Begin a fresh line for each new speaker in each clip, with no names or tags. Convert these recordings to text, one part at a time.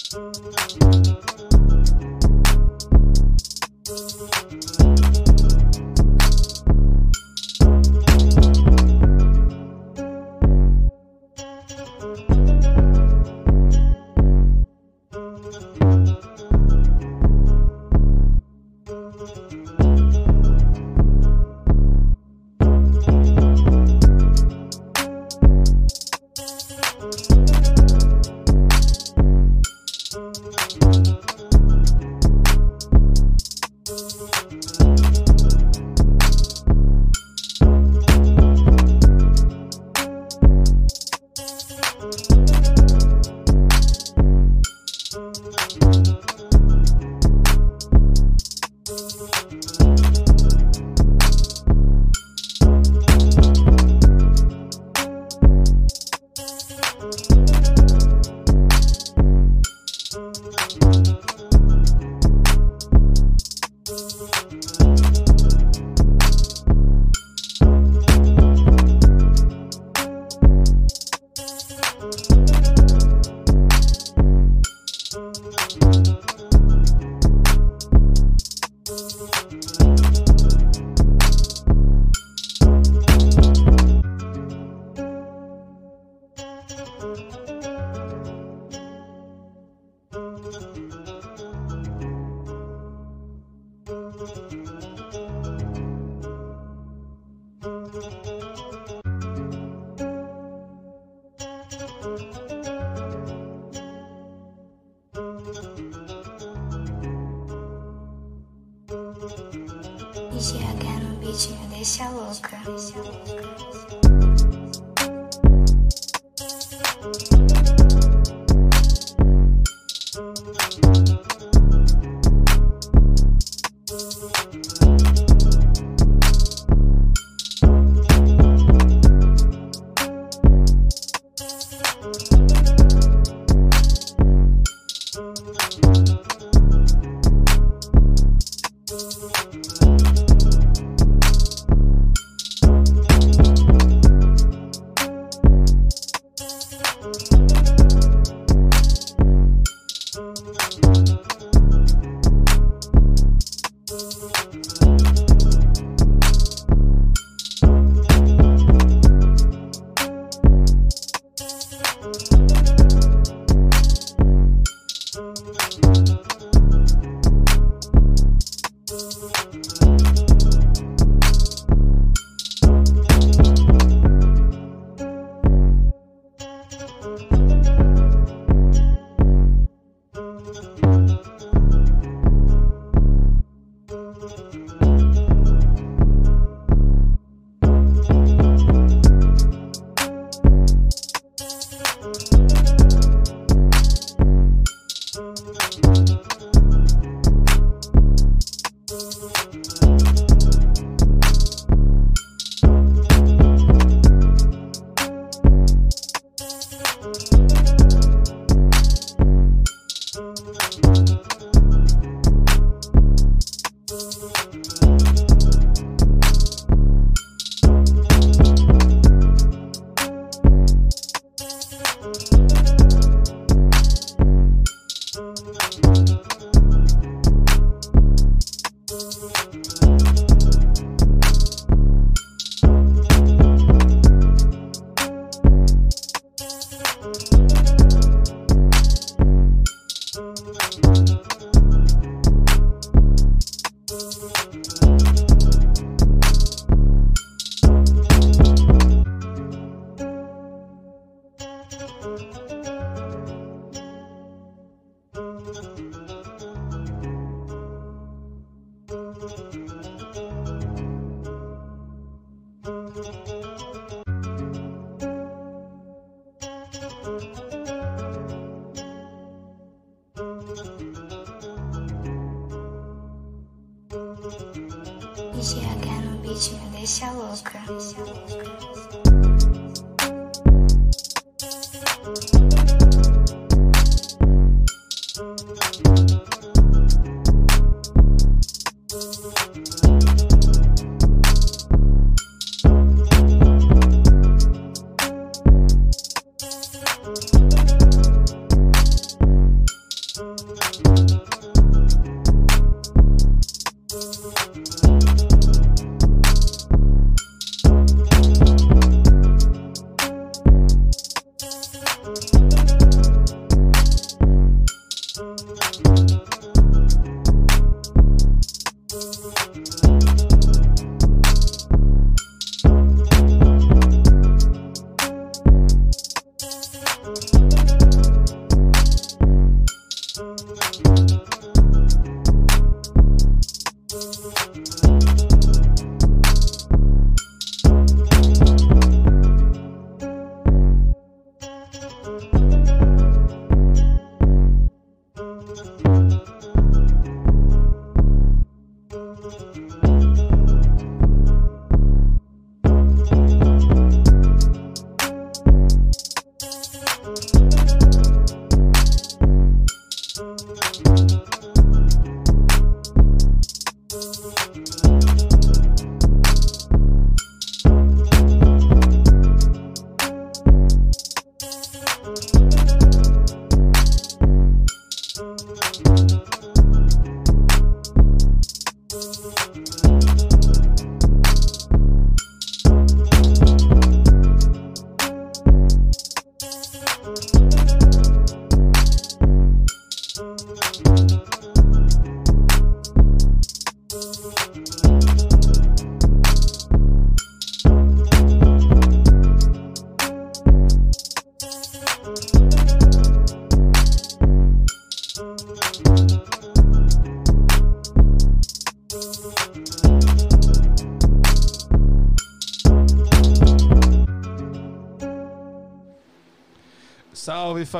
GH GH no beat me deixa louca. Deixa louca.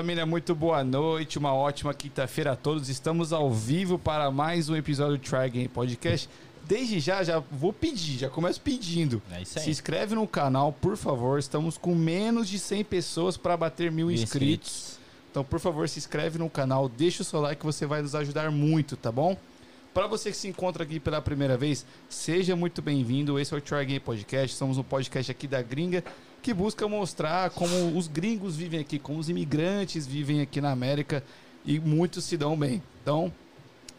Família, muito boa noite, uma ótima quinta-feira a todos. Estamos ao vivo para mais um episódio do Try Game Podcast. Desde já, já vou pedir, já começo pedindo.
É isso aí.
Se inscreve no canal, por favor. Estamos com menos de 100 pessoas para bater mil
Mil
inscritos. Então, por favor, se inscreve no canal, deixa o seu like, você vai nos ajudar muito, tá bom? Para você que se encontra aqui pela primeira vez, seja muito bem-vindo. Esse é o Try Game Podcast. Somos um podcast aqui da Gringa que busca mostrar como os gringos vivem aqui, como os imigrantes vivem aqui na América e muitos se dão bem. Então,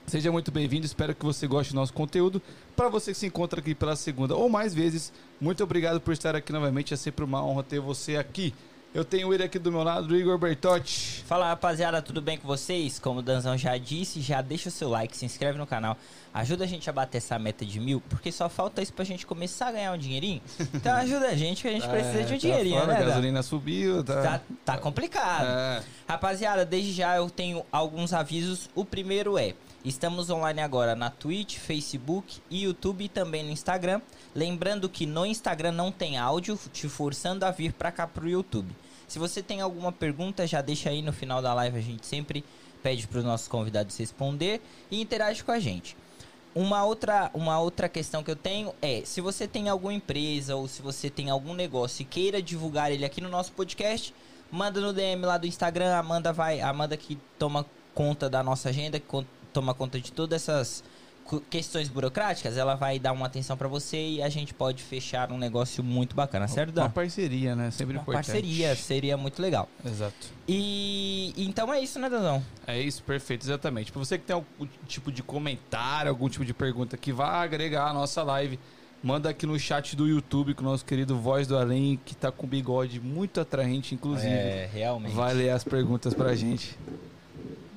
seja muito bem-vindo. Espero que você goste do nosso conteúdo. Para você que se encontra aqui pela segunda ou mais vezes, muito obrigado por estar aqui novamente. É sempre uma honra ter você aqui. Eu tenho ele aqui do meu lado, Igor Bertotti.
Fala rapaziada, tudo bem com vocês? Como o Danzão já disse, já deixa o seu like, se inscreve no canal, ajuda a gente a bater essa meta de mil, porque só falta isso pra gente começar a ganhar um dinheirinho. Então ajuda a gente que a gente precisa de um
tá
dinheirinho,
foda,
né?
A
Dan?
gasolina subiu, tá.
Tá, tá complicado.
É.
Rapaziada, desde já eu tenho alguns avisos. O primeiro é: estamos online agora na Twitch, Facebook e YouTube e também no Instagram. Lembrando que no Instagram não tem áudio, te forçando a vir pra cá pro YouTube. Se você tem alguma pergunta, já deixa aí no final da live, a gente sempre pede para os nossos convidados responder e interage com a gente. Uma outra, uma outra questão que eu tenho é, se você tem alguma empresa ou se você tem algum negócio e queira divulgar ele aqui no nosso podcast, manda no DM lá do Instagram, Amanda vai, Amanda que toma conta da nossa agenda, que toma conta de todas essas questões burocráticas, ela vai dar uma atenção para você e a gente pode fechar um negócio muito bacana, certo,
Uma
Dan?
parceria, né? Sempre
Uma
importante.
parceria, seria muito legal.
Exato.
E então é isso, né, Danzão?
É isso, perfeito, exatamente. Para você que tem algum tipo de comentário, algum tipo de pergunta que vá agregar a nossa live, manda aqui no chat do YouTube com o nosso querido Voz do Além, que tá com bigode muito atraente, inclusive.
É, realmente.
Vai ler as perguntas pra gente.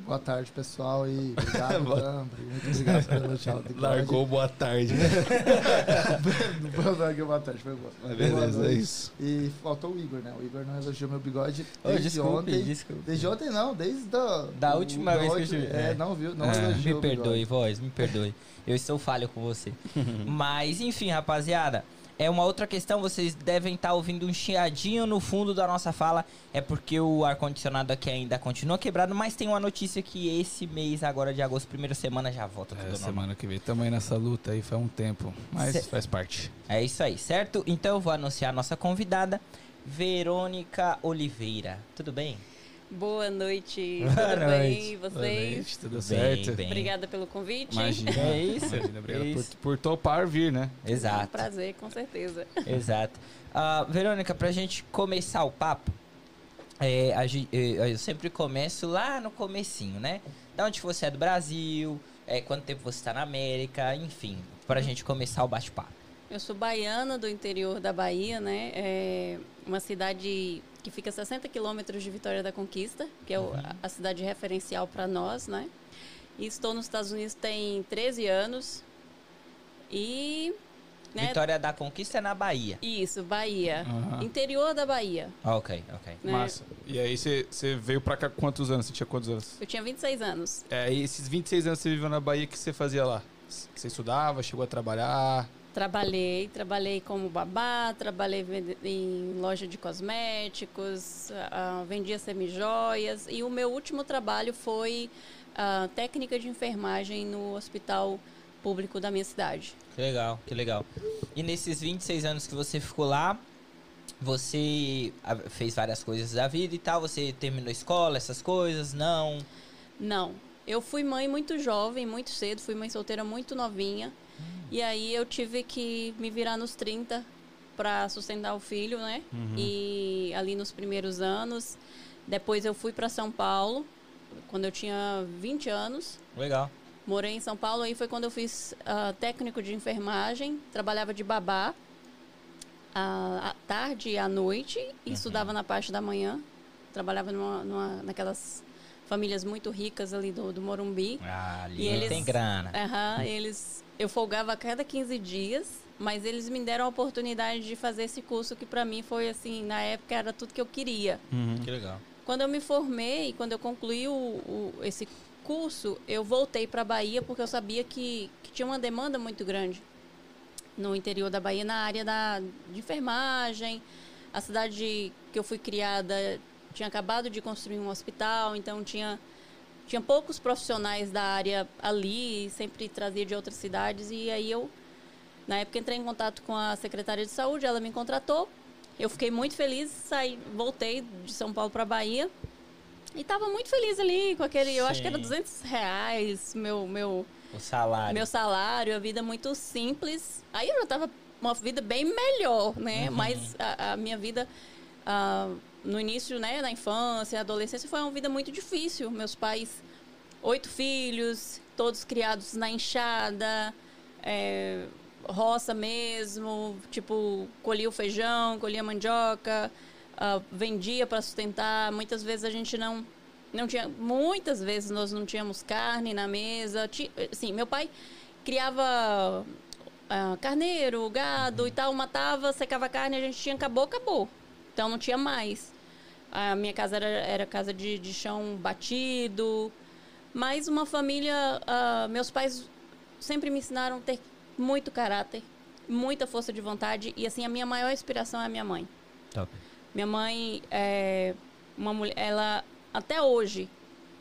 Boa tarde, pessoal, e obrigado, muito obrigado pelo tchau.
Largou boa tarde.
Não foi larguei boa tarde, foi boa.
Mas
Boa
beleza, é
noite.
isso.
E faltou o Igor, né? O Igor não elogiou meu bigode desde
desculpe,
ontem.
desculpe.
Desde ontem não, desde a,
Da última vez que eu te vi.
É,
É.
não viu, não
É.
elogiou
Me perdoe, voz, me perdoe. Eu estou falho com você. Mas, enfim, rapaziada. É uma outra questão, vocês devem estar ouvindo um chiadinho no fundo da nossa fala. É porque o ar-condicionado aqui ainda continua quebrado, mas tem uma notícia que esse mês, agora de agosto, primeira semana, já volta tudo
É,
normal.
semana que vem também nessa luta aí faz um tempo, mas
Cê-
faz parte.
É isso aí, certo? Então eu vou anunciar a nossa convidada, Verônica Oliveira. Tudo bem?
Boa noite,
Boa
tudo
noite.
bem? E
Boa
vocês?
noite, tudo
Bem,
certo?
bem.
Obrigada pelo convite.
Imagina.
É isso,
Imagina, obrigado
isso.
por, por topar vir, né?
É um
Exato.
prazer, com certeza.
Exato. Ah, Verônica, pra gente começar o papo, é, a eh, eu sempre começo lá no comecinho, né? Da onde você é do Brasil, é, quanto tempo você está na América, enfim, pra gente começar o bate-papo.
Eu sou baiana do interior da Bahia, né? É uma cidade que fica a 60 quilômetros de Vitória da Conquista, que é o- a- a cidade referencial para nós, né? E estou nos Estados Unidos tem 13 anos. E. Né?
Vitória da Conquista é na Bahia.
Isso, Bahia.
Aham.
Interior da Bahia.
Ok, ok.
Né?
Massa. E aí você veio pra cá quantos anos? Você tinha quantos anos?
Eu tinha 26 anos.
É, e esses 26 anos que você viveu na Bahia, o que você fazia lá? Você estudava, chegou a trabalhar?
Trabalhei, trabalhei como babá, trabalhei em loja de cosméticos, ah, vendia semijoias e o meu último trabalho foi ah, técnica de enfermagem no hospital público da minha cidade.
Que legal, que legal. E nesses 26 anos que você ficou lá, você fez várias coisas da vida e tal, você terminou a escola, essas coisas, não?
Não, eu fui mãe muito jovem, muito cedo, fui mãe solteira muito novinha e aí eu tive que me virar nos 30 para sustentar o filho, né? E ali nos primeiros anos, depois eu fui para São Paulo quando eu tinha 20 anos.
Legal.
Morei em São Paulo, aí foi quando eu fiz ah, técnico de enfermagem, trabalhava de babá à tarde e à noite e estudava na parte da manhã. Trabalhava numa, numa, naquelas famílias muito ricas ali do, do Morumbi.
Ah, ali
E eles-
tem grana.
Aham, eles, eu folgava a cada 15 dias, mas eles me deram a oportunidade de fazer esse curso que para mim foi assim, na época era tudo que eu queria.
Que legal.
Quando eu me formei, quando eu concluí o, o- esse curso, eu voltei para a Bahia porque eu sabia que, que tinha uma demanda muito grande no interior da Bahia na área da, de enfermagem. A cidade que eu fui criada tinha acabado de construir um hospital, então tinha tinha poucos profissionais da área ali, sempre trazia de outras cidades e aí eu na época entrei em contato com a secretária de saúde, ela me contratou. Eu fiquei muito feliz, saí, voltei de São Paulo para Bahia e estava muito feliz ali com aquele, eu acho que era
Sim.
200 reais meu meu
O salário.
meu salário, a vida muito simples. Aí eu já tava uma vida bem melhor, né? Mas a, a minha vida ah, no início, né, na infância, adolescência, foi uma vida muito difícil. Meus pais, oito filhos, todos criados na enxada, é, roça mesmo, tipo, colhia o feijão, colhia a mandioca, ah, vendia para sustentar. Muitas vezes a gente não não tinha muitas vezes nós não tínhamos carne na mesa. Assim, meu pai criava ah, carneiro, gado e tal, matava, secava a carne, a gente tinha acabou, acabou. Então não tinha mais. A minha casa era, era casa de, de chão batido, mas uma família. ah, meus pais sempre me ensinaram a ter muito caráter, muita força de vontade e assim a minha maior inspiração é a minha mãe.
Top.
Minha mãe é uma mulher, ela até hoje,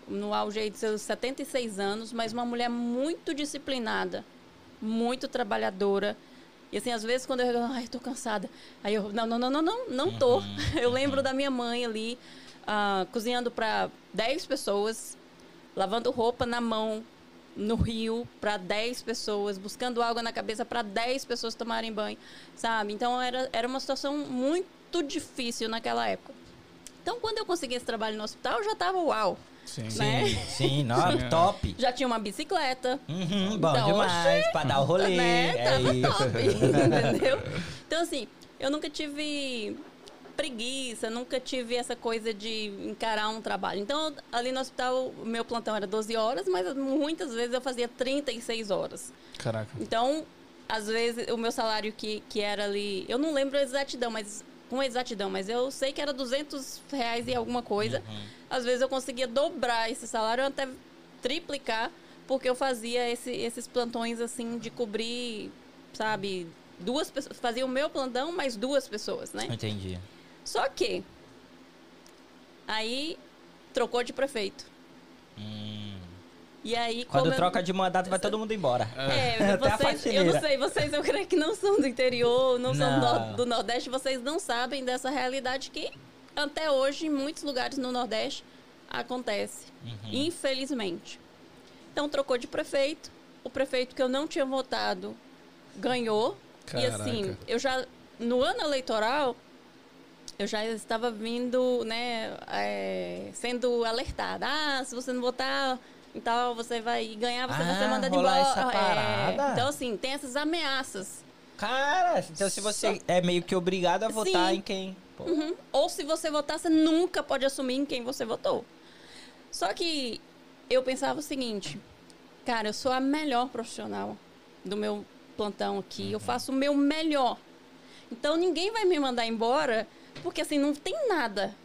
no auge de seus 76 anos, mas uma mulher muito disciplinada, muito trabalhadora. E assim, às vezes quando eu, ai, tô cansada. Aí eu, não, não, não, não, não, não tô. Eu lembro da minha mãe ali ah, cozinhando para 10 pessoas, lavando roupa na mão no rio para 10 pessoas, buscando água na cabeça para 10 pessoas tomarem banho, sabe? Então era, era uma situação muito difícil naquela época. Então, quando eu consegui esse trabalho no hospital, eu já tava uau.
Sim.
Né?
Sim, sim, não,
Sim,
top.
Já tinha uma bicicleta.
Uhum, bom
Então,
demais, pra dar o rolê.
Né?
É
Tava
isso.
top, entendeu? Então, assim, eu nunca tive preguiça, nunca tive essa coisa de encarar um trabalho. Então, ali no hospital, o meu plantão era 12 horas, mas muitas vezes eu fazia 36 horas.
Caraca.
Então, às vezes, o meu salário que, que era ali... Eu não lembro a exatidão, mas... Com exatidão, mas eu sei que era 200 reais e alguma coisa. Às vezes eu conseguia dobrar esse salário, até triplicar, porque eu fazia esse- esses plantões, assim, de cobrir, sabe... Duas pessoas... Fazia o meu plantão, mais duas pessoas, né?
Entendi.
Só que... Aí, trocou de prefeito.
Hum.
E aí,
Quando
eu-
troca de mandato, vai todo mundo embora.
é,
Até a
vocês, eu não sei, vocês eu creio que não são do interior, não, são do,
Não.
do Nordeste, vocês não sabem dessa realidade que até hoje em muitos lugares no Nordeste acontece,
Uhum.
infelizmente. Então trocou de prefeito, o prefeito que eu não tinha votado ganhou. E assim,
Caraca.
eu já, no ano eleitoral, eu já estava vindo, né, é, sendo alertada. Ah, se você não votar e tal, você vai ganhar, você vai ser
Ah,
mandado
essa
É,
parada?
Então, assim, tem essas ameaças.
Cara, então se você é meio que obrigado a votar
Sim.
em quem.
Uhum. Ou se você votar, você nunca pode assumir em quem você votou. Só que eu pensava o seguinte, cara, eu sou a melhor profissional do meu plantão aqui,
Uhum.
eu faço o meu melhor. Então ninguém vai me mandar embora, porque assim, não tem nada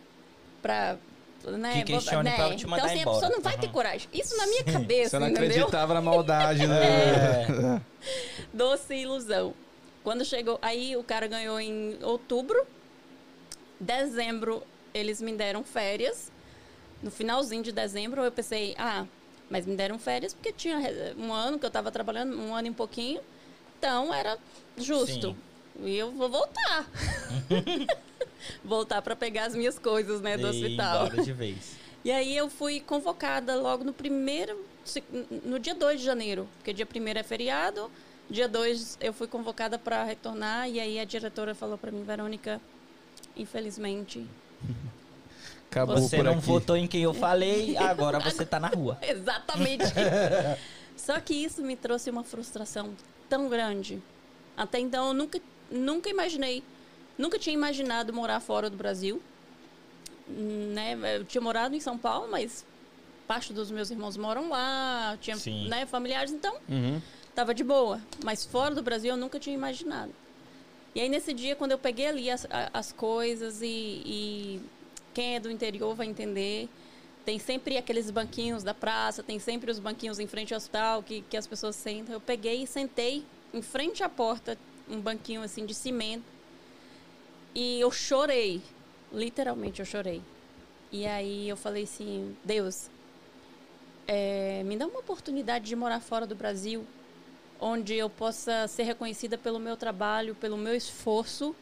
pra. Né,
Que questione pra te mandar
então, assim,
embora.
a pessoa não vai ter
Uhum.
coragem. Isso na minha cabeça,
Você não
entendeu?
acreditava na maldade, né?
É.
Doce ilusão. Quando chegou, aí o cara ganhou em outubro. Dezembro, eles me deram férias. No finalzinho de dezembro, eu pensei, ah, mas me deram férias porque tinha re- um ano que eu estava trabalhando, um ano e pouquinho. Então era justo. E eu vou voltar. voltar para pegar as minhas coisas, né, do
E
hospital.
embora de vez.
E aí eu fui convocada logo no primeiro, no dia 2 de janeiro, porque dia 1 é feriado, dia 2 eu fui convocada para retornar e aí a diretora falou para mim, Verônica, infelizmente,
Acabou
Você não
aqui.
votou em quem eu falei, agora você tá na rua.
exatamente. Só que isso me trouxe uma frustração tão grande. Até então eu nunca, nunca imaginei, nunca tinha imaginado morar fora do Brasil. Né? Eu tinha morado em São Paulo, mas parte dos meus irmãos moram lá, tinha né, familiares, então
Uhum.
tava de boa. Mas fora do Brasil eu nunca tinha imaginado. E aí nesse dia, quando eu peguei ali as, as coisas e, e quem é do interior vai entender, tem sempre aqueles banquinhos da praça, tem sempre os banquinhos em frente ao hospital que, que as pessoas sentam. Eu peguei e sentei em frente à porta, um banquinho assim de cimento. E eu chorei. Literalmente eu chorei. E aí eu falei assim, Deus, é, me dá uma oportunidade de morar fora do Brasil, onde eu possa ser reconhecida pelo meu trabalho, pelo meu esforço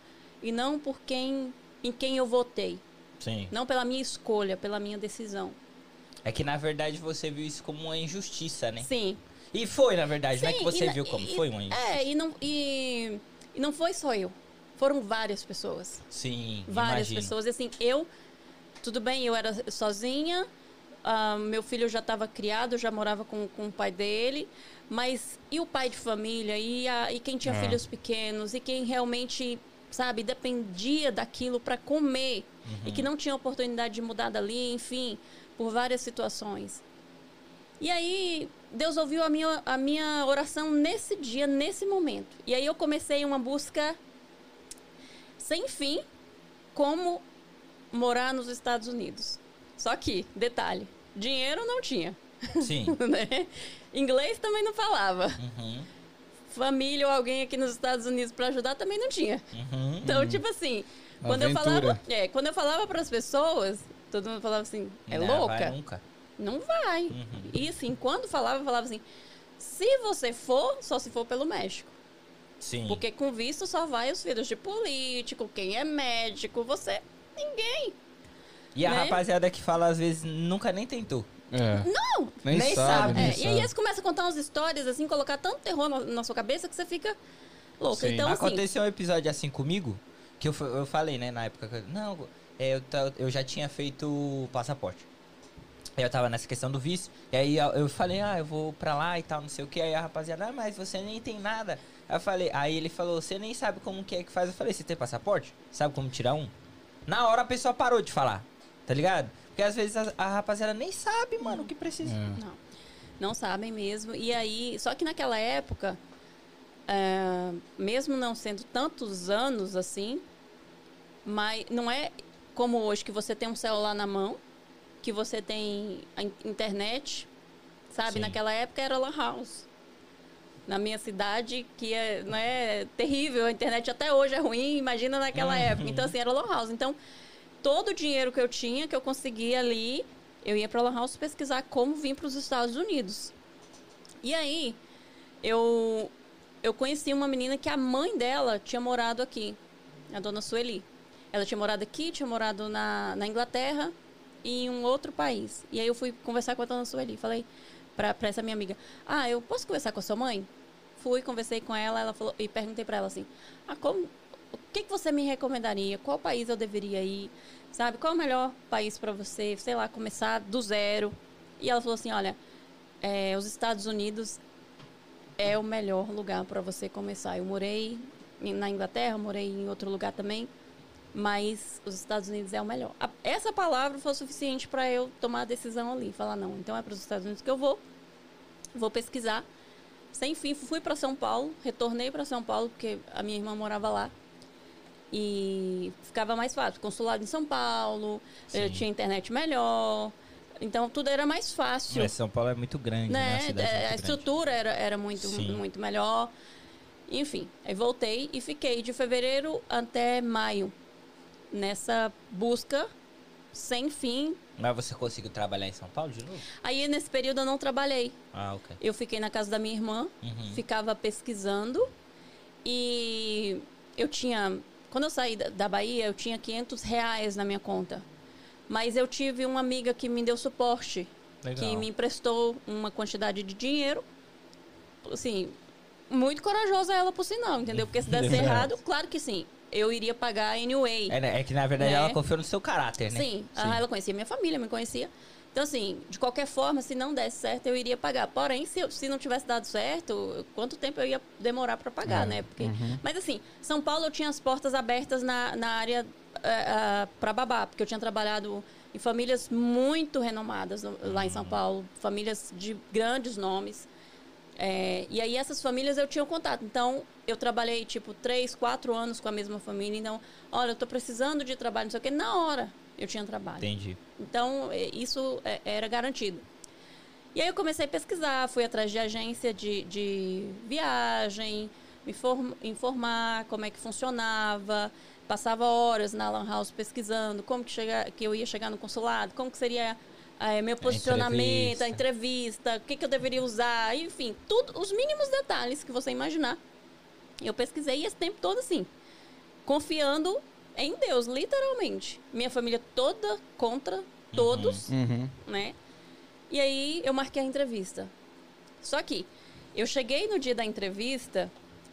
e não por quem em quem eu votei,
Sim.
não pela minha escolha, pela minha decisão.
É que na verdade você viu isso como uma injustiça, né?
Sim.
E foi, na verdade, não é
Sim,
que você
e
viu como
e-
foi uma injustiça.
É, e não, e, e não foi só eu. Foram várias pessoas.
Sim,
Várias
imagino.
pessoas. E assim, eu, tudo bem, eu era sozinha, ah, meu filho já estava criado, já morava com, com o pai dele, mas e o pai de família? E, a, e quem tinha
É.
filhos pequenos? E quem realmente, sabe, dependia daquilo para comer? E que não tinha oportunidade de mudar dali, enfim, por várias situações. E aí, Deus ouviu a minha, a minha oração nesse dia, nesse momento. E aí eu comecei uma busca sem fim como morar nos Estados Unidos. Só que, detalhe, dinheiro não tinha,
Sim.
né? Inglês também não falava.
Uhum,
Família ou alguém aqui nos Estados Unidos para ajudar também não tinha.
uhum.
Então, tipo assim, quando eu falava, é, quando eu falava para as pessoas, todo mundo falava assim: "É
Não,
louca?"
vai nunca.
Não vai.
Uhum.
E assim, quando falava, eu falava assim: "Se você for, só se for pelo México".
Sim.
Porque com visto só vai os filhos de político, quem é médico, você. Ninguém.
E a
né?
rapaziada que fala às vezes nunca nem tentou.
É.
Não!
Nem,
Nem
sabe,
sabe.
nem
É, e aí eles começam a contar umas histórias, assim, colocar tanto terror na, na sua cabeça que você fica louca.
Sim.
Então, assim.
Aconteceu um episódio assim comigo, que eu, eu falei, né, na época. que eu- Não, é, eu, eu já tinha feito o passaporte. Aí eu tava nessa questão do visto. E aí eu, eu falei, ah, eu vou pra lá e tal, não sei o que. Aí a rapaziada, ah, mas você nem tem nada. Aí eu falei, aí ele falou, você nem sabe como que é que faz. Eu falei, você tem passaporte? Sabe como tirar um? Na hora a pessoa parou de falar, tá ligado? Porque às vezes a, a rapaziada nem sabe, mano, o que precisa.
É.
Não, não sabem mesmo. E aí, só que naquela época, é, mesmo não sendo tantos anos assim, mas não é como hoje que você tem um celular na mão, que você tem a in- internet, sabe?
Sim.
Naquela época era lan house. Na minha cidade, que é, não é terrível, a internet até hoje é ruim, imagina naquela
Uhum.
época. Então, assim, era lan house. Então, todo o dinheiro que eu tinha, que eu conseguia ali, eu ia para Lan House pesquisar como vir para os Estados Unidos. E aí, eu, eu conheci uma menina que a mãe dela tinha morado aqui, a dona Sueli. Ela tinha morado aqui, tinha morado na, na Inglaterra e em um outro país. E aí eu fui conversar com a dona Sueli. Falei para essa minha amiga: Ah, eu posso conversar com a sua mãe? Fui, conversei com ela, ela falou, e perguntei para ela assim: Ah, como, o que, que você me recomendaria? Qual país eu deveria ir? Sabe? Qual é o melhor país para você, sei lá, começar do zero? E ela falou assim: olha, é, os Estados Unidos é o melhor lugar para você começar. Eu morei na Inglaterra, morei em outro lugar também, mas os Estados Unidos é o melhor. A- essa palavra foi suficiente para eu tomar a decisão ali, falar não, então é para os Estados Unidos que eu vou, vou pesquisar. Sem fim, fui para São Paulo, retornei para São Paulo porque a minha irmã morava lá. E ficava mais fácil. Consulado em São Paulo, tinha internet melhor. Então tudo era mais fácil
Mas São Paulo é muito grande, né?
né?
A é
É, a
grande.
estrutura era, era muito,
Sim.
muito melhor. Enfim, aí voltei e fiquei de fevereiro até maio nessa busca sem fim.
Mas você conseguiu trabalhar em São Paulo de novo?
Aí nesse período eu não trabalhei.
Ah, ok.
Eu fiquei na casa da minha irmã,
Uhum.
ficava pesquisando e eu tinha. Quando eu saí da- Bahia, eu tinha 500 reais na minha conta. Mas eu tive uma amiga que me deu suporte
Legal.
que me emprestou uma quantidade de dinheiro. Assim, muito corajosa ela, por sinal, entendeu? Porque se desse errado, claro que sim. Eu iria pagar anyway.
É, né? É que na verdade
Né?
ela confiou no seu caráter, né?
Sim, ah, ela conhecia minha família, me conhecia. Então, assim, de qualquer forma, se não desse certo, eu iria pagar. Porém, se, eu- se não tivesse dado certo, quanto tempo eu ia demorar para pagar,
É,
né? Porque, Mas, assim, São Paulo eu tinha as portas abertas na, na área para babá, porque eu tinha trabalhado em famílias muito renomadas no- lá em São Paulo, famílias de grandes nomes. É, e aí essas famílias eu tinha um contato. Então, eu trabalhei, tipo, três, quatro anos com a mesma família. Então, olha, eu tô precisando de trabalho, não sei o quê. Na hora, eu tinha trabalho.
Entendi.
Então, é, isso é, era garantido. E aí eu comecei a pesquisar, fui atrás de agência de, de viagem, me form- informar como é que funcionava. passava horas na Lan House pesquisando como que, chega, que eu ia chegar no consulado, como que seria eh, meu posicionamento, a entrevista, o que, que eu deveria usar, enfim, tudo, os mínimos detalhes que você imaginar. Eu pesquisei esse tempo todo assim, confiando em Deus, literalmente. Minha família toda contra todos,
Uhum.
né? E aí eu marquei a entrevista. Só que eu cheguei no dia da entrevista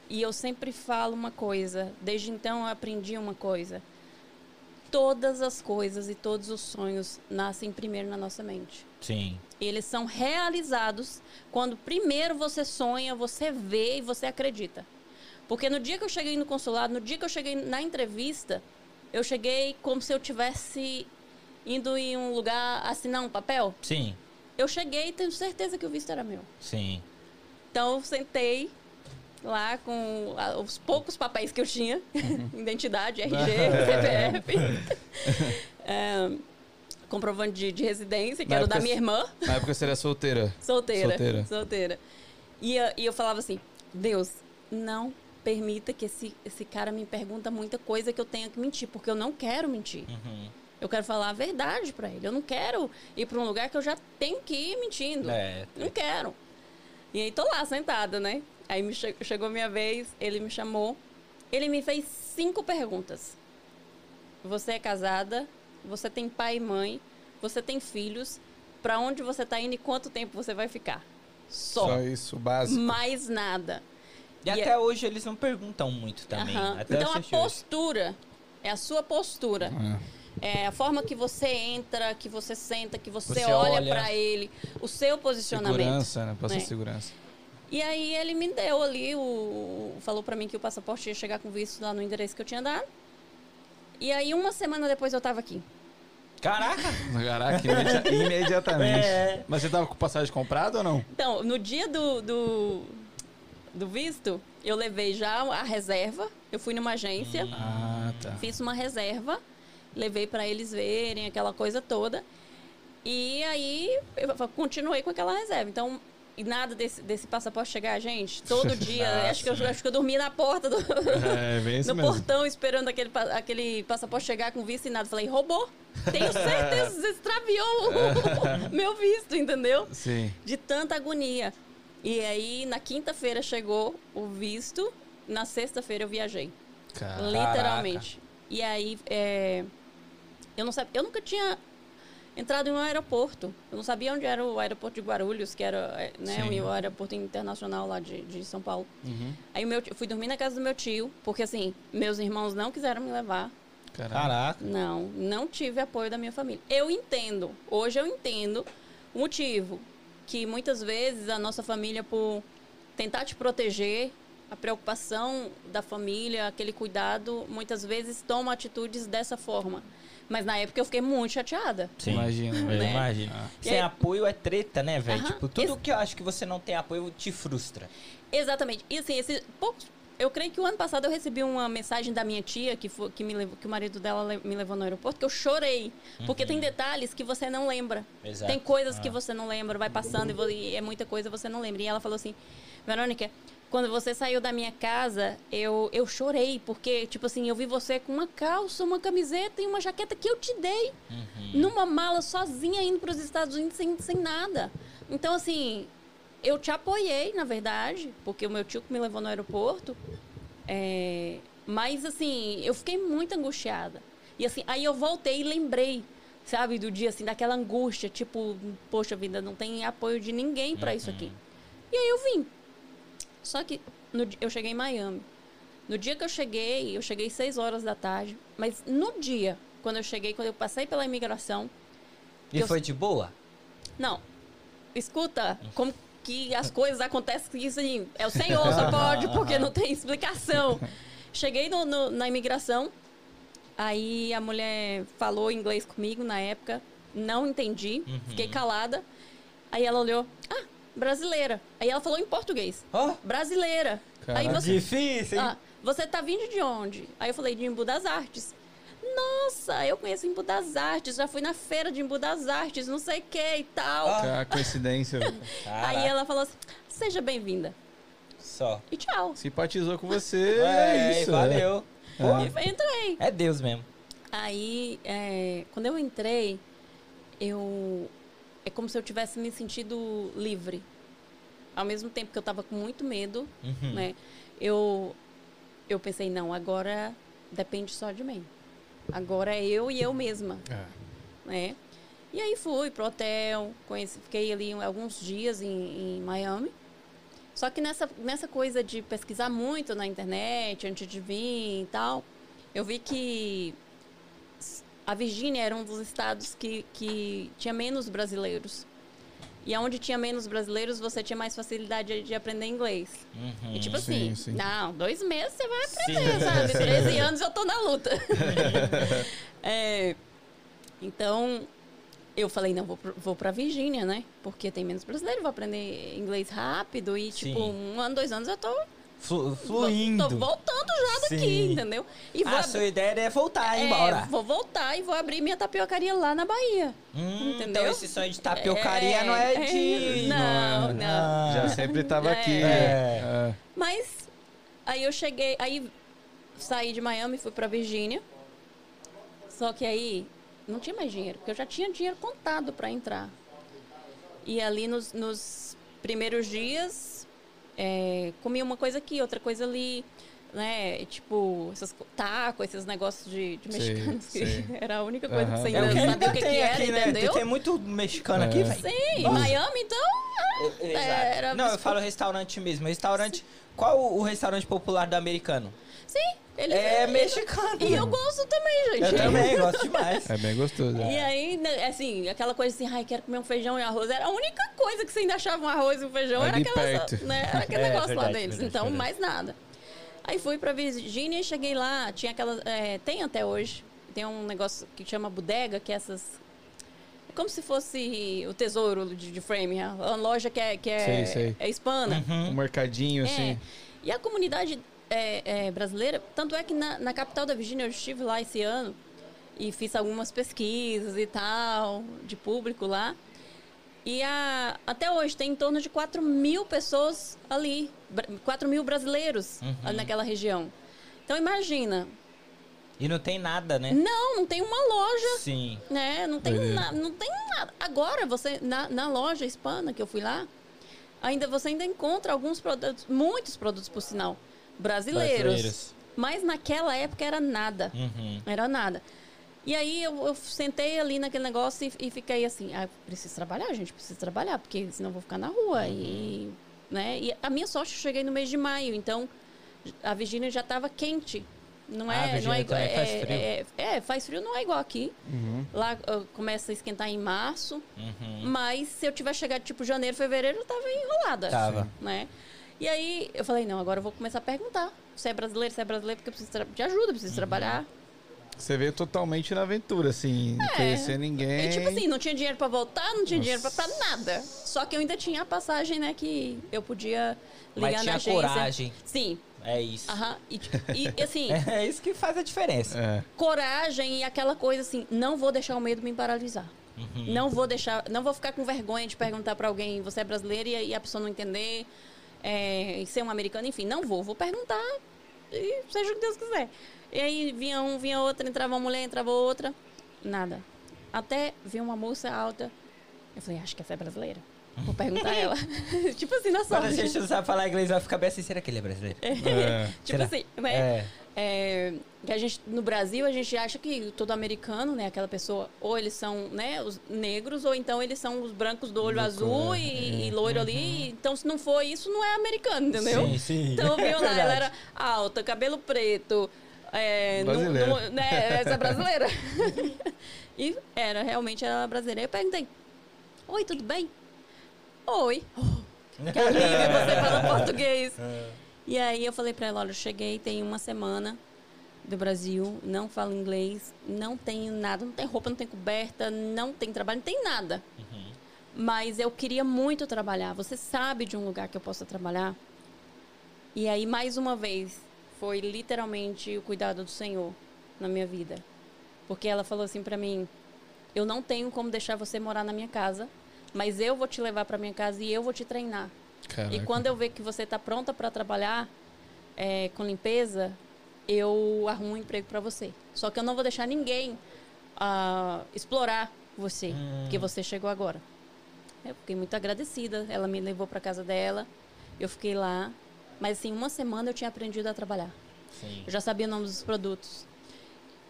e eu sempre falo uma coisa. Desde então eu aprendi uma coisa. Todas as coisas e todos os sonhos nascem primeiro na nossa mente.
Sim.
Eles são realizados quando primeiro você sonha, você vê e você acredita. Porque no dia que eu cheguei no consulado, no dia que eu cheguei na entrevista, eu cheguei como se eu tivesse indo em um lugar assinar um papel.
Sim.
Eu cheguei e tenho certeza que o visto era meu.
Sim.
Então eu sentei lá com os poucos papéis que eu tinha, identidade, RG, CPF, é, comprovante de, de residência, que
Na
era o da minha irmã,
Na época você era solteira.
solteira.
Solteira.
Solteira. E, eu- e eu falava assim, Deus, não permita que esse, esse cara me pergunta muita coisa que eu tenha que mentir, porque eu não quero mentir.
Uhum.
Eu quero falar a verdade pra ele. Eu não quero ir pra um lugar que eu já tenho que ir mentindo.
É.
Não quero. E aí tô lá sentada, né? Aí me che- chegou a minha vez, ele me chamou. Ele me fez cinco perguntas. Você é casada? Você tem pai e mãe? Você tem filhos? Pra onde você tá indo e quanto tempo você vai ficar? Só.
Só isso, básico.
Mais nada.
E
E
até
é-
hoje eles não perguntam muito também. Até
Então a
assistir hoje.
postura é a sua postura.
É.
É a forma que você entra, que você senta, que você,
Você
olha,
olha.
pra ele, o seu posicionamento.
Segurança, né? Passa
É.
segurança.
E aí ele me deu ali, o, falou pra mim que o passaporte ia chegar com visto lá no endereço que eu tinha dado. E aí uma semana depois eu tava aqui.
Caraca!
Caraca, imedi- imediatamente.
É.
Mas você tava com passagem comprada ou não?
Então, no dia do, do, do visto, eu levei já a reserva. Eu fui numa agência,
Ah, tá.
fiz uma reserva, levei pra eles verem aquela coisa toda. E aí eu continuei com aquela reserva. Então, e nada desse, desse passaporte chegar, gente. Todo dia. acho, que eu, acho que eu dormi na porta do,
É,
no
mesmo.
portão esperando aquele, aquele passaporte chegar com visto e nada. Falei, roubou. Tenho certeza, extraviou o meu visto, entendeu?
Sim.
De tanta agonia. E aí, na quinta-feira chegou o visto, na sexta-feira eu viajei.
Cara.
Literalmente. E aí, é, eu não sabia, eu nunca tinha entrado em um aeroporto. Eu não sabia onde era o aeroporto de Guarulhos, que era é, né,
Sim.
o aeroporto internacional lá de, de São Paulo.
Uhum.
Aí meu, tio- fui dormir na casa do meu tio, porque assim, meus irmãos não quiseram me levar.
Caraca.
Caraca.
Não, não tive apoio da minha família. Eu entendo, hoje eu entendo o motivo que muitas vezes a nossa família, por tentar te proteger, a preocupação da família, aquele cuidado, muitas vezes toma atitudes dessa forma. Mas na época eu fiquei muito chateada.
Sim.
Imagina, né?
imagino.
Ah.
Sem
aí-
apoio é treta, né, velho? Tipo, tudo
Esse-
que eu acho que você não tem apoio te frustra.
Exatamente. E assim, esse poucos. Eu creio que o ano passado eu recebi uma mensagem da minha tia, que, foi, que, me levou, que o marido dela me levou no aeroporto, que eu chorei. Porque tem detalhes que você não lembra.
Exato.
Tem coisas
Ah.
que você não lembra, vai passando e vo- e é muita coisa você não lembra. E ela falou assim: Verônica, quando você saiu da minha casa, eu, eu chorei, porque, tipo assim, eu vi você com uma calça, uma camiseta e uma jaqueta que eu te dei.
Uhum.
Numa mala sozinha indo para os Estados Unidos sem, sem nada. Então, assim, eu te apoiei, na verdade, porque o meu tio que me levou no aeroporto. é, mas, assim, eu fiquei muito angustiada. E, assim, aí eu voltei e lembrei, sabe, do dia, assim, daquela angústia. Tipo, poxa vida, não tem apoio de ninguém para isso aqui. E aí eu vim. Só que no eu cheguei em Miami. No dia que eu cheguei, eu cheguei 6 horas da tarde. Mas no dia, quando eu cheguei, quando eu passei pela imigração,
E
Eu-
foi de boa?
não. Escuta, como que as coisas acontecem que isso assim, é o Senhor só pode, porque não tem explicação. Cheguei no- no- na imigração, aí a mulher falou inglês comigo na época, não entendi, fiquei calada. Aí ela olhou, ah, brasileira. Aí ela falou em português,
Ó,
brasileira. Aí
Caraca.
você,
difícil, hein?
ah, você tá vindo de onde? Aí eu falei, de Embu das Artes. Nossa, eu conheço Embu das Artes, já fui na feira de Embu das Artes, não sei o que e tal.
Ah.
Cara, coincidência.
Aí ela falou assim, seja bem-vinda.
Só.
E tchau.
Simpatizou com você.
É,
É, isso.
valeu.
E entrei.
É Deus mesmo.
Aí, é, quando eu entrei, eu. É como se eu tivesse me sentido livre. Ao mesmo tempo que eu tava com muito medo,
Uhum.
né? Eu, eu pensei, não, agora depende só de mim. Agora é eu e eu mesma,
É.
né? E aí fui pro hotel, conheci, fiquei ali alguns dias em, em Miami. Só que nessa, nessa coisa de pesquisar muito na internet, antes de vir e tal, eu vi que a Virgínia era um dos estados que, que tinha menos brasileiros. E onde tinha menos brasileiros, você tinha mais facilidade de aprender inglês.
Uhum.
E tipo
Sim,
assim,
sim.
não, dois meses você vai
Sim.
aprender, sabe? 13 anos eu tô na luta. É, então, eu falei, não, vou, vou pra Virgínia, né? Porque tem menos brasileiro, vou aprender inglês rápido. E, tipo,
Sim.
um ano, dois anos eu tô,
Flu- fluindo.
tô voltando já daqui,
Sim.
entendeu? E vou
A
ab-
sua ideia é voltar,
é,
embora.
vou voltar e vou abrir minha tapiocaria lá na Bahia.
Hum,
entendeu?
Então esse sonho de tapiocaria não é de...
Não, não.
Ah.
Já sempre tava
É.
aqui.
É.
É.
Mas aí eu cheguei, aí saí de Miami, fui pra Virgínia. Só que aí não tinha mais dinheiro, porque eu já tinha dinheiro contado para entrar. E ali nos, nos primeiros dias, é, comi uma coisa aqui, outra coisa ali, né? Tipo, esses co- taco, esses negócios de, de mexicanos, que
sei.
era a única coisa
Aham.
que você
É o
ainda
que
não sabia o que, que
tem
era,
aqui, né?
entendeu?
Tem muito mexicano
É.
aqui, velho.
Sim, em Miami, então.
Exato.
era
não, eu falo restaurante mesmo. Restaurante. Qual o, o restaurante popular do americano?
Sim, ele
É mexicano.
E eu gosto também, gente.
Eu também gosto demais.
É bem gostoso.
E aí, né, assim, aquela coisa assim, ai, quero comer um feijão e arroz. Era a única coisa que você ainda achava um arroz e um feijão. Era,
Ali
aquela,
perto.
né, era aquele
É,
negócio lá
verdade,
deles.
verdade,
então,
verdade.
mais nada. Aí fui pra Virgínia e cheguei lá, tinha aquela. é, tem até hoje. Tem um negócio que chama bodega, que é essas. É como se fosse o tesouro de, de frame, a uma loja que é, que é,
Sei, sei.
é hispana.
Um mercadinho,
É.
assim.
E a comunidade é, é, brasileira, tanto é que na, na capital da Virgínia eu estive lá esse ano e fiz algumas pesquisas e tal, de público lá. E a, até hoje tem em torno de 4 mil pessoas ali, bra- 4 mil brasileiros
Uhum.
ali naquela região. Então imagina,
E não tem nada, né?
não, não tem uma loja
Sim.
né? Não tem,
Doideira.
na, não tem nada. Agora, você, na, na loja hispana que eu fui lá, ainda você ainda encontra alguns produtos, muitos produtos, por sinal, brasileiros.
Brasileiros.
Mas naquela época era nada.
Uhum.
Era nada. E aí eu, eu sentei ali naquele negócio e, e fiquei assim, ah, preciso trabalhar, gente, preciso trabalhar, porque senão eu vou ficar na rua. E, né? e a minha sorte, eu cheguei no mês de maio, então a Virgínia já estava quente. Não
Ah,
é, não
Virgínia
é igual.
também faz
é-
frio.
É, é, faz frio, não é igual aqui.
Uhum.
Lá ah, começa a esquentar em março,
Uhum.
mas se eu tiver chegado tipo janeiro, fevereiro, eu tava enrolada.
Tava.
Né? E aí eu falei, não, agora eu vou começar a perguntar. Se é brasileiro, se é brasileiro, porque eu preciso de ajuda, eu preciso trabalhar.
Você veio totalmente na aventura, assim, não conhecer ninguém.
E tipo assim, não tinha dinheiro pra voltar, não tinha dinheiro pra, pra nada. Só que eu ainda tinha a passagem, né, que eu podia ligar
Mas
na
tinha
agência.
coragem.
Sim.
É isso.
Aham. E, e, e, assim,
É isso que faz a diferença.
É.
coragem e aquela coisa assim, não vou deixar o medo me paralisar.
Uhum.
Não vou deixar, não vou ficar com vergonha de perguntar pra alguém, você é brasileiro e, e a pessoa não entender, é, ser um americano, enfim, não vou, vou perguntar e seja o que Deus quiser. E aí vinha um, vinha outro, entrava uma mulher, entrava outra, nada. Até vinha uma moça alta, eu falei, acho que essa é brasileira. Vou perguntar a ela. tipo assim, na
Quando a
sorte.
gente não sabe falar inglês, vai ficar bem assim, será que ele é brasileiro?
É.
tipo
Será?
assim, né?
É.
É, que a gente, no Brasil, a gente acha que todo americano, né, aquela pessoa, ou eles são, né, os negros, ou então eles são os brancos do olho azul
é.
e, e loiro ali. Então, se não for isso, não é americano, entendeu?
Sim, sim.
Então, viu lá, ela era alta, cabelo preto. É,
Brasileira.
não- né, essa é brasileira. e era, realmente era brasileira. Eu perguntei: Oi, tudo bem? Oi. Oh, que alívio, você fala português. E aí eu falei pra ela, olha, eu cheguei tem uma semana do Brasil, não falo inglês, não tenho nada, não tem roupa, não tem coberta, não tem trabalho, não tem nada. Mas eu queria muito trabalhar. Você sabe de um lugar que eu possa trabalhar? E aí, mais uma vez, foi literalmente o cuidado do Senhor na minha vida. Porque ela falou assim pra mim: Eu não tenho como deixar você morar na minha casa, mas eu vou te levar pra minha casa e eu vou te treinar.
Caraca.
E quando eu ver que você está pronta para trabalhar é, com limpeza, eu arrumo um emprego para você. Só que eu não vou deixar ninguém ah, explorar você,
Hum.
porque você chegou agora. Eu fiquei muito agradecida. Ela me levou para casa dela. Eu fiquei lá. Mas assim, uma semana eu tinha aprendido a trabalhar.
Sim.
Eu já sabia o nome dos produtos.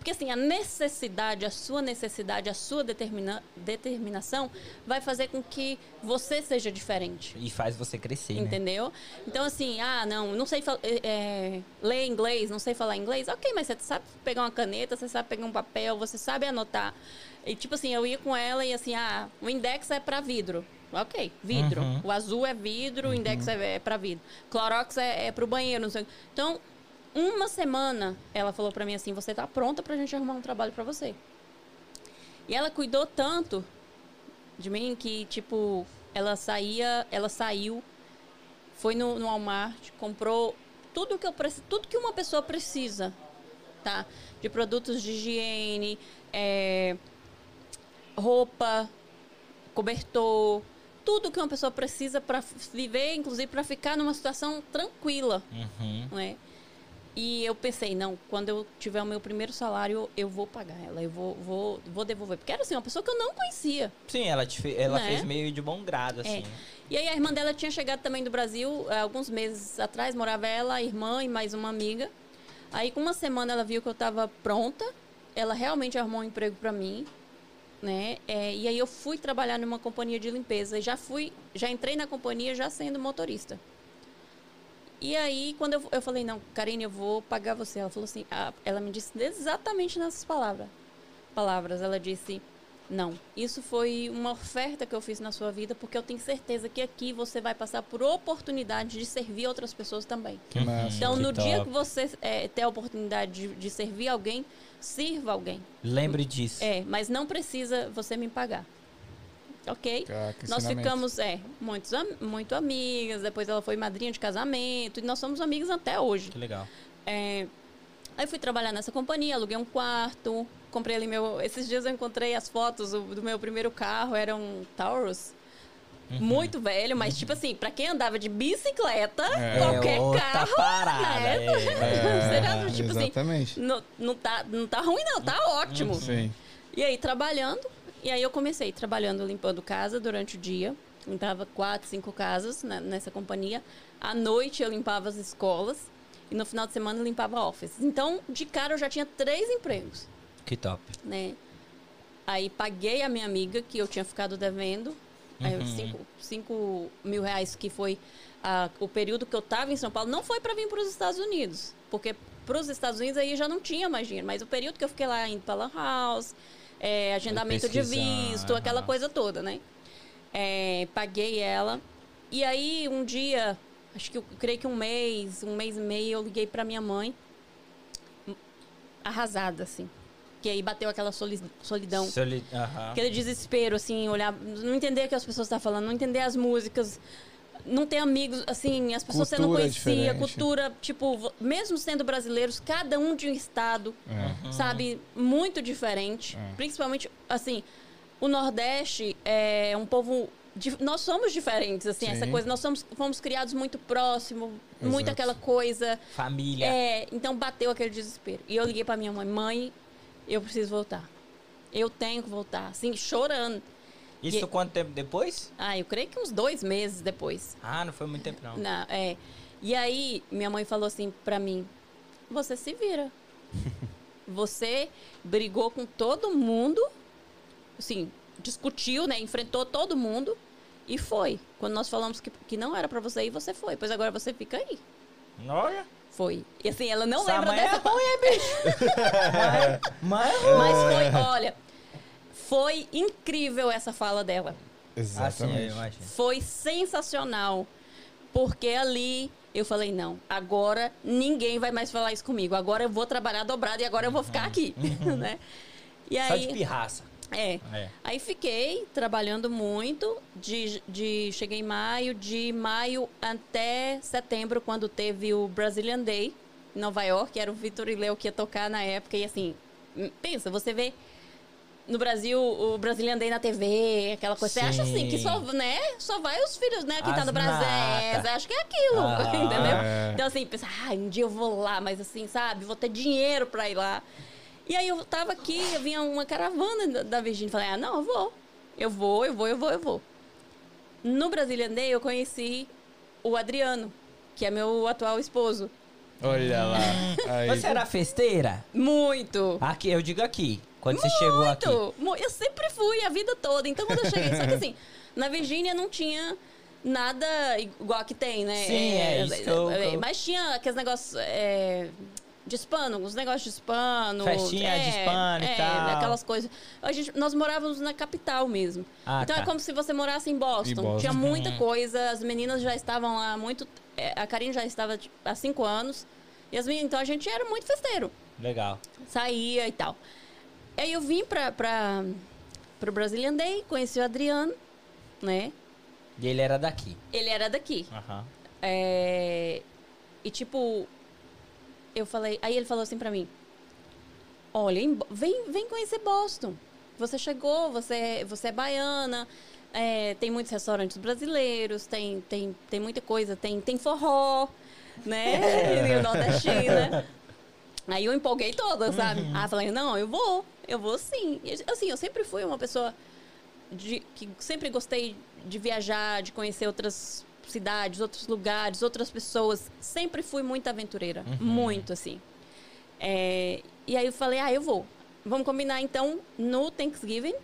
Porque assim, a necessidade, a sua necessidade, a sua determina determinação vai fazer com que você seja diferente.
E faz você crescer, né?
Entendeu? Então, assim, ah, não, não sei é, ler inglês, não sei falar inglês. Ok, mas você sabe pegar uma caneta, você sabe pegar um papel, você sabe anotar. E, tipo assim, eu ia com ela e assim, ah, o index é pra vidro. Ok, vidro.
Uhum.
O azul é vidro, o index é, é pra vidro. Clorox é, é pro banheiro, não sei. Então, uma semana, ela falou pra mim assim: você tá pronta pra gente arrumar um trabalho pra você. E ela cuidou tanto de mim que, tipo, ela saía, ela saiu, foi no, no Walmart, comprou tudo que eu tudo que uma pessoa precisa, tá? De produtos de higiene, é, roupa, cobertor, tudo que uma pessoa precisa para viver, inclusive para ficar numa situação tranquila,
Uhum.
não é? E eu pensei, não, quando eu tiver o meu primeiro salário, eu vou pagar ela, eu vou, vou, vou devolver. Porque era assim, uma pessoa que eu não conhecia.
Sim, ela, te ela
Né?
fez meio de bom grado, assim.
É. E aí a irmã dela tinha chegado também do Brasil há alguns meses atrás, morava ela, a irmã e mais uma amiga. Aí com uma semana ela viu que eu estava pronta, ela realmente arrumou um emprego para mim, né? É, e aí eu fui trabalhar numa companhia de limpeza, e já fui, já entrei na companhia já sendo motorista. E aí, quando eu, eu falei, não, Karine, eu vou pagar você. Ela falou assim, ah, ela me disse exatamente nessas palavras. Palavras, ela disse, não, isso foi uma oferta que eu fiz na sua vida, porque eu tenho certeza que aqui você vai passar por oportunidade de servir outras pessoas também.
Que massa.
Então,
que
no dia
top.
que você é, ter a oportunidade de, de servir alguém, sirva alguém.
Lembre disso.
É, mas não precisa você me pagar. Ok?
Que
Nós ficamos, é, muitos, muito amigas. Depois ela foi madrinha de casamento. E nós somos amigas até hoje.
Que legal.
É, aí fui trabalhar nessa companhia, aluguei um quarto, comprei ali meu. Esses dias eu encontrei as fotos do, do meu primeiro carro, era um Taurus.
Uhum.
Muito velho, mas tipo assim, pra quem andava de bicicleta,
É.
qualquer
é
carro.
parada.
né?
é.
Será? Tipo assim,
exatamente.
não, não, tá, não tá ruim, não, tá ótimo.
Sim.
E aí, trabalhando. E aí, eu comecei trabalhando, limpando casa durante o dia. Limpava quatro, cinco casas né, nessa companhia. À noite, eu limpava as escolas. E no final de semana, eu limpava office. Então, de cara, eu já tinha três empregos,
Que top.
né? Aí, paguei a minha amiga, que eu tinha ficado devendo.
Uhum.
cinco, cinco mil reais, que foi o período que eu estava em São Paulo. Não foi para vir para os Estados Unidos. Porque para os Estados Unidos, aí já não tinha mais dinheiro. Mas o período que eu fiquei lá, indo para Lan House é, agendamento de visto, aquela coisa toda, né? É, paguei ela. E aí, um dia, acho que eu creio que um mês, um mês e meio, eu liguei pra minha mãe, arrasada, assim. Que aí bateu aquela soli- solidão.
Soli- Aham.
Aquele desespero, assim, olhar, não entender o que as pessoas estão falando, não entender as músicas, não ter amigos, assim, as pessoas você não
Cultura
conhecia,
diferente.
cultura, tipo, mesmo sendo brasileiros, cada um de um estado,
É.
sabe, muito diferente.
É.
Principalmente, assim, o Nordeste é um povo. Nós somos diferentes, assim, essa
Sim.
coisa. Nós somos, fomos criados muito próximo, muito
Exato.
aquela coisa.
Família.
É, então bateu aquele desespero. E eu liguei pra minha mãe: mãe, eu preciso voltar. Eu tenho que voltar. Assim, chorando.
Isso
E-
quanto tempo depois?
Ah, eu creio que uns dois meses depois.
Ah, não foi muito tempo, não.
Na, é. E aí, minha mãe falou assim pra mim: Você se vira. Você brigou com todo mundo, assim, discutiu, né? Enfrentou todo mundo e foi. Quando nós falamos que, que não era pra você ir, você foi. Pois agora você fica aí.
Olha.
Foi. E assim, ela não
Essa
lembra dessa
é ruim, é, bicho. Mas...
Mas foi, olha, foi incrível essa fala dela.
Assim, eu
Exatamente.
imagino.
Foi sensacional. Porque ali eu falei, não, agora ninguém vai mais falar isso comigo. Agora eu vou trabalhar dobrado e agora eu vou ficar aqui. né? E
Só de
aí,
pirraça.
é.
É.
Aí fiquei trabalhando muito. De, de, cheguei em maio, de maio até setembro, quando teve o Brazilian Day em Nova York, era o Vitor e Leo que ia tocar na época. E assim, pensa, você vê no Brasil, o Brazilian Day na TV, aquela coisa. Você acha assim, que
Sim.
só, né? Só vai os filhos, né? Que tá
As
no Brasil. É, você acha que é aquilo,
Ah,
entendeu?
é.
Então, assim, pensa, ah, um dia eu vou lá, mas assim, sabe? Vou ter dinheiro pra ir lá. E aí eu tava aqui, eu vinha uma caravana da- da Virgínia. Falei, ah, não, eu vou. Eu vou, eu vou, eu vou, eu vou. No Brazilian Day, eu conheci o Adriano, que é meu atual esposo.
Olha lá. Aí.
Você era festeira?
Muito.
Aqui, eu digo aqui. Quando você chegou aqui.
Muito! Eu sempre fui a vida toda. Então, quando eu cheguei... Só que assim, na Virgínia não tinha nada igual que tem, né?
Sim, é isso que eu-
é,
eu-
Mas tinha aqueles negócios... é, de hispano, os negócios de hispano.
Festinha de hispano e
é,
tal.
aquelas coisas. A gente, nós morávamos na capital mesmo.
Ah,
então
tá.
é como se você morasse em Boston.
Em Boston.
Tinha muita
Uhum.
coisa, as meninas já estavam lá há muito. é, a Karine já estava tipo, há cinco anos. E as meninas, então a gente era muito festeiro
Legal.
saía e tal. Aí eu vim pra, pra, pro Brazilian Day, conheci o Adriano, né?
E ele era daqui.
Ele era daqui.
Aham.
É, E tipo, eu falei. Aí ele falou assim pra mim: Olha, vem, vem conhecer Boston. Você chegou, você, você é baiana, é, tem muitos restaurantes brasileiros, tem, tem, tem muita coisa, tem, tem forró, né? E o nordestina. Aí eu empolguei toda, sabe? Aí eu falei, não, eu vou, eu vou sim. Assim, eu sempre fui uma pessoa de, que sempre gostei de viajar, de conhecer outras cidades, outros lugares, outras pessoas. Sempre fui muito aventureira. Muito, assim. É, e aí eu falei, ah, eu vou. Vamos combinar, então, no Thanksgiving.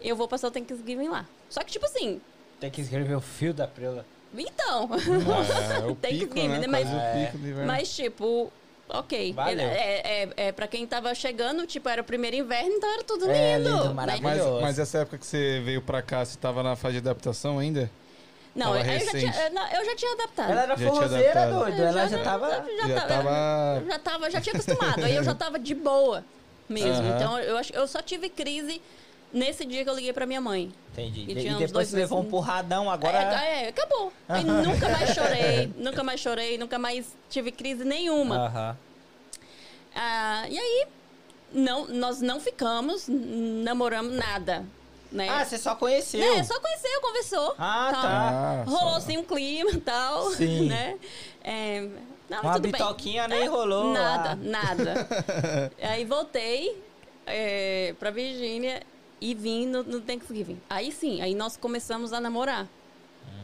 Eu vou passar o Thanksgiving lá. Só que, tipo assim,
Tem que escrever o fio da prela.
então...
É, o
Tem que
pico, né?
Mas-
o inverno.
Mas, tipo, ok.
Valeu.
É, é, é, pra quem tava chegando, tipo, era o primeiro inverno, então era tudo lindo.
É, lindo, maravilhoso.
Mas, mas essa época que você veio pra cá, você tava na fase de adaptação ainda?
Não, eu já, tinha, não, eu já tinha adaptado.
Ela era
Já
forrozeira, doido. Ela já tava.
Já,
Já
tava,
tava-
já tava, já tinha acostumado. Aí eu já tava de boa mesmo. Então eu acho, eu só tive crise nesse dia que eu liguei pra minha mãe.
Entendi.
E
E, depois você levou um
meses.
porradão, agora.
É, é, acabou. Aí nunca mais chorei, nunca mais chorei, nunca mais tive crise nenhuma.
Aham.
Ah, e aí, não, nós não ficamos, namoramos nada. Né?
Ah, você só conheceu.
É, só conheceu, conversou.
Ah,
tal.
tá.
Ah,
Rolou
só.
assim um clima e tal,
Sim.
né? É, não,
Uma
tudo bem.
bitoquinha nem rolou.
Nada,
ah.
nada. Aí voltei é, pra Virgínia e vim no, no Thanksgiving. Aí sim, aí nós começamos a namorar.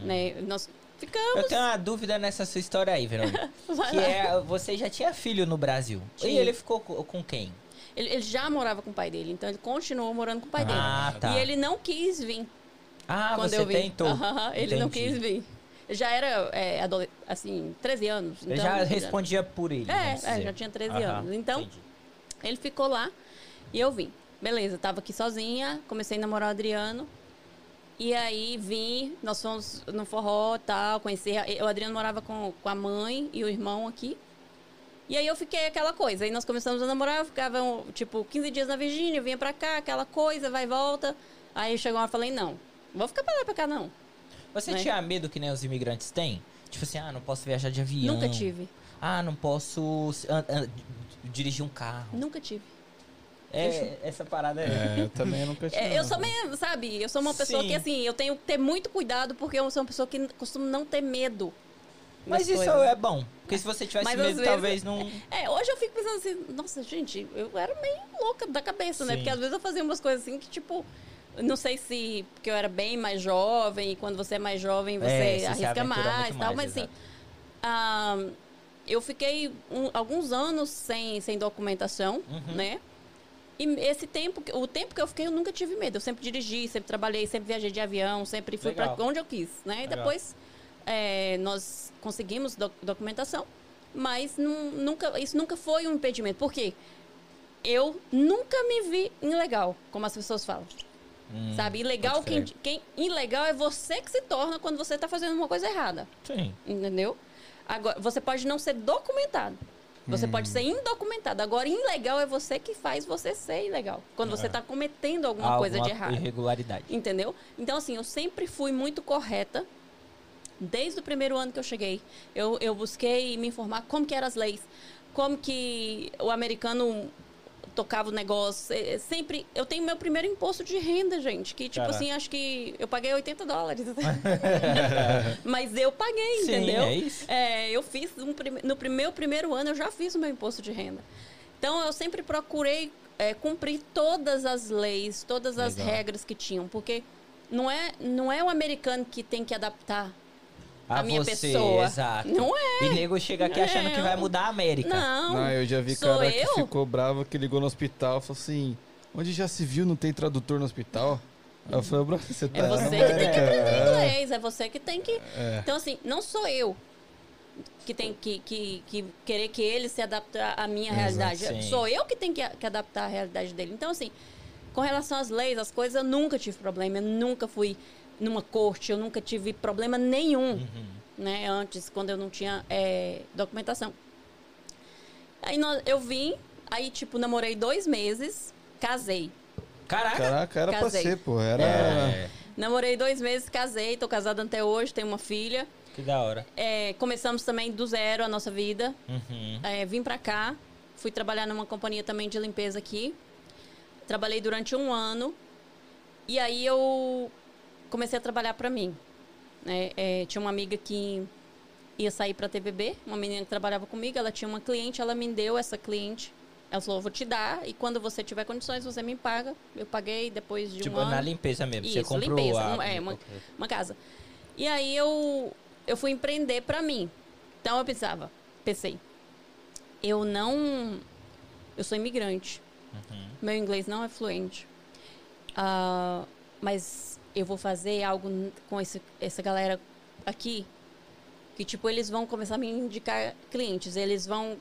Né? Nós ficamos.
Eu tenho uma dúvida nessa sua história aí, Verônica. Que é, você já tinha filho no Brasil. E
Tinha.
ele ficou co- com quem?
Ele, ele já morava com o pai dele, então ele continuou morando com o pai
Ah,
dele.
tá.
E ele não quis vir
Ah,
quando
você
eu vim.
tentou.
Aham, ele não
Entendi.
quis vir. Já era, é, assim, 13 anos.
Ele
então,
já respondia por ele.
É, é, já tinha 13
Aham,
anos. Então,
entendi.
Ele ficou lá e eu vim. Beleza, tava aqui sozinha, comecei a namorar o Adriano. E aí vim, nós fomos no forró e tal, conheci. a- O Adriano morava com, com a mãe e o irmão aqui. E aí eu fiquei aquela coisa. Aí nós começamos a namorar, eu ficava tipo 15 dias na Virgínia, vinha pra cá, aquela coisa, vai e volta. Aí chegou uma hora e falei, não, vou ficar pra lá pra cá, não.
Você
né?
tinha medo que nem os imigrantes têm? Tipo assim, ah, não posso viajar de avião.
Nunca tive.
Ah, não posso ah, ah, dirigir um carro.
Nunca tive.
É, essa parada é.
É, eu também nunca tinha.
É, eu sou meio, sabe, eu sou uma pessoa
Sim.
que assim, eu tenho que ter muito cuidado porque eu sou uma pessoa que costumo não ter medo.
Mas isso
coisas.
é bom. Porque se você tivesse
Mas
medo,
vezes-
talvez não.
É, hoje eu fico pensando assim, nossa, gente, eu era meio louca da cabeça, né?
Sim.
Porque às vezes eu fazia umas coisas assim que, tipo, não sei se porque eu era bem mais jovem, e quando você é mais jovem você
É,
arrisca mais e tal,
mais,
mas assim, ah, eu fiquei um- alguns anos sem, sem documentação,
Uhum.
né? E esse tempo, o tempo que eu fiquei, eu nunca tive medo. Eu sempre dirigi, sempre trabalhei, sempre viajei de avião, sempre fui para onde eu quis, né? E
Legal.
depois é, nós conseguimos doc- documentação, mas nu- nunca, isso nunca foi um impedimento. Por quê? Eu nunca me vi ilegal, como as pessoas falam.
Hum,
sabe? Ilegal, quem, quem, ilegal é você que se torna quando você está fazendo uma coisa errada.
Sim.
Entendeu? Agora, você pode não ser documentado. Você pode ser indocumentado. Agora, ilegal é você que faz você ser ilegal. Quando você está cometendo alguma, coisa de
Alguma
errado.
Irregularidade.
Entendeu? Então, assim, eu sempre fui muito correta. Desde o primeiro ano que eu cheguei, eu, eu busquei me informar como que eram as leis, como que o americano tocava o negócio. É, é sempre. Eu tenho meu primeiro imposto de renda, gente. Que, tipo
Caraca.
assim, acho que eu paguei 80 dólares. Mas eu paguei,
Sim,
entendeu?
é isso.
É, eu fiz um no meu primeiro ano eu já fiz o meu imposto de renda. Então eu sempre procurei é, cumprir todas as leis, todas as
Legal.
regras que tinham, porque não é não é o americano que tem que adaptar a, minha
você,
pessoa.
exato.
Não é.
E nego chega aqui achando que vai mudar a América.
Não.
Não, eu já vi
sou
cara
eu?
que ficou bravo que ligou no hospital e falou assim: onde já se viu não tem tradutor no hospital? Eu falei, você tá.
É você que tem que
América."
aprender inglês, é você que tem que.
É.
Então, assim, não sou eu que tem que, que, que querer que ele se adapte à minha realidade.
sim.
Sou eu que tenho que, que adaptar a realidade dele. Então, assim, com relação às leis, as coisas, eu nunca tive problema. Eu nunca fui numa corte, eu nunca tive problema nenhum, né? Antes, quando eu não tinha é, documentação. Aí nós- eu vim, aí, tipo, namorei dois meses, casei.
Caraca.
Caraca, era
Casei.
pra ser, pô. Era.
É,
Namorei dois meses, casei, tô casada até hoje, tenho uma filha.
que da hora.
É, começamos também do zero a nossa vida.
Uhum.
É, vim pra cá, fui trabalhar numa companhia também de limpeza aqui. Trabalhei durante um ano. E aí eu comecei a trabalhar pra mim. né? É, tinha uma amiga que ia sair pra TVB, uma menina que trabalhava comigo, ela tinha uma cliente, ela me deu essa cliente. Ela falou, vou te dar, e quando você tiver condições, você me paga. Eu paguei depois de
Tipo,
um ano
na limpeza mesmo. você
Isso,
comprou
limpeza,
a...
é, uma- uma casa. E aí eu, eu fui empreender pra mim. Então eu pensava, pensei, eu não. Eu sou imigrante.
Uhum.
Meu inglês não é fluente. Ah, mas eu vou fazer algo com esse, essa galera aqui. Que, tipo, eles vão começar a me indicar clientes. Eles vão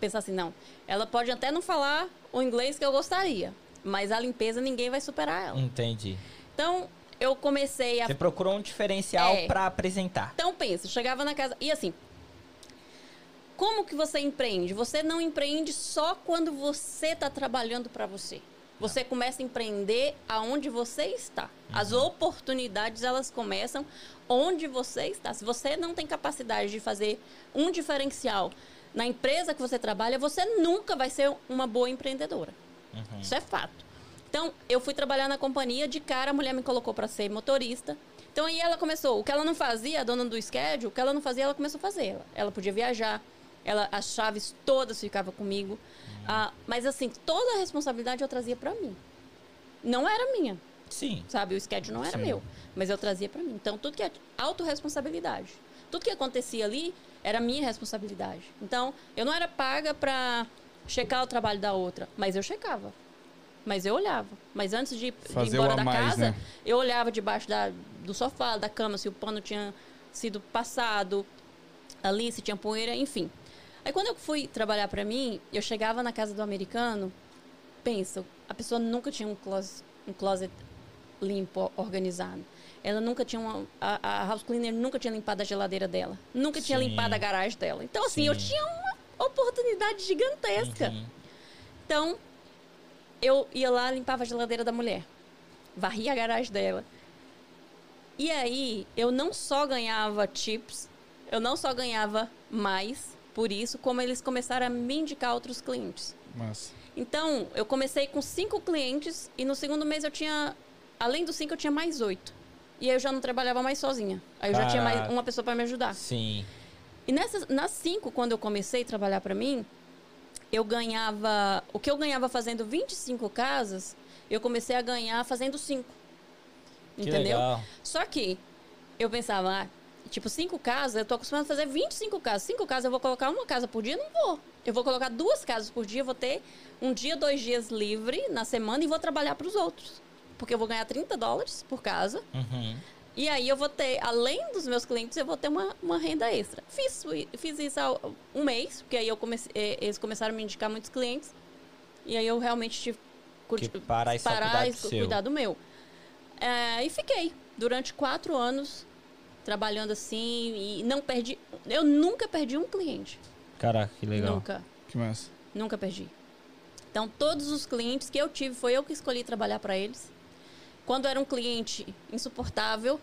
pensar assim, não. Ela pode até não falar o inglês que eu gostaria. Mas a limpeza ninguém vai superar ela.
Entendi.
Então, eu comecei a
Você procurou um diferencial
É.
pra apresentar.
então pensa, chegava na casa. E assim, como que você empreende? Você não empreende só quando você está trabalhando para você. Você começa a empreender aonde você está. As oportunidades elas começam onde você está. Se você não tem capacidade de fazer um diferencial na empresa que você trabalha, você nunca vai ser uma boa empreendedora. Isso é fato. Então, eu fui trabalhar na companhia, de cara a mulher me colocou para ser motorista. Então, aí ela começou. O que ela não fazia, a dona do schedule, o que ela não fazia, ela começou a fazer. Ela, ela podia viajar, ela, as chaves todas ficavam comigo. Ah, mas, assim, toda a responsabilidade eu trazia para mim. Não era minha,
Sim.
sabe? O schedule não era
Sim.
meu, mas eu trazia para mim. Então, tudo que é autorresponsabilidade. Tudo que acontecia ali era minha responsabilidade. Então, eu não era paga para checar o trabalho da outra, mas eu checava. Mas eu olhava. Mas antes de, de ir
Fazer o
embora da
mais,
casa,
né?
eu olhava debaixo da, do sofá, da cama, se o pano tinha sido passado ali, se tinha poeira, enfim. Aí quando eu fui trabalhar para mim, eu chegava na casa do americano, pensa, a pessoa nunca tinha um closet, um closet limpo, organizado. Ela nunca tinha uma. A, a house cleaner nunca tinha limpado a geladeira dela. Nunca tinha
Sim.
limpado a garagem dela. Então, assim, eu
Sim.
tinha uma oportunidade gigantesca.
Uhum.
Então, eu ia lá, limpava a geladeira da mulher. Varria a garagem dela. E aí, eu não só ganhava tips, eu não só ganhava mais por isso, como eles começaram a me indicar outros clientes.
Massa.
Então, eu comecei com cinco clientes e no segundo mês eu tinha, além dos cinco, eu tinha mais oito. E aí eu já não trabalhava mais sozinha. Aí eu já tinha mais uma pessoa para me ajudar.
Sim.
E nessas, nas cinco, quando eu comecei a trabalhar para mim, eu ganhava. O que eu ganhava fazendo 25 casas, eu comecei a ganhar fazendo cinco.
Que
Entendeu?
legal.
Só que eu pensava, ah, tipo, cinco casas, eu tô acostumada a fazer 25 casas. Cinco casas, eu vou colocar uma casa por dia? Não vou. Eu vou colocar duas casas por dia, vou ter um dia, dois dias livre na semana e vou trabalhar para os outros. Porque eu vou ganhar 30 dólares por casa.
Uhum.
E aí eu vou ter, além dos meus clientes, eu vou ter uma, uma renda extra. Fiz, fiz isso há um mês, porque aí eu comecei, eh, eles começaram a me indicar muitos clientes. E aí eu realmente tive
Que parar
parar e cuidar do meu. É, e fiquei durante quatro anos trabalhando assim e não perdi. Eu nunca perdi um cliente.
Caraca, que legal.
Nunca.
Que massa.
Nunca perdi. Então, todos os clientes que eu tive, foi eu que escolhi trabalhar para eles. Quando era um cliente insuportável,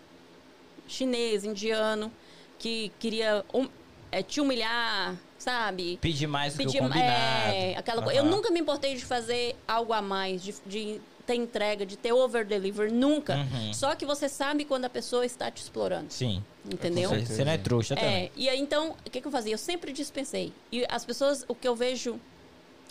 chinês, indiano, que queria. um- é, te humilhar, sabe?
Pedir mais do que
Pedir,
o combinado.
é, aquela coisa. Eu nunca me importei de fazer algo a mais, de, de ter entrega, de ter over deliver, nunca.
Uhum.
Só que você sabe quando a pessoa está te explorando,
Sim.
entendeu?
Você, não é trouxa também.
É, e aí então, o que, que eu fazia? Eu sempre dispensei. E as pessoas, o que eu vejo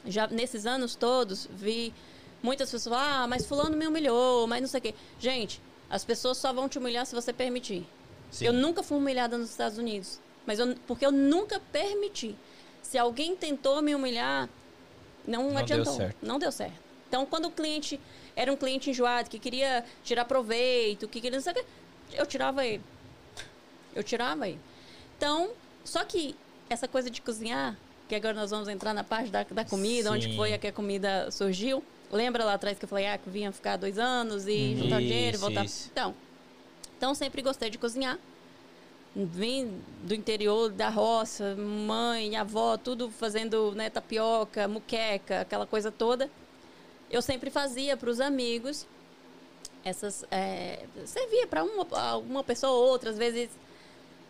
já nesses anos todos, vi muitas pessoas, ah, mas fulano me humilhou, mas não sei o quê. Gente, as pessoas só vão te humilhar se você permitir.
Sim.
Eu nunca fui humilhada nos Estados Unidos, mas eu, porque eu nunca permiti. Se alguém tentou me humilhar, não,
Não deu
adiantou.
certo.
Não deu certo. Então, quando o cliente era um cliente enjoado, que queria tirar proveito, que queria eu tirava ele. Eu tirava ele. Então, só que essa coisa de cozinhar, que agora nós vamos entrar na parte da, da comida, onde
Sim.
foi que a comida surgiu. Lembra lá atrás que eu falei, ah, que vinha ficar dois anos e juntar dinheiro e voltar.
isso.
Então, então sempre gostei de cozinhar. Vim do interior, da roça, mãe, avó, tudo fazendo né, tapioca, muqueca, aquela coisa toda. Eu sempre fazia para os amigos essas é, servia para uma, alguma pessoa ou outra às vezes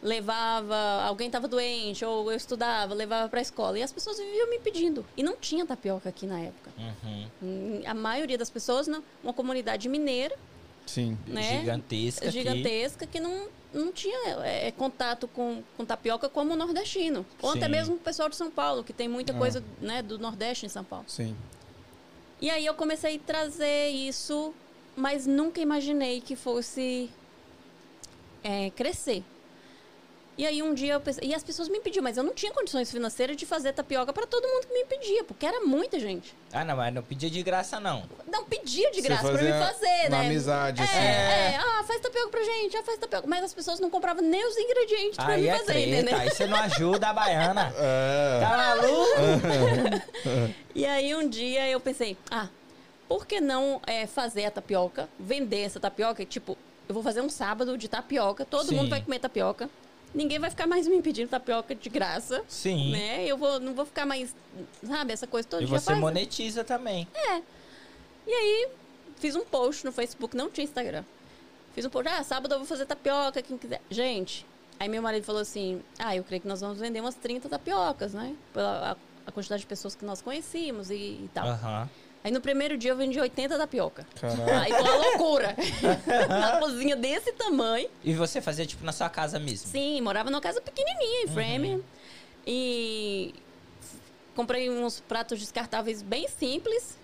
levava alguém estava doente ou eu estudava levava para a escola e as pessoas viviam me pedindo e não tinha tapioca aqui na época
Uhum.
Hum, a maioria das pessoas não uma comunidade mineira
Sim.
né
Gigantesca. aqui.
gigantesca que não não tinha é, contato com, com tapioca como o nordestino ou até
Sim.
mesmo o pessoal de São Paulo que tem muita coisa né do nordeste em São Paulo
Sim.
E aí eu comecei a trazer isso, mas nunca imaginei que fosse é, crescer. E aí um dia eu pensei, e as pessoas me pediam, mas eu não tinha condições financeiras de fazer tapioca para todo mundo que me pedia, porque era muita gente.
Ah, não, mas não pedia de graça, não.
Não pedia de graça para me fazer,
na
né?
amizade,
é,
assim.
É, ah, faz tapioca pra gente, ah, faz tapioca. Mas as pessoas não compravam nem os ingredientes para me
é
fazer,
treta,
entendeu?
aí você não ajuda a baiana.
É.
Tá maluco?
E aí um dia eu pensei, ah, por que não é, fazer a tapioca, vender essa tapioca? Tipo, eu vou fazer um sábado de tapioca, todo
Sim.
mundo vai comer tapioca. Ninguém vai ficar mais me pedindo tapioca de graça.
Sim.
Né? Eu vou, não vou ficar mais, sabe, essa coisa todo
E você
faz.
monetiza também.
E aí, fiz um post no Facebook, não tinha Instagram. Fiz um post, ah, sábado eu vou fazer tapioca, quem quiser. Gente, aí meu marido falou assim, ah, eu creio que nós vamos vender umas 30 tapiocas, né? Pela a, a quantidade de pessoas que nós conhecíamos e, e tal.
Aham.
Aí no primeiro dia eu vendi 80 tapioca.
Caraca.
Aí foi uma loucura. Na cozinha desse tamanho.
E você fazia, tipo, na sua casa mesmo?
Sim, morava numa casa pequenininha, em Framingham. E f- comprei uns pratos descartáveis bem simples.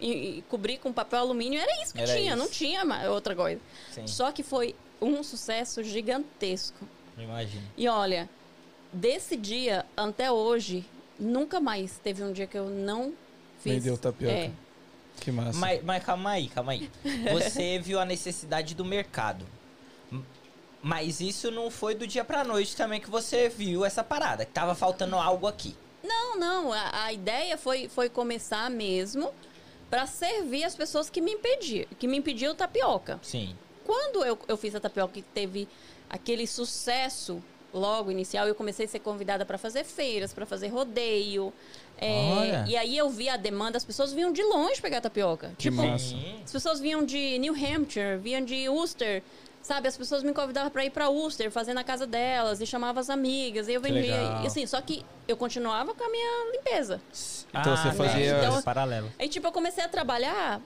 E, e cobri com papel alumínio. Era isso que
Era
tinha,
isso.
não tinha outra coisa.
Sim.
Só que foi um sucesso gigantesco.
Imagino.
E olha, desse dia até hoje, nunca mais teve um dia que eu não fiz.
Vendeu tapioca.
É.
Que massa.
Mas, mas calma aí, calma aí. Você viu a necessidade do mercado. Mas isso não foi do dia pra noite também que você viu essa parada. Que tava faltando algo aqui.
Não, não. A, a ideia foi, foi começar mesmo para servir as pessoas que me impediam, que me impediam tapioca.
Sim.
Quando eu, eu fiz a tapioca que teve aquele sucesso logo inicial, eu comecei a ser convidada para fazer feiras, para fazer rodeio. É, e aí eu vi a demanda, as pessoas vinham de longe pegar tapioca.
Que
tipo,
massa.
As pessoas vinham de New Hampshire, vinham de Worcester. Sabe, as pessoas me convidavam para ir para Worcester, fazer na casa delas, e chamavam as amigas, e eu vendia. E assim, só que eu continuava com a minha limpeza.
Então você
Ah,
fazia-
né?
Então-
paralelo.
Aí, tipo, eu comecei a trabalhar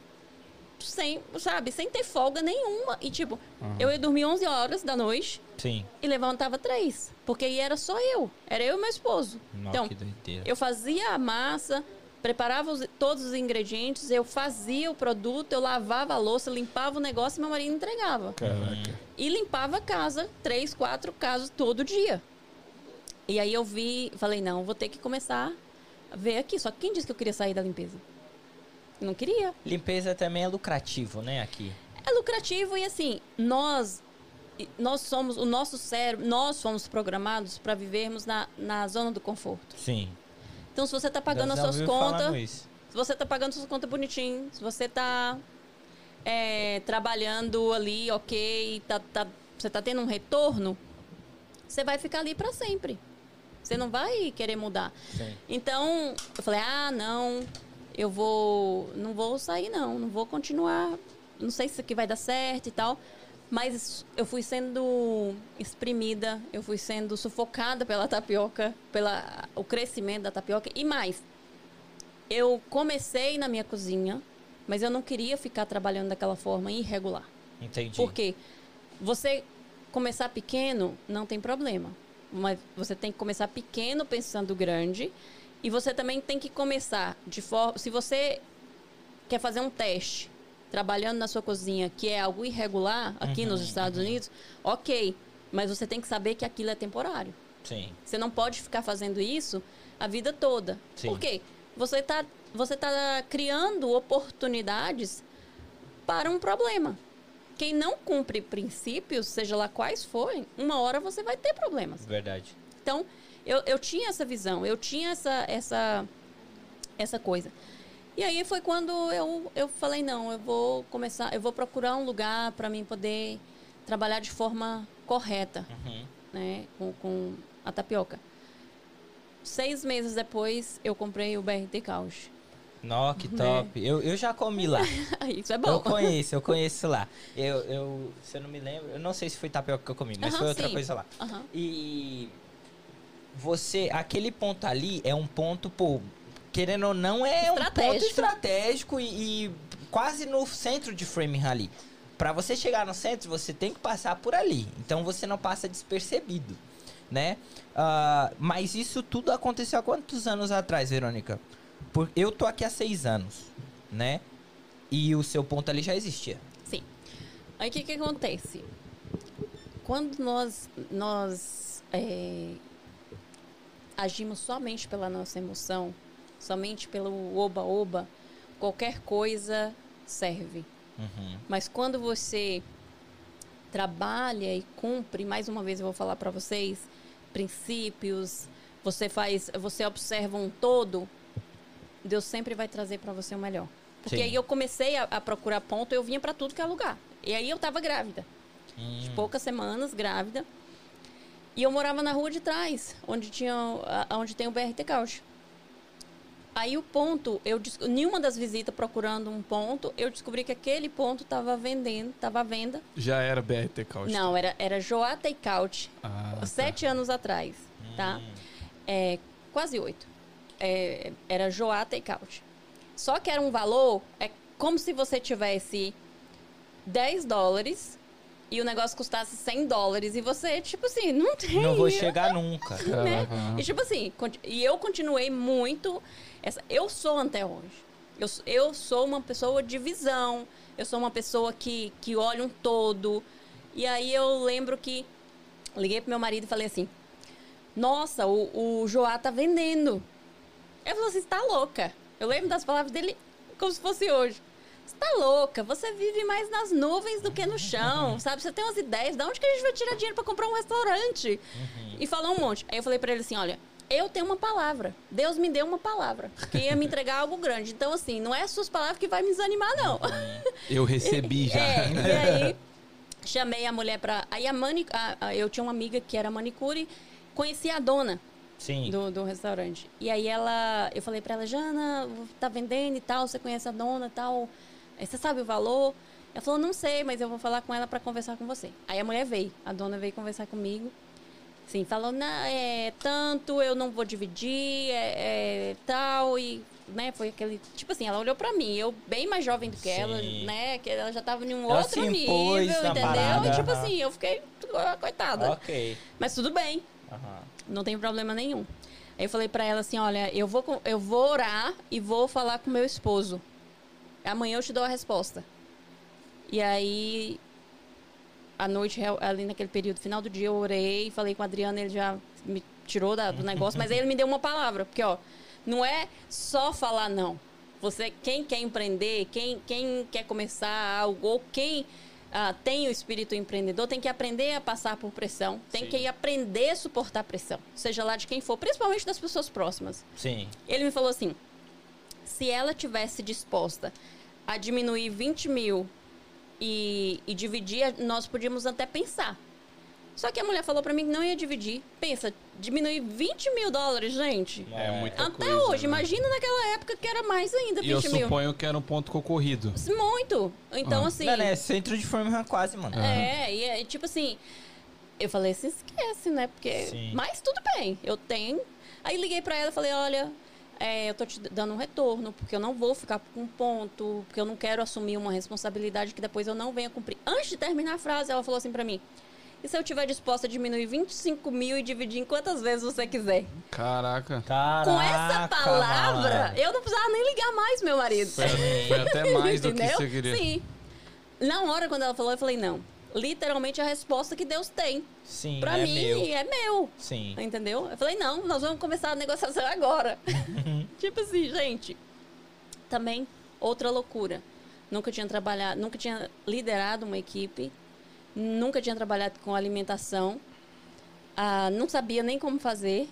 sem, sabe, sem ter folga nenhuma. E, tipo, eu ia dormir 11 horas da noite
Sim.
e levantava três. Porque aí era só eu. Era eu e meu esposo.
Nossa,
então, eu fazia a massa, preparava os- todos os ingredientes, eu fazia o produto, eu lavava a louça, limpava o negócio e meu marido entregava.
Caraca.
E limpava a casa, três, quatro casas todo dia. E aí eu vi, falei, não, vou ter que começar a ver aqui. Só que quem disse que eu queria sair da limpeza? Não queria.
Limpeza também é lucrativo, né, aqui.
É lucrativo e assim, nós nós somos o nosso cérebro, nós fomos programados para vivermos na, na zona do conforto.
Sim.
Então se você tá pagando as suas contas, se você tá pagando suas contas bonitinho, se você tá é, trabalhando ali, ok, tá, tá- você tá tendo um retorno, você vai ficar ali para sempre. Você não vai querer mudar.
Sim.
Então, eu falei, ah, não, eu vou. Não vou sair, não, não vou continuar. Não sei se isso aqui vai dar certo e tal. Mas eu fui sendo exprimida, eu fui sendo sufocada pela tapioca, pela o crescimento da tapioca e mais. Eu comecei na minha cozinha, mas eu não queria ficar trabalhando daquela forma irregular.
Entendi.
Porque você começar pequeno não tem problema, mas você tem que começar pequeno pensando grande e você também tem que começar de forma, se você quer fazer um teste trabalhando na sua cozinha, que é algo irregular aqui
Uhum,
nos Estados Unidos, OK, mas você tem que saber que aquilo é temporário.
Sim.
Você não pode ficar fazendo isso a vida toda.
Sim.
Por quê? Você está você tá criando oportunidades para um problema. Quem não cumpre princípios, seja lá quais forem, uma hora você vai ter problemas.
Verdade.
Então, eu, eu tinha essa visão, eu tinha essa, essa, essa coisa. E aí foi quando eu, eu falei, não, eu vou começar, eu vou procurar um lugar para mim poder trabalhar de forma correta,
Uhum.
né, com, com a tapioca. Seis meses depois, eu comprei o BRT Couch.
Nó, que top. Eu, eu já comi lá.
Isso é
Eu
bom.
conheço, eu conheço lá. Eu, eu, se eu não me lembro, eu não sei se foi tapioca que eu comi, mas
Aham,
foi outra
sim.
coisa lá.
Aham.
E você, aquele ponto ali é um ponto, pô, querendo ou não, é um ponto
Estratégico.
e, e quase no centro de Framingham ali. Pra você chegar no centro, você tem que passar por ali. Então você não passa despercebido, né? Ah, mas isso tudo aconteceu há quantos anos atrás, Verônica? Por, eu tô aqui há seis anos, né? E o seu ponto ali já existia.
Sim. Aí o que, que acontece? Quando nós, nós é, agimos somente pela nossa emoção, somente pelo oba-oba, qualquer coisa serve.
Uhum.
Mas quando você trabalha e cumpre, mais uma vez eu vou falar para vocês, princípios, você faz, você observa um todo, Deus sempre vai trazer para você o melhor. Porque
Sim.
aí eu comecei a, a procurar ponto, eu vinha para tudo que é lugar. E aí eu tava grávida, de
Hum.
poucas semanas grávida. E eu morava na rua de trás, onde tinha onde tem o BRT Couch. Aí o ponto, eu nenhuma das visitas procurando um ponto, eu descobri que aquele ponto estava vendendo, estava à venda.
Já era BRT Couch.
Não, era era Joá Takeout,
Ah, tá.
sete anos atrás, tá? É, quase oito. É, era Joá Takeout. Só que era um valor, é como se você tivesse 10 dólares e o negócio custasse 100 dólares e você, tipo assim, não tem.
Não vou chegar nunca.
né?
Aham.
E tipo assim, e eu continuei muito. Essa, eu sou até hoje. Eu, eu sou uma pessoa de visão. Eu sou uma pessoa que, que olha um todo. E aí eu lembro que liguei pro meu marido e falei assim: Nossa, o, o Joá tá vendendo. Ele falou assim: Você tá louca? Eu lembro das palavras dele como se fosse hoje. Tá louca? Você vive mais nas nuvens do que no chão, sabe? Você tem umas ideias. De onde que a gente vai tirar dinheiro pra comprar um restaurante? E falou um monte. Aí eu falei pra ele assim: olha, eu tenho uma palavra. Deus me deu uma palavra. Que ia me entregar algo grande. Então, assim, não é as suas palavras que vai me desanimar, não.
Eu recebi já.
É, e aí chamei a mulher pra. Aí a mani... a- a- eu tinha uma amiga que era manicure, conheci a dona
Sim.
do, do restaurante. E aí ela, eu falei pra ela, Jana, tá vendendo e tal, você conhece a dona e tal, Aí você sabe o valor? Ela falou, não sei, mas eu vou falar com ela pra conversar com você. Aí a mulher veio, a dona veio conversar comigo. Sim, falou, não, é tanto, eu não vou dividir, é, é tal, e, né, foi aquele, tipo assim, ela olhou pra mim, eu bem mais jovem do que ela,
Sim.
né, que ela já tava em um
Ela
outro nível, entendeu?
parada,
e tipo assim, eu fiquei, ah, coitada.
Ok.
Mas tudo bem, não tem problema nenhum. Aí eu falei pra ela assim, olha, eu vou, eu vou orar e vou falar com meu esposo. Amanhã eu te dou a resposta. E aí, à noite, ali naquele período, final do dia, eu orei, falei com o Adriano, ele já me tirou da- do negócio, mas aí ele me deu uma palavra, porque, ó, não é só falar não. Você, quem quer empreender, quem, quem quer começar algo, ou quem ah, tem o espírito empreendedor, tem que aprender a passar por pressão, tem
Sim.
que aprender a suportar pressão, seja lá de quem for, principalmente das pessoas próximas.
Sim.
Ele me falou assim: se ela tivesse disposta a diminuir 20 mil e, e dividir, nós podíamos até pensar. Só que a mulher falou pra mim que não ia dividir. Pensa, diminuir 20 mil dólares, gente.
É muita
Até
coisa,
hoje,
né?
imagina naquela época que era mais ainda, 20
E eu
mil.
suponho que era um ponto concorrido.
Muito. Então,
Ah.
assim.
Mano, é centro de Framingham quase, mano.
É, e é tipo assim, eu falei, se esquece, né? Porque.
Sim.
Mas tudo bem, eu tenho. Aí liguei pra ela e falei, olha, é, eu tô te dando um retorno, porque eu não vou ficar com ponto, porque eu não quero assumir uma responsabilidade que depois eu não venha cumprir. Antes de terminar a frase, ela falou assim pra mim. E se eu tiver disposta a diminuir 25 mil e dividir em quantas vezes você quiser?
Caraca.
Caraca,
Com essa palavra, eu não precisava nem ligar mais, meu marido.
Foi, foi até mais do que você queria.
Sim. Na hora, quando ela falou, eu falei, não. Literalmente a resposta que Deus tem.
Sim,
Pra
é
mim,
meu.
é meu.
Sim.
Entendeu? Eu falei, não, nós vamos começar a negociação agora. tipo assim, gente. Também, outra loucura. Nunca tinha trabalhado, nunca tinha liderado uma equipe. Nunca tinha trabalhado com alimentação. Ah, não sabia nem como fazer.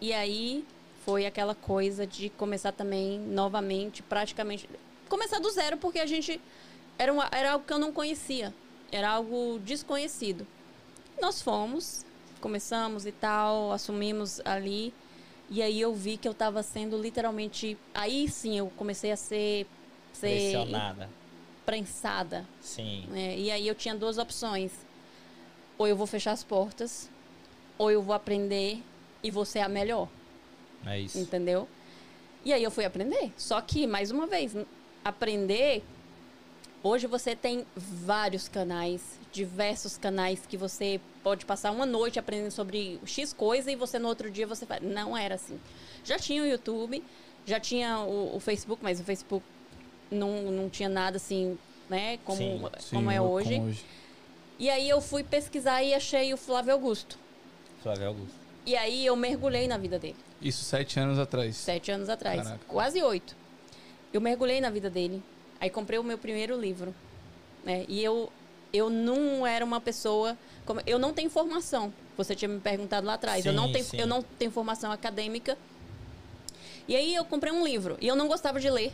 E aí foi aquela coisa de começar também novamente, praticamente. Começar do zero, porque a gente. Era, uma, era algo que eu não conhecia. Era algo desconhecido. Nós fomos, começamos e tal, assumimos ali. E aí eu vi que eu estava sendo literalmente. Aí sim eu comecei a ser. ser
Pressionada.
prensada.
Sim.
né? E aí eu tinha duas opções. Ou eu vou fechar as portas, ou eu vou aprender e vou ser a melhor.
É isso.
Entendeu? E aí eu fui aprender. Só que, mais uma vez, aprender. Hoje você tem vários canais, diversos canais que você pode passar uma noite aprendendo sobre X coisa e você no outro dia você faz. Não era assim. Já tinha o YouTube, já tinha o, o Facebook, mas o Facebook não, não tinha nada assim, né? Como,
Sim,
como
Sim,
é hoje.
hoje.
E aí eu fui pesquisar e achei o Flávio Augusto.
Flávio Augusto.
E aí eu mergulhei na vida dele.
Isso sete anos atrás.
Sete anos atrás.
Caraca.
Quase oito. Eu mergulhei na vida dele. Aí comprei o meu primeiro livro. Né? E eu, eu não era uma pessoa. como- eu não tenho formação. Você tinha me perguntado lá atrás. eu, não
Sim,
tenho,
sim.
eu não tenho formação acadêmica. E aí eu comprei um livro. E eu não gostava de ler.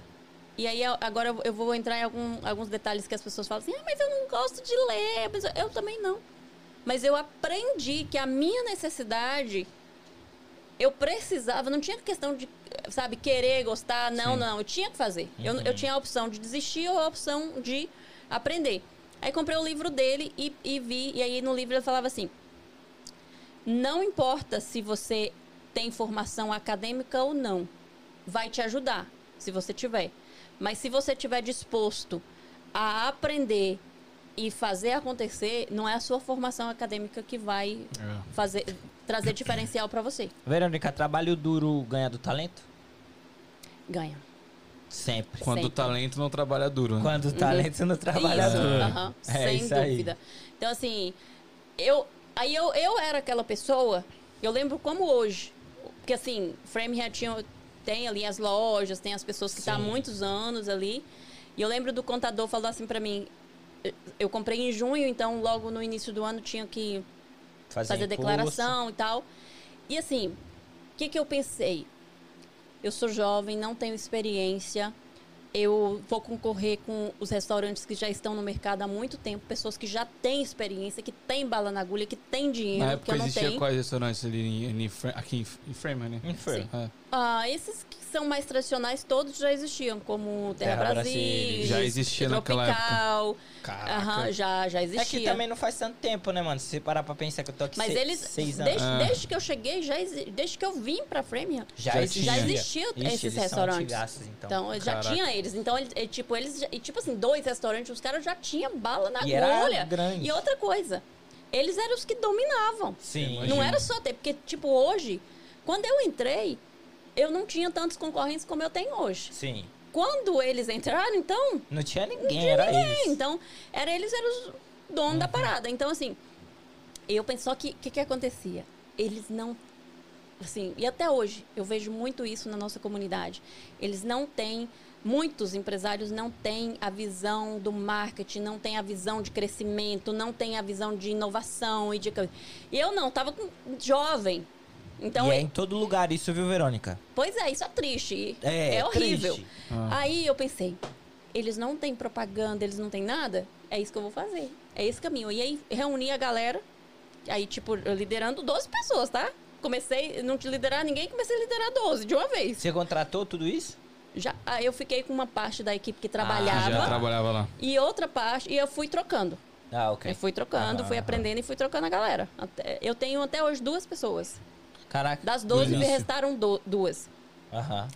E aí agora eu- vou entrar em algum- alguns detalhes que as pessoas falam assim: ah, mas eu não gosto de ler. Eu também não. Mas eu aprendi que a minha necessidade eu precisava, não tinha questão de, sabe, querer, gostar, não,
Sim.
não, eu tinha que fazer. Eu,
Uhum.
eu tinha a opção de desistir ou a opção de aprender. Aí comprei o livro dele e, e vi, e aí no livro ele falava assim: não importa se você tem formação acadêmica ou não, vai te ajudar, se você tiver. Mas se você tiver disposto a aprender e fazer acontecer, não é a sua formação acadêmica que vai
É.
fazer trazer diferencial para você.
Verônica, trabalho duro ganha do talento?
Ganha.
Sempre.
Quando o
Sempre.
talento não trabalha duro. né?
Quando o talento não trabalha
Isso,
duro.
aham,
É
sem
isso aí.
dúvida. Então, assim, eu. Aí eu, eu era aquela pessoa, eu lembro como hoje. Porque assim, Framingham tinha, tem ali as lojas, tem as pessoas que estão há
Sim.
muitos anos ali. E eu lembro do contador falou assim pra mim. Eu comprei em junho, então logo no início do ano tinha que fazer
imposto.
declaração e tal. E assim, o que, que eu pensei? Eu sou jovem, não tenho experiência. Eu vou concorrer com os restaurantes que já estão no mercado há muito tempo, pessoas que já têm experiência, que têm bala na agulha, que têm dinheiro,
Na
que
época
eu não
existia
tenho.
quais restaurantes ali em, em aqui em, em né?
Em Framingham.
É.
Ah, esses que são mais tradicionais, todos já existiam, como Terra,
Terra
Brasil.
Já existia naquela
Tropical,
Caraca.
aham, já, já
É
existia.
que também não faz tanto tempo, né, mano? Se você parar pra pensar que eu tô aqui
Mas
se-
eles,
seis anos.
desde,
Ah.
desde que eu cheguei, já exi- desde que eu vim pra Framingham,
Já,
Já
já existiam
Ixi,
esses
eles são
restaurantes.
antigaços, então.
Então, já tinha eles. Então, eles, é, tipo, eles. E, tipo assim, dois restaurantes, os caras já tinham bala na
E
agulha.
grande.
E outra coisa, eles eram os que dominavam.
Sim.
Não era só ter, porque, tipo, hoje, quando eu entrei, eu não tinha tantos concorrentes como eu tenho hoje.
Sim.
Quando eles entraram, então,
Não tinha ninguém,
tinha
era
ninguém.
isso.
Então, era eles eram os donos da parada. Então, assim, eu penso só que o que, que acontecia? Eles não. Assim, e até hoje, eu vejo muito isso na nossa comunidade. Eles não têm. Muitos empresários não têm a visão do marketing, não têm a visão de crescimento, não têm a visão de inovação e de. Eu não, tava com jovem. Então,
e é em todo lugar isso, viu, Verônica?
Pois é, isso é triste.
É,
É, horrível.
triste.
Ah.
Aí eu pensei, eles não têm propaganda, eles não têm nada, é isso que eu vou fazer. É esse caminho. E aí reuni a galera, Aí, tipo, eu liderando 12 pessoas, tá? Comecei, não te liderar ninguém, comecei a liderar 12 de uma vez.
Você contratou tudo isso?
Já, aí eu fiquei com uma parte da equipe que
Ah,
trabalhava
já trabalhava lá.
e outra parte, e eu fui trocando.
Ah, ok.
Eu fui trocando,
Aham,
fui
aham.
aprendendo e fui trocando a galera. Até- eu tenho até hoje duas pessoas.
Caraca.
Das 12 me restaram do- duas.
Aham.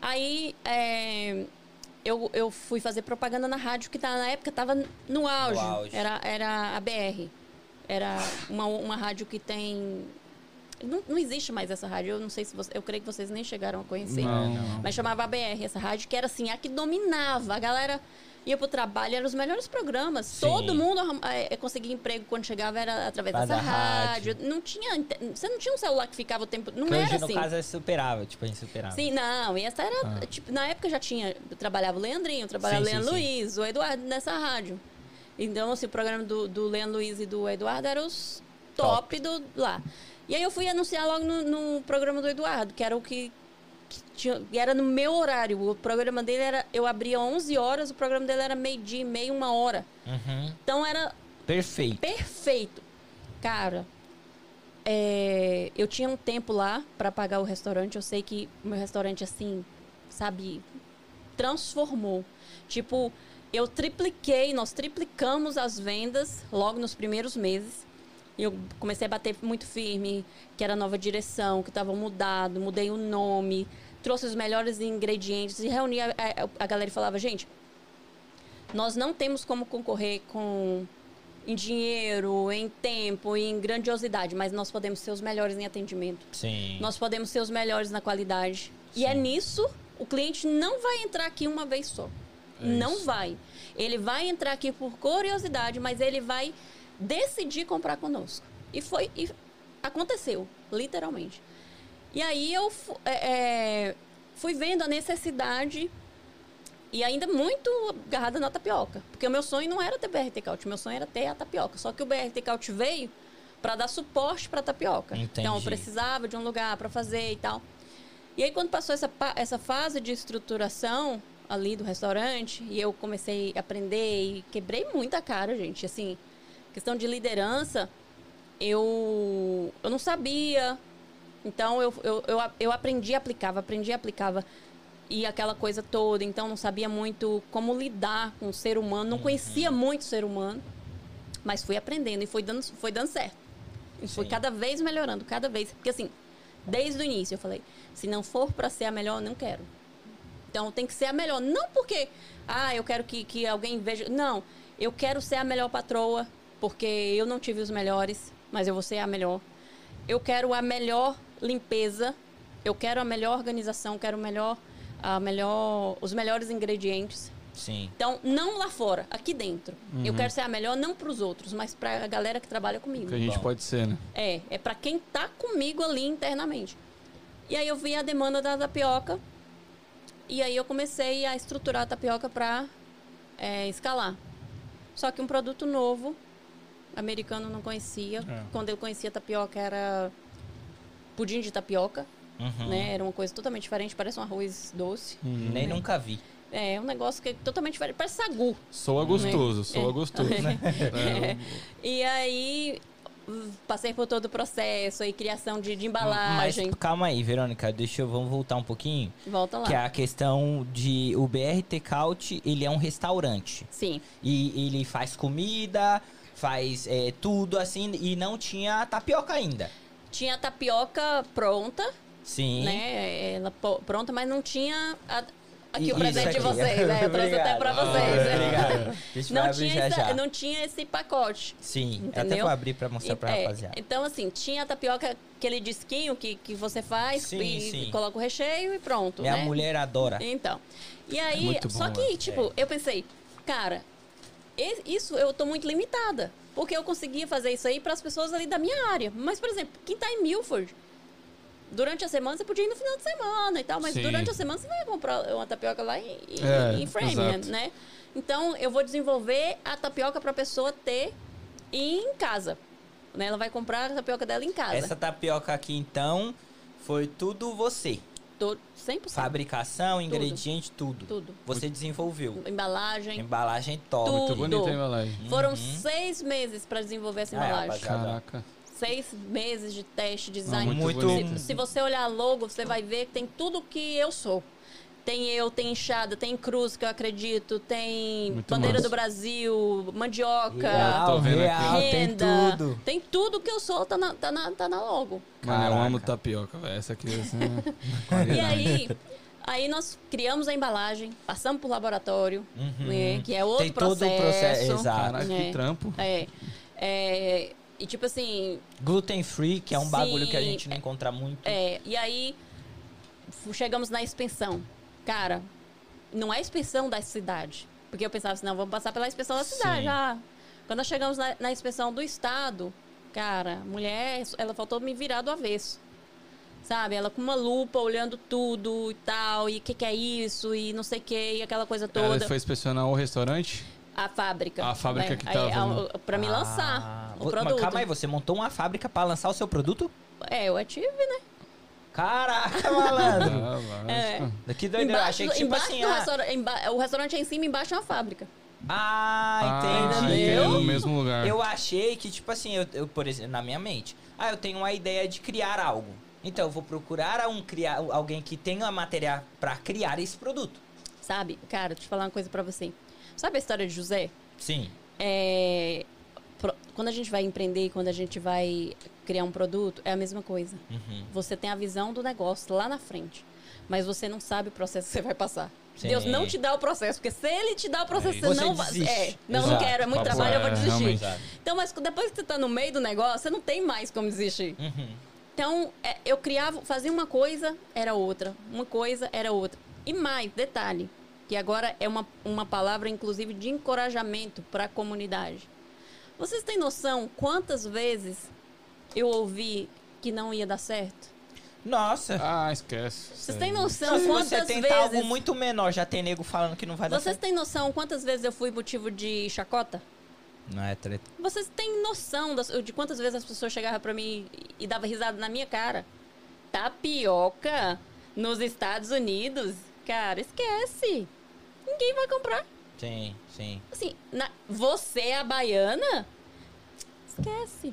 Aí é, eu, eu fui fazer propaganda na rádio que tá, na época tava no auge.
auge.
Era, era a BR. Era uma, uma rádio que tem. Não, não existe mais essa rádio. Eu não sei se você. Eu creio que vocês nem chegaram a conhecer.
Não, não.
Mas chamava ABR, essa rádio, que era assim, a que dominava. A galera ia pro trabalho, eram os melhores programas.
Sim.
Todo mundo arrum- é, conseguia emprego quando chegava, era através
Mas
dessa
rádio.
rádio. Não tinha. Você não tinha um celular que ficava o tempo. Não
Que
era
hoje,
assim.
no caso, é superável. Tipo, é insuperável.
Sim, não, e essa era,
Ah.
tipo, na época já tinha, eu trabalhava o Leandrinho, trabalhava o
Sim, sim,
Leandro
sim.
Luiz, o Eduardo nessa rádio. Então, assim, o programa do, do Leandro Luiz e do Eduardo eram os top, do lá. E aí eu fui anunciar logo no, no programa do Eduardo, que era o que, que tinha, e era no meu horário. O programa dele era, eu abria 11 horas, o programa dele era meio-dia, meio, uma hora.
Uhum.
Então era
Perfeito.
perfeito. Cara, é, eu tinha um tempo lá pra pagar o restaurante. Eu sei que o meu restaurante, assim, sabe, transformou. Tipo, eu tripliquei, nós triplicamos as vendas logo nos primeiros meses. E eu comecei a bater muito firme, que era a nova direção, que estava mudado, mudei o nome, trouxe os melhores ingredientes e reuni a, a, a galera e falava, gente, nós não temos como concorrer com em dinheiro, em tempo, em grandiosidade, mas nós podemos ser os melhores em atendimento.
Sim.
Nós podemos ser os melhores na qualidade. E é
Sim.
nisso o cliente não vai entrar aqui uma vez só. não
isso.
vai. Ele vai entrar aqui por curiosidade, mas ele vai decidir comprar conosco. E foi e aconteceu, literalmente. E aí eu é, é, fui vendo a necessidade e ainda muito agarrada na tapioca. Porque o meu sonho não era ter BRT Caute, meu sonho era ter a tapioca. Só que o BRT Caute veio para dar suporte para tapioca. Então eu
Entendi.
precisava de um lugar para fazer e tal. E aí quando passou essa, essa fase de estruturação ali do restaurante, e eu comecei a aprender e quebrei muita cara, gente. Assim, questão de liderança, eu, eu não sabia. Então eu, eu, eu, eu aprendi e aplicava, aprendi e aplicava. E aquela coisa toda, então não sabia muito como lidar com o ser humano, não conhecia muito o ser humano, mas fui aprendendo e foi dando, foi dando certo. E foi
Sim.
cada vez melhorando, cada vez. Porque assim, desde o início eu falei, se não for para ser a melhor, eu não quero. Então tem que ser a melhor. Não porque, ah, eu quero que, que alguém veja. Não, eu quero ser a melhor patroa, porque eu não tive os melhores, mas eu vou ser a melhor. Eu quero a melhor limpeza, eu quero a melhor organização, quero o melhor, a melhor, os melhores ingredientes.
Sim.
Então, não lá fora, aqui dentro.
Uhum.
Eu quero ser a melhor não para os outros, mas para a galera que trabalha comigo.
Que a gente
Bom.
pode ser, né?
É, é para quem tá comigo ali internamente. E aí eu vi a demanda da tapioca. E aí eu comecei a estruturar a tapioca para escalar. Só que um produto novo, americano não conhecia.
É.
Quando eu conhecia tapioca era pudim de tapioca,
Uhum.
né? Era uma coisa totalmente diferente, parece um arroz doce.
Nem nunca vi.
É, um negócio que é totalmente diferente, parece sagu.
Soa gostoso, soa
É.
gostoso. né? É,
E aí passei por todo o processo aí, criação de, de
Mas
embalagem.
calma aí, Verônica, deixa eu vamos voltar um pouquinho.
Volta lá.
Que é a questão de o BRT Caute, ele é um restaurante.
Sim.
E ele faz comida, faz é, tudo assim, e não tinha tapioca ainda.
Tinha a tapioca pronta,
Sim.
né? Ela pronta, mas não tinha. a- Aqui
E-
o presente
isso
de
aqui.
vocês, né? Eu trouxe até pra
Ah,
vocês. né?
Obrigado.
Não tinha,
já
essa-
já.
não tinha esse pacote.
Sim, eu até
Entendeu?
vou abrir pra mostrar pra
É,
rapaziada.
Então, assim, tinha a tapioca, aquele disquinho que, que você faz
Sim,
e
sim.
coloca o recheio e pronto.
Minha
né?
mulher adora.
Então. E aí,
muito
só
bom,
que,
é.
tipo, eu pensei, cara, e- isso eu tô muito limitada. Porque eu conseguia fazer isso aí para as pessoas ali da minha área. Mas, por exemplo, quem tá em Milford, durante a semana você podia ir no final de semana e tal, mas
Sim.
durante a semana você vai comprar uma tapioca lá em, em,
É,
em Framingham,
exato.
né? Então, eu vou desenvolver a tapioca para a pessoa ter em casa. Né? Ela vai comprar a tapioca dela em casa.
Essa tapioca aqui, então, foi tudo você.
Tô 100%.
Fabricação, ingrediente, tudo.
Tudo.
Você desenvolveu.
Embalagem.
Embalagem top.
Tudo.
Muito bonita a embalagem.
Foram
Uhum.
seis meses para desenvolver essa
Ah, é,
embalagem.
rapaziada.
Caraca.
seis meses de teste, design.
Ah, muito
Muito-.
Se, se você olhar a logo, você vai ver que tem tudo que eu sou. Tem eu, tem enxada, tem cruz, que eu acredito, tem
Muito
bandeira
massa.
do Brasil, mandioca,
Real,
Tô vendo aqui.
real, tem
renda.
tudo.
Tem tudo que eu sou, tá na, tá na, tá na logo.
Mano, eu amo tapioca, velho. Essa aqui é assim,
E aí, aí nós criamos a embalagem, passamos por laboratório,
Uhum.
né, que é outro
Tem todo
processo.
o processo, exato.
Caraca,
É.
que trampo.
É, é, e tipo assim,
Gluten free, que é um bagulho que a
Sim,
gente não encontra muito.
é, e aí chegamos na expensão. Cara, não é expensão da cidade. Porque eu pensava assim, não, vamos passar pela inspeção da cidade. Ah, quando nós chegamos na, na inspeção do estado, cara, mulher, ela faltou me virar do avesso. Sabe? Ela com uma lupa, olhando tudo e tal, e o que, que é isso, e não sei o que, e aquela coisa
Ela
toda.
foi inspecionar o restaurante?
A fábrica.
A fábrica
né?
que
Aí,
tava-
a- Pra me
Ah,
lançar o
mas
produto.
calma aí, você montou uma fábrica pra lançar o seu produto?
É, eu tive, né?
Caraca, malandro.
Ah.
É.
Que doideira. Eu achei que, tipo
embaixo
assim,
do
ah,
restaurante, emba- o restaurante é em cima, embaixo é uma fábrica.
ah,
Ah,
entendi.
que é no mesmo lugar.
Eu achei que, tipo assim, eu, eu, por exemplo, na minha mente, ah, eu tenho uma ideia de criar algo. Então, eu vou procurar um, criar, alguém que tenha material pra criar esse produto.
Sabe? Cara, deixa eu falar uma coisa pra você. Sabe a história de José?
Sim.
É, Quando a gente vai empreender, quando a gente vai criar um produto, é a mesma coisa.
Uhum.
Você tem a visão do negócio lá na frente, mas você não sabe o processo que você vai passar.
Sim.
Deus não te dá o processo, porque se ele te dá o processo,
É
você
isso.
não
Você
vai. É, não, não
Exato.
quero, é muito
Papo
trabalho, eu vou
é,
desistir. Então, mas depois que você tá no meio do negócio, você não tem mais como desistir.
Uhum.
Então, é, eu criava, fazia uma coisa, era outra. Uma coisa, era outra. E mais, detalhe, que agora é uma, uma palavra, inclusive, de encorajamento para a comunidade. Vocês têm noção quantas vezes eu ouvi que não ia dar certo?
Nossa.
Ah, esquece.
Vocês têm noção
se
quantas
você tenta
vezes...
algo muito menor, já tem nego falando que não vai dar
Vocês
certo.
têm noção quantas vezes eu fui motivo de chacota?
Não é treta.
Vocês têm noção das- de quantas vezes as pessoas chegavam pra mim e, e davam risada na minha cara? Tapioca nos Estados Unidos? Cara, esquece. Ninguém vai comprar.
Sim, sim.
Assim, na- você é a baiana? Esquece.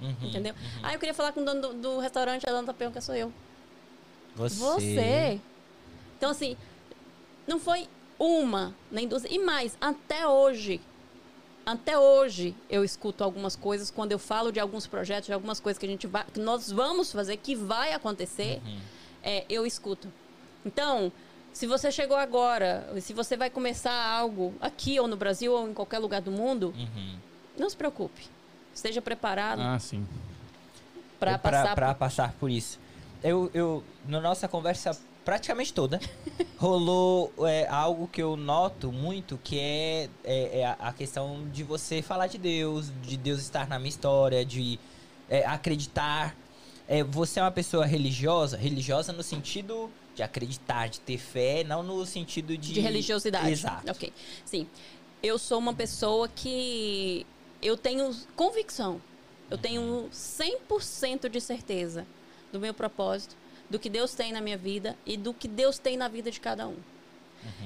Uhum.
Entendeu? Aí eu queria falar com o dono do, do restaurante, a dona tapioca sou eu.
Você.
Você. Então, assim, não foi uma, nem duas. E mais, até hoje, até hoje eu escuto algumas coisas quando eu falo de alguns projetos, de algumas coisas que a gente vai, que nós vamos fazer, que vai acontecer,
Uhum.
é, eu escuto. Então, se você chegou agora, se você vai começar algo aqui ou no Brasil ou em qualquer lugar do mundo,
Uhum.
não se preocupe. Esteja preparado
Ah, sim.
para
pra,
passar
pra
por...
passar por isso. Eu, eu, na nossa conversa praticamente toda, rolou é, algo que eu noto muito, que é, é, é a- a questão de você falar de Deus, de Deus estar na minha história, de é, acreditar. É, você é uma pessoa religiosa, religiosa no sentido de acreditar, de ter fé, não no sentido de...
de religiosidade.
Exato.
Ok. Sim. Eu sou uma pessoa que eu tenho convicção. Eu tenho 100% de certeza do meu propósito, do que Deus tem na minha vida e do que Deus tem na vida de cada um.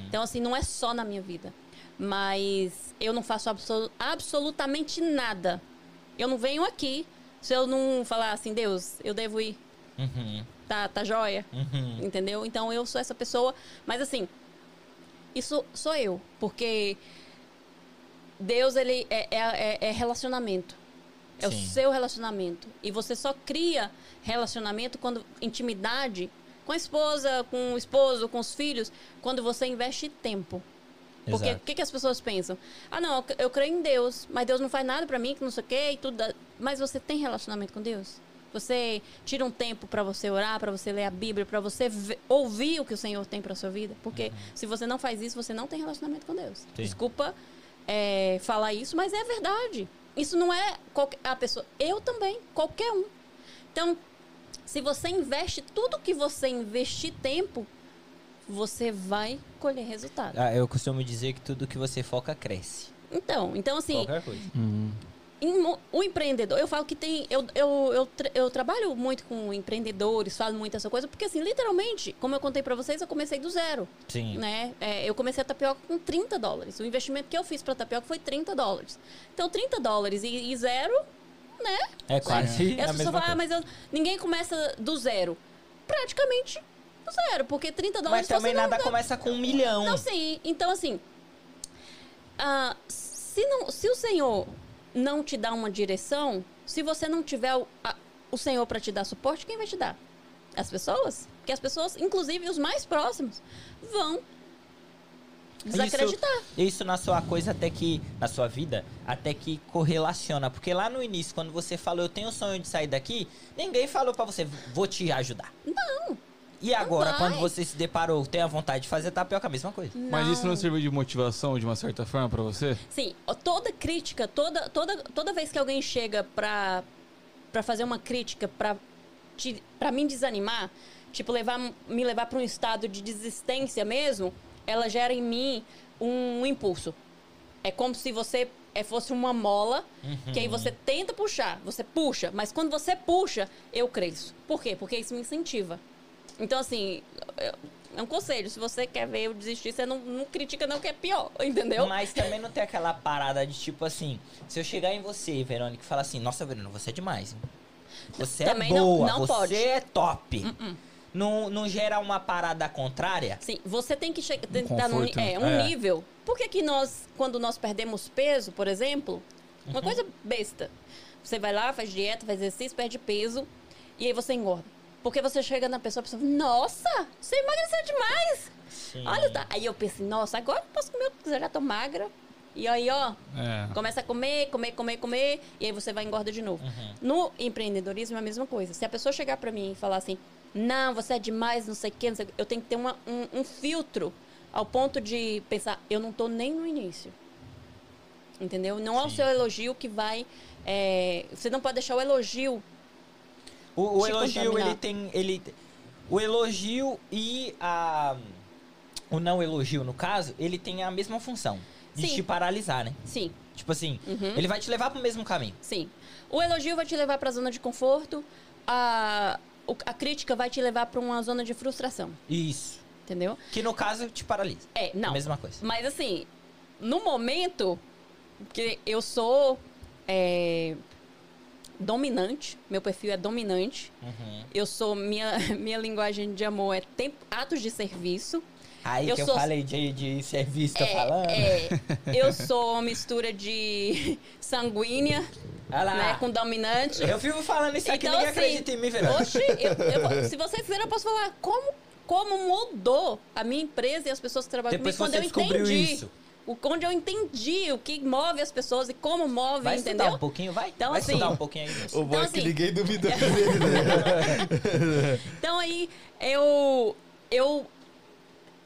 Então, assim, não é só na minha vida. Mas eu não faço absolu- absolutamente nada. Eu não venho aqui se eu não falar assim, Deus, eu devo ir.
Uhum,
Tá, tá joia?
uhum.
Entendeu? Então eu sou essa pessoa. Mas assim, isso sou eu. Porque Deus, ele é, é, é- é relacionamento. É
Sim.
o seu relacionamento. E você só cria relacionamento quando intimidade com a esposa, com o esposo, com os filhos, quando você investe tempo. Porque o que, que as pessoas pensam? Ah, não, eu- creio em Deus, mas Deus não faz nada pra mim, que não sei o quê, e tudo. dá- Mas você tem relacionamento com Deus? Você tira um tempo pra você orar, pra você ler a Bíblia, pra você ouvir o que o Senhor tem pra sua vida? Porque se você não faz isso, você não tem relacionamento com Deus.
Sim.
Desculpa é, falar isso, mas é verdade. Isso não é qualquer, a pessoa. Eu também, qualquer um. Então, se você investe tudo que você investir tempo, você vai colher resultado.
Ah, eu costumo dizer que tudo que você foca cresce.
Então, então assim,
Qualquer coisa.
mo- o empreendedor, eu falo que tem. Eu, eu, eu, eu trabalho muito com empreendedores, falo muito essa coisa, porque assim, literalmente, como eu contei pra vocês, eu comecei do zero.
Sim.
Né? É, eu comecei a tapioca com 30 dólares. O investimento que eu fiz pra tapioca foi 30 dólares. Então, 30 dólares e, e zero né?
É quase
E
a
as pessoas
mesma
falam, ah, mas eu- ninguém começa do zero. Praticamente do zero, porque 30 dólares
Mas também
não
nada
dá-
começa com um milhão.
Não, sim. Então, assim, ah, se, não, se o Senhor não te dá uma direção, se você não tiver o, a- o Senhor para te dar suporte, quem vai te dar? As pessoas? Porque as pessoas, inclusive os mais próximos, vão desacreditar.
Isso, isso na sua coisa até que. Na sua vida, até que correlaciona. Porque lá no início, quando você falou, eu tenho o sonho de sair daqui, ninguém falou pra você, vou te ajudar.
Não.
E agora,
vai.
quando você se deparou, tem a vontade de fazer tapioca, a mesma coisa.
Mas isso não serviu de motivação de uma certa forma pra você?
Sim, toda crítica, toda, toda, toda vez que alguém chega pra, pra fazer uma crítica, pra, te, pra me desanimar, tipo, levar, me levar pra um estado de desistência mesmo, ela gera em mim um, impulso. É como se você é, fosse uma mola, que aí você tenta puxar, você puxa, mas quando você puxa, eu cresço. Por quê? Porque isso me incentiva. Então, assim, é é um conselho. Se você quer ver eu desistir, você não, não critica, não, que é pior, entendeu?
Mas também não tem aquela parada de tipo assim, se eu chegar em você, Verônica, e falar assim, nossa, Verônica, você é demais. hein? Você
Também
é
não-
boa,
não
você
pode.
é top. Não, não gera uma parada contrária?
Sim, você tem que che- tentar num,
conforto,
é, um
é.
nível. Por que, que nós, quando nós perdemos peso, por exemplo, uma coisa besta. Você vai lá, faz dieta, faz exercício, perde peso e aí você engorda. Porque você chega na pessoa, a pessoa fala, nossa, você emagreceu demais.
Sim.
Olha, tá. Aí eu pensei, nossa, agora eu posso comer o que quiser, já tô magra. E aí, ó,
É.
Começa a comer, comer, comer, comer, e aí você vai engorda de novo. No empreendedorismo é a mesma coisa. Se a pessoa chegar pra mim e falar assim, não, você é demais, não sei o quê, não sei o quê", eu tenho que ter uma- um, um filtro ao ponto de pensar, eu não tô nem no início. Entendeu? Não é o
Sim.
seu elogio que vai. é, você não pode deixar o elogio.
O, o elogio,
contaminar.
ele tem. Ele, o elogio e a. O não elogio, no caso, ele tem a mesma função. De
Sim.
te paralisar, né?
Sim,
Tipo assim,
Uhum.
ele vai te levar pro mesmo caminho.
sim. O elogio vai te levar pra zona de conforto, a, a crítica vai te levar pra uma zona de frustração.
Isso.
Entendeu?
Que no caso te paralisa.
É, não.
A mesma coisa.
Mas assim, no momento que eu sou é, dominante, meu perfil é dominante,
Uhum.
eu sou minha minha linguagem de amor é tempo, atos de serviço.
Aí
Eu
que
sou-
eu falei de, de serviço,
É,
falando?
é, eu sou uma mistura de sanguínea,
Olha
né, com dominante.
Eu vivo falando isso aqui,
Então,
ninguém
assim,
acredita em mim, Verônica.
Oxi, eu- eu- se vocês quiserem, eu posso falar como, como mudou a minha empresa e as pessoas que trabalham
Depois
comigo quando eu entendi.
isso.
O, onde eu entendi o que move as pessoas e como move,
Vai
entendeu?
estudar um pouquinho, vai?
Então,
vai
assim,
estudar um pouquinho aí, moço.
O bom é
Então,
que
assim-
ninguém duvida dele, né?
Então aí eu eu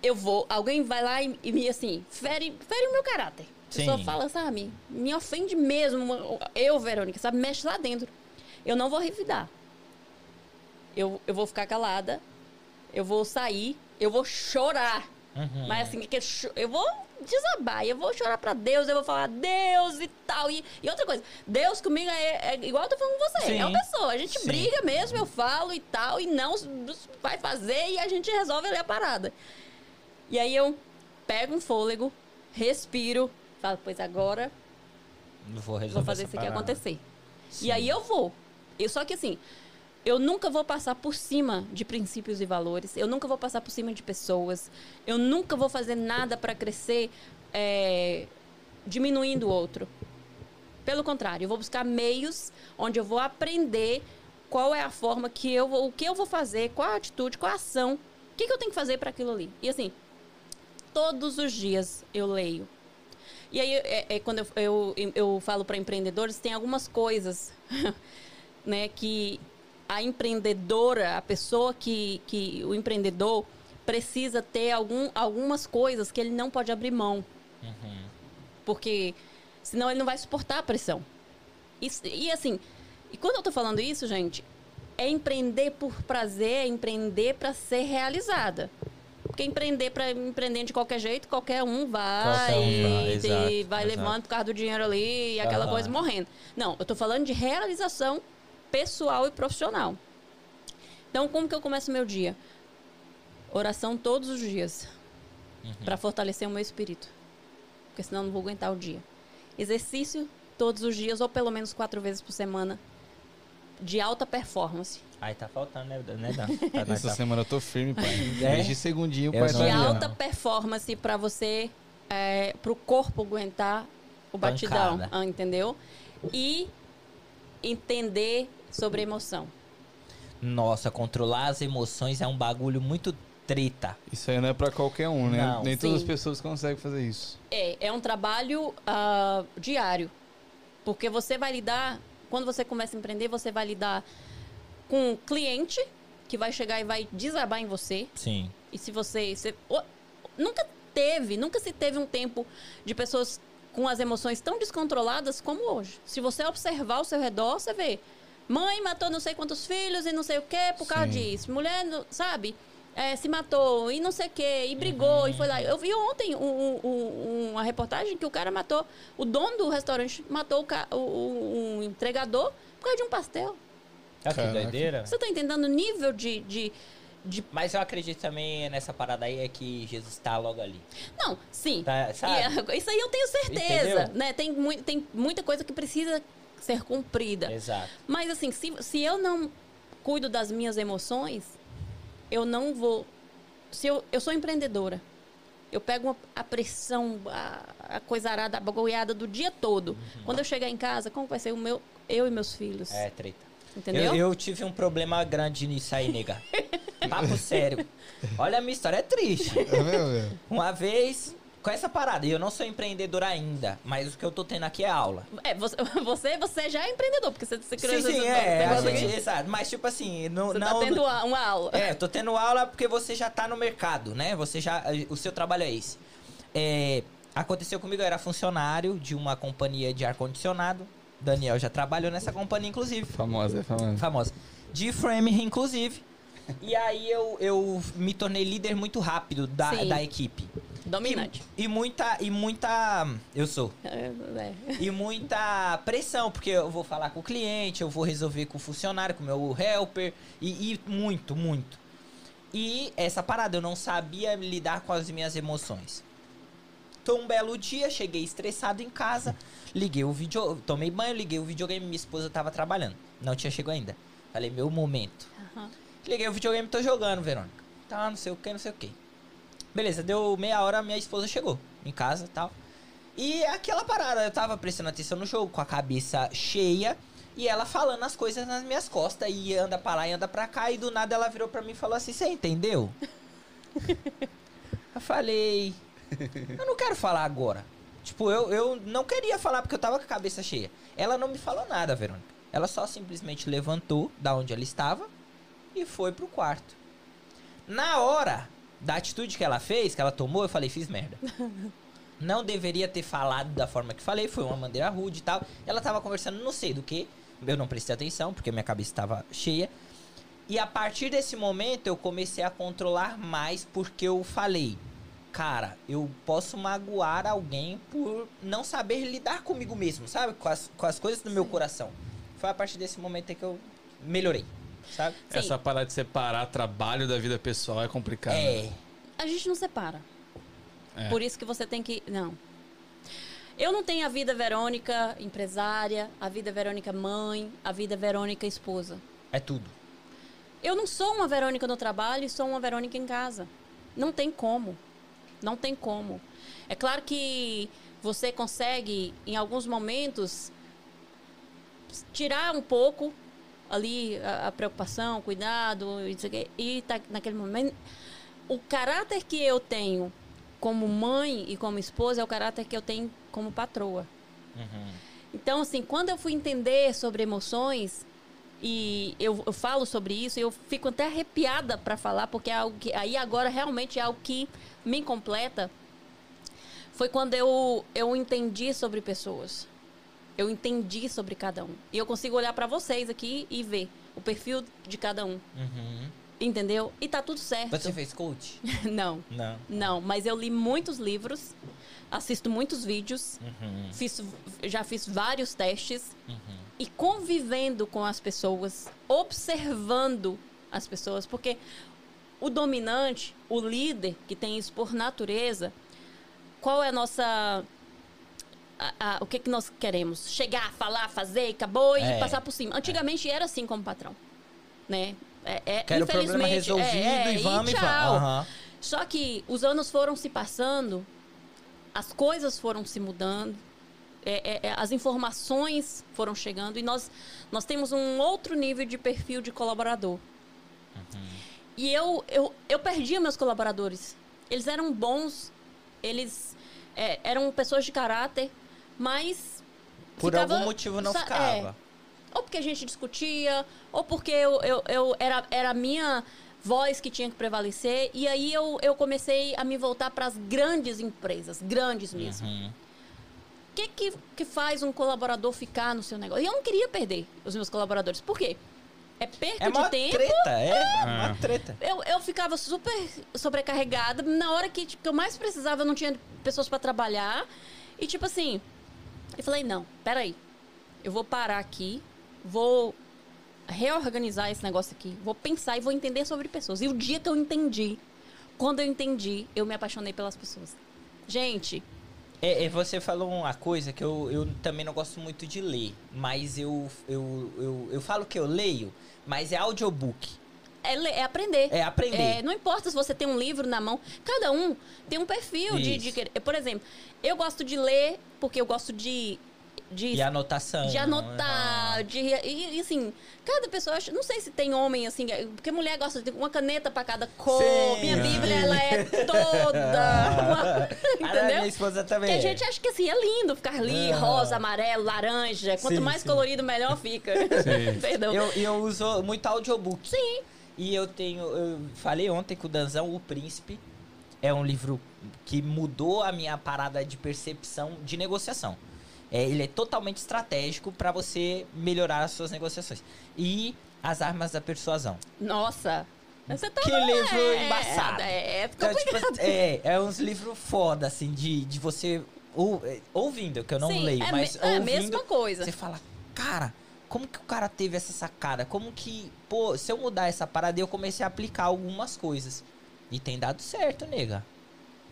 eu vou, alguém vai lá e, e me assim, fere, fere o meu caráter. A pessoa
Sim.
fala, sabe, me ofende mesmo, eu, Verônica, sabe, mexe lá dentro. Eu não vou revidar. Eu, eu vou ficar calada, eu vou sair, eu vou chorar.
Uhum.
Mas assim, eu vou desabar, eu vou chorar pra Deus, eu vou falar Deus e tal. E, e outra coisa, Deus comigo é, é igual eu tô falando com você,
Sim.
é uma pessoa. A gente
Sim.
briga mesmo, eu falo e tal, e não vai fazer e a gente resolve ali a parada. E aí eu pego um fôlego, respiro, falo, pois agora
Vou
vou fazer isso aqui
parada.
acontecer.
Sim.
E aí eu vou. Eu, só que assim, eu nunca vou passar por cima de princípios e valores. Eu nunca vou passar por cima de pessoas. Eu nunca vou fazer nada para crescer é, diminuindo o outro. Pelo contrário, eu vou buscar meios onde eu vou aprender qual é a forma que eu vou, o que eu vou fazer, qual a atitude, qual a ação, o que, que eu tenho que fazer para aquilo ali. E assim, todos os dias eu leio. E aí, é, é quando eu, eu, eu falo para empreendedores, tem algumas coisas, né, que a empreendedora, a pessoa que, que o empreendedor precisa ter algum, algumas coisas que ele não pode abrir mão. Porque senão ele não vai suportar a pressão. Isso- e assim, e quando eu tô falando isso, gente, é empreender por prazer, é empreender para ser realizada. Porque empreender para empreender de qualquer jeito, qualquer um vai,
Qualquer um vai,
e
exato,
vai
exato.
levando por causa do dinheiro ali e aquela
Aham.
coisa morrendo. Não, eu tô falando de realização pessoal e profissional. Então, como que eu começo o meu dia? Oração todos os dias.
Uhum.
Para fortalecer o meu espírito. Porque senão eu não vou aguentar o dia. Exercício todos os dias, ou pelo menos quatro vezes por semana, de alta performance.
Aí tá faltando, né, né Dan? Tá,
Essa
tá.
semana eu tô firme, pai.
É?
Desde segundinho,
Eu
pai
não-
tá
De alta performance para você, é, para o corpo aguentar o batidão,
Pancada.
ah, entendeu? E entender sobre emoção.
Nossa, controlar as emoções é um bagulho muito treta.
Isso aí não é pra qualquer um, né?
Não.
Nem todas as
Sim.
pessoas conseguem fazer isso.
É, é um trabalho ah, diário. Porque você vai lidar, quando você começa a empreender, você vai lidar com um cliente que vai chegar e vai desabar em você.
Sim.
E se você. você- o- nunca teve, nunca se teve um tempo de pessoas com as emoções tão descontroladas como hoje. Se você observar ao seu redor, você vê. Mãe matou não sei quantos filhos e não sei o quê por causa
Sim.
disso. Mulher, sabe? É, se matou e não sei o quê, e brigou, e foi lá. Eu vi ontem um- um- um- uma reportagem que o cara matou, o dono do restaurante matou o, o- um entregador por causa de um pastel.
Olha que doideira.
Você tá entendendo o nível de, de, de
Mas eu acredito também nessa parada aí é que Jesus tá logo ali.
Não, sim.
Tá, sabe?
E, é- isso aí eu tenho certeza.
Entendeu?
Né? Tem, mui- tem muita coisa que precisa ser cumprida.
Exato.
Mas assim, se, se eu não cuido das minhas emoções, eu não vou. Se eu, eu sou empreendedora. Eu pego uma- a pressão, a, a coisa arada, a bagulhada do dia todo. Quando eu chegar em casa, como vai ser o meu, eu e meus filhos?
Uhum. É, treta.
Entendeu?
Eu, eu tive um problema grande nisso aí, nega. Papo sério. Olha, a minha história é triste.
É mesmo?
Uma vez, com essa parada, e eu não sou empreendedor ainda, mas o que eu tô tendo aqui é aula.
É, você, você, você já é empreendedor, porque você, você criou
Sim, sim, é. gente-
aqui.
exato. Mas, tipo assim, não.
Você
não
tá tendo uma, aula.
É, tô tendo aula porque você já tá no mercado, né? Você já. O seu trabalho é esse. É, aconteceu comigo, eu era funcionário de uma companhia de ar-condicionado. Daniel já trabalhou nessa companhia, inclusive.
Famosa, é famosa.
Famosa. De Frame, inclusive. E aí eu, eu me tornei líder muito rápido da,
Sim.
da equipe.
Dominante.
E, e muita. E muita. Eu sou.
É, é.
E muita pressão, porque eu vou falar com o cliente, eu vou resolver com o funcionário, com o meu helper, e, e muito, muito. E essa parada, eu não sabia lidar com as minhas emoções. Então, um belo dia, cheguei estressado em casa, liguei o vídeo, tomei banho, liguei o videogame, minha esposa tava trabalhando. Não tinha chegado ainda. Falei, meu momento.
Aham.
Liguei o videogame, tô jogando, Verônica. Tá, não sei o que, não sei o que. Beleza, deu meia hora, minha esposa chegou em casa e tal. E aquela parada, eu tava prestando atenção no jogo, com a cabeça cheia, e ela falando as coisas nas minhas costas, e anda pra lá e anda pra cá, e do nada ela virou pra mim e falou assim, você entendeu? eu falei, eu não quero falar agora. Tipo, eu, eu não queria falar porque eu tava com a cabeça cheia. Ela não me falou nada, Verônica. Ela só simplesmente levantou da onde ela estava e foi pro quarto. Na hora da atitude que ela fez, que ela tomou, eu falei, fiz merda. Não deveria ter falado da forma que falei, foi uma maneira rude e tal. Ela tava conversando não sei do que, eu não prestei atenção porque minha cabeça estava cheia. E a partir desse momento eu comecei a controlar mais porque eu falei, cara, eu posso magoar alguém por não saber lidar comigo mesmo, sabe? Com as, com as coisas do meu coração. Foi a partir desse momento que eu melhorei, sabe?
Sim.
Essa parada de separar trabalho da vida pessoal é complicado.
É.
A gente não separa.
É.
Por isso que você tem que. Não. Eu não tenho a vida Verônica empresária, a vida Verônica mãe, a vida Verônica esposa.
É tudo.
Eu não sou uma Verônica no trabalho e sou uma Verônica em casa. Não tem como. Não tem como. É claro que você consegue, em alguns momentos, tirar um pouco ali a, a preocupação, o cuidado, e, não sei o quê, e tá naquele momento. O caráter que eu tenho como mãe e como esposa é o caráter que eu tenho como patroa.
Uhum.
Então, assim, quando eu fui entender sobre emoções, e eu, eu falo sobre isso, eu fico até arrepiada para falar, porque é algo que aí agora realmente é algo que me completa. Foi quando eu, eu entendi sobre pessoas. Eu entendi sobre cada um. E eu consigo olhar para vocês aqui e ver o perfil de cada um.
Uhum.
Entendeu? E tá tudo certo.
Você fez coach?
Não,
Não.
não. Mas eu li muitos livros, assisto muitos vídeos,
Uhum.
fiz, já fiz vários testes
Uhum.
e convivendo com as pessoas, observando as pessoas, porque o dominante, o líder que tem isso por natureza, qual é a nossa a- a- o que, que nós queremos? Chegar, falar, fazer, acabou e
É,
passar por cima. Antigamente era assim como patrão, né? É, é,
Quero o problema
infelizmente,
resolvido
é, é,
e vamos e
tchau.
Aham.
Só que os anos foram se passando, as coisas foram se mudando, é, é, é, as informações foram chegando e nós, nós temos um outro nível de perfil de colaborador. E eu, eu, eu perdia meus colaboradores. Eles eram bons, eles é, eram pessoas de caráter, mas.
Por
ficava-
algum motivo não ficava.
é, ou porque a gente discutia, ou porque eu, eu, eu era, era a minha voz que tinha que prevalecer. E aí eu, eu comecei a me voltar para as grandes empresas, grandes mesmo.
Uhum.
O que, que, que faz um colaborador ficar no seu negócio? E eu não queria perder os meus colaboradores. Por quê? É perca
É
de tempo.
treta, é, uma treta.
Eu, eu ficava super sobrecarregada. Na hora que, tipo, que eu mais precisava, eu não tinha pessoas para trabalhar. E, tipo assim, eu falei: não, peraí. Eu vou parar aqui, vou reorganizar esse negócio aqui, vou pensar e vou entender sobre pessoas. E o dia que eu entendi, quando eu entendi, eu me apaixonei pelas pessoas. Gente,
É, é, você falou uma coisa que eu, eu também não gosto muito de ler, mas eu, eu, eu, eu falo que eu leio, mas é audiobook.
É, le- é aprender.
É aprender.
É, não importa se você tem um livro na mão, cada um tem um perfil de, de. Por exemplo, eu gosto de ler porque eu gosto de. De,
E anotação.
de anotar, de, e, e, assim, cada pessoa, não sei se tem homem assim, porque mulher gosta de uma caneta pra cada cor.
Sim.
Minha Bíblia, ela é toda. uma-
A
entendeu?
minha esposa também.
Que a gente acha que assim, é lindo ficar ali,
Ah.
rosa, amarelo, laranja. Quanto
Sim,
mais
sim.
colorido, melhor fica. Perdão.
Eu, eu uso muito audiobook.
Sim.
E eu tenho. Eu falei ontem com o Danzão, O Príncipe. É um livro que mudou a minha parada de percepção de negociação. É, ele é totalmente estratégico para você melhorar as suas negociações. E As Armas da Persuasão.
Nossa. Você tá
Que livro
é,
embaçado.
É, é
Então, tipo, é, é uns livros foda, assim, de, de você ou- é, ouvindo, que eu não
Sim,
leio,
é,
mas
me- é a
ouvindo,
mesma coisa.
você fala, cara, como que o cara teve essa sacada? Como que, pô, se eu mudar essa parada, eu comecei a aplicar algumas coisas. E tem dado certo, nega.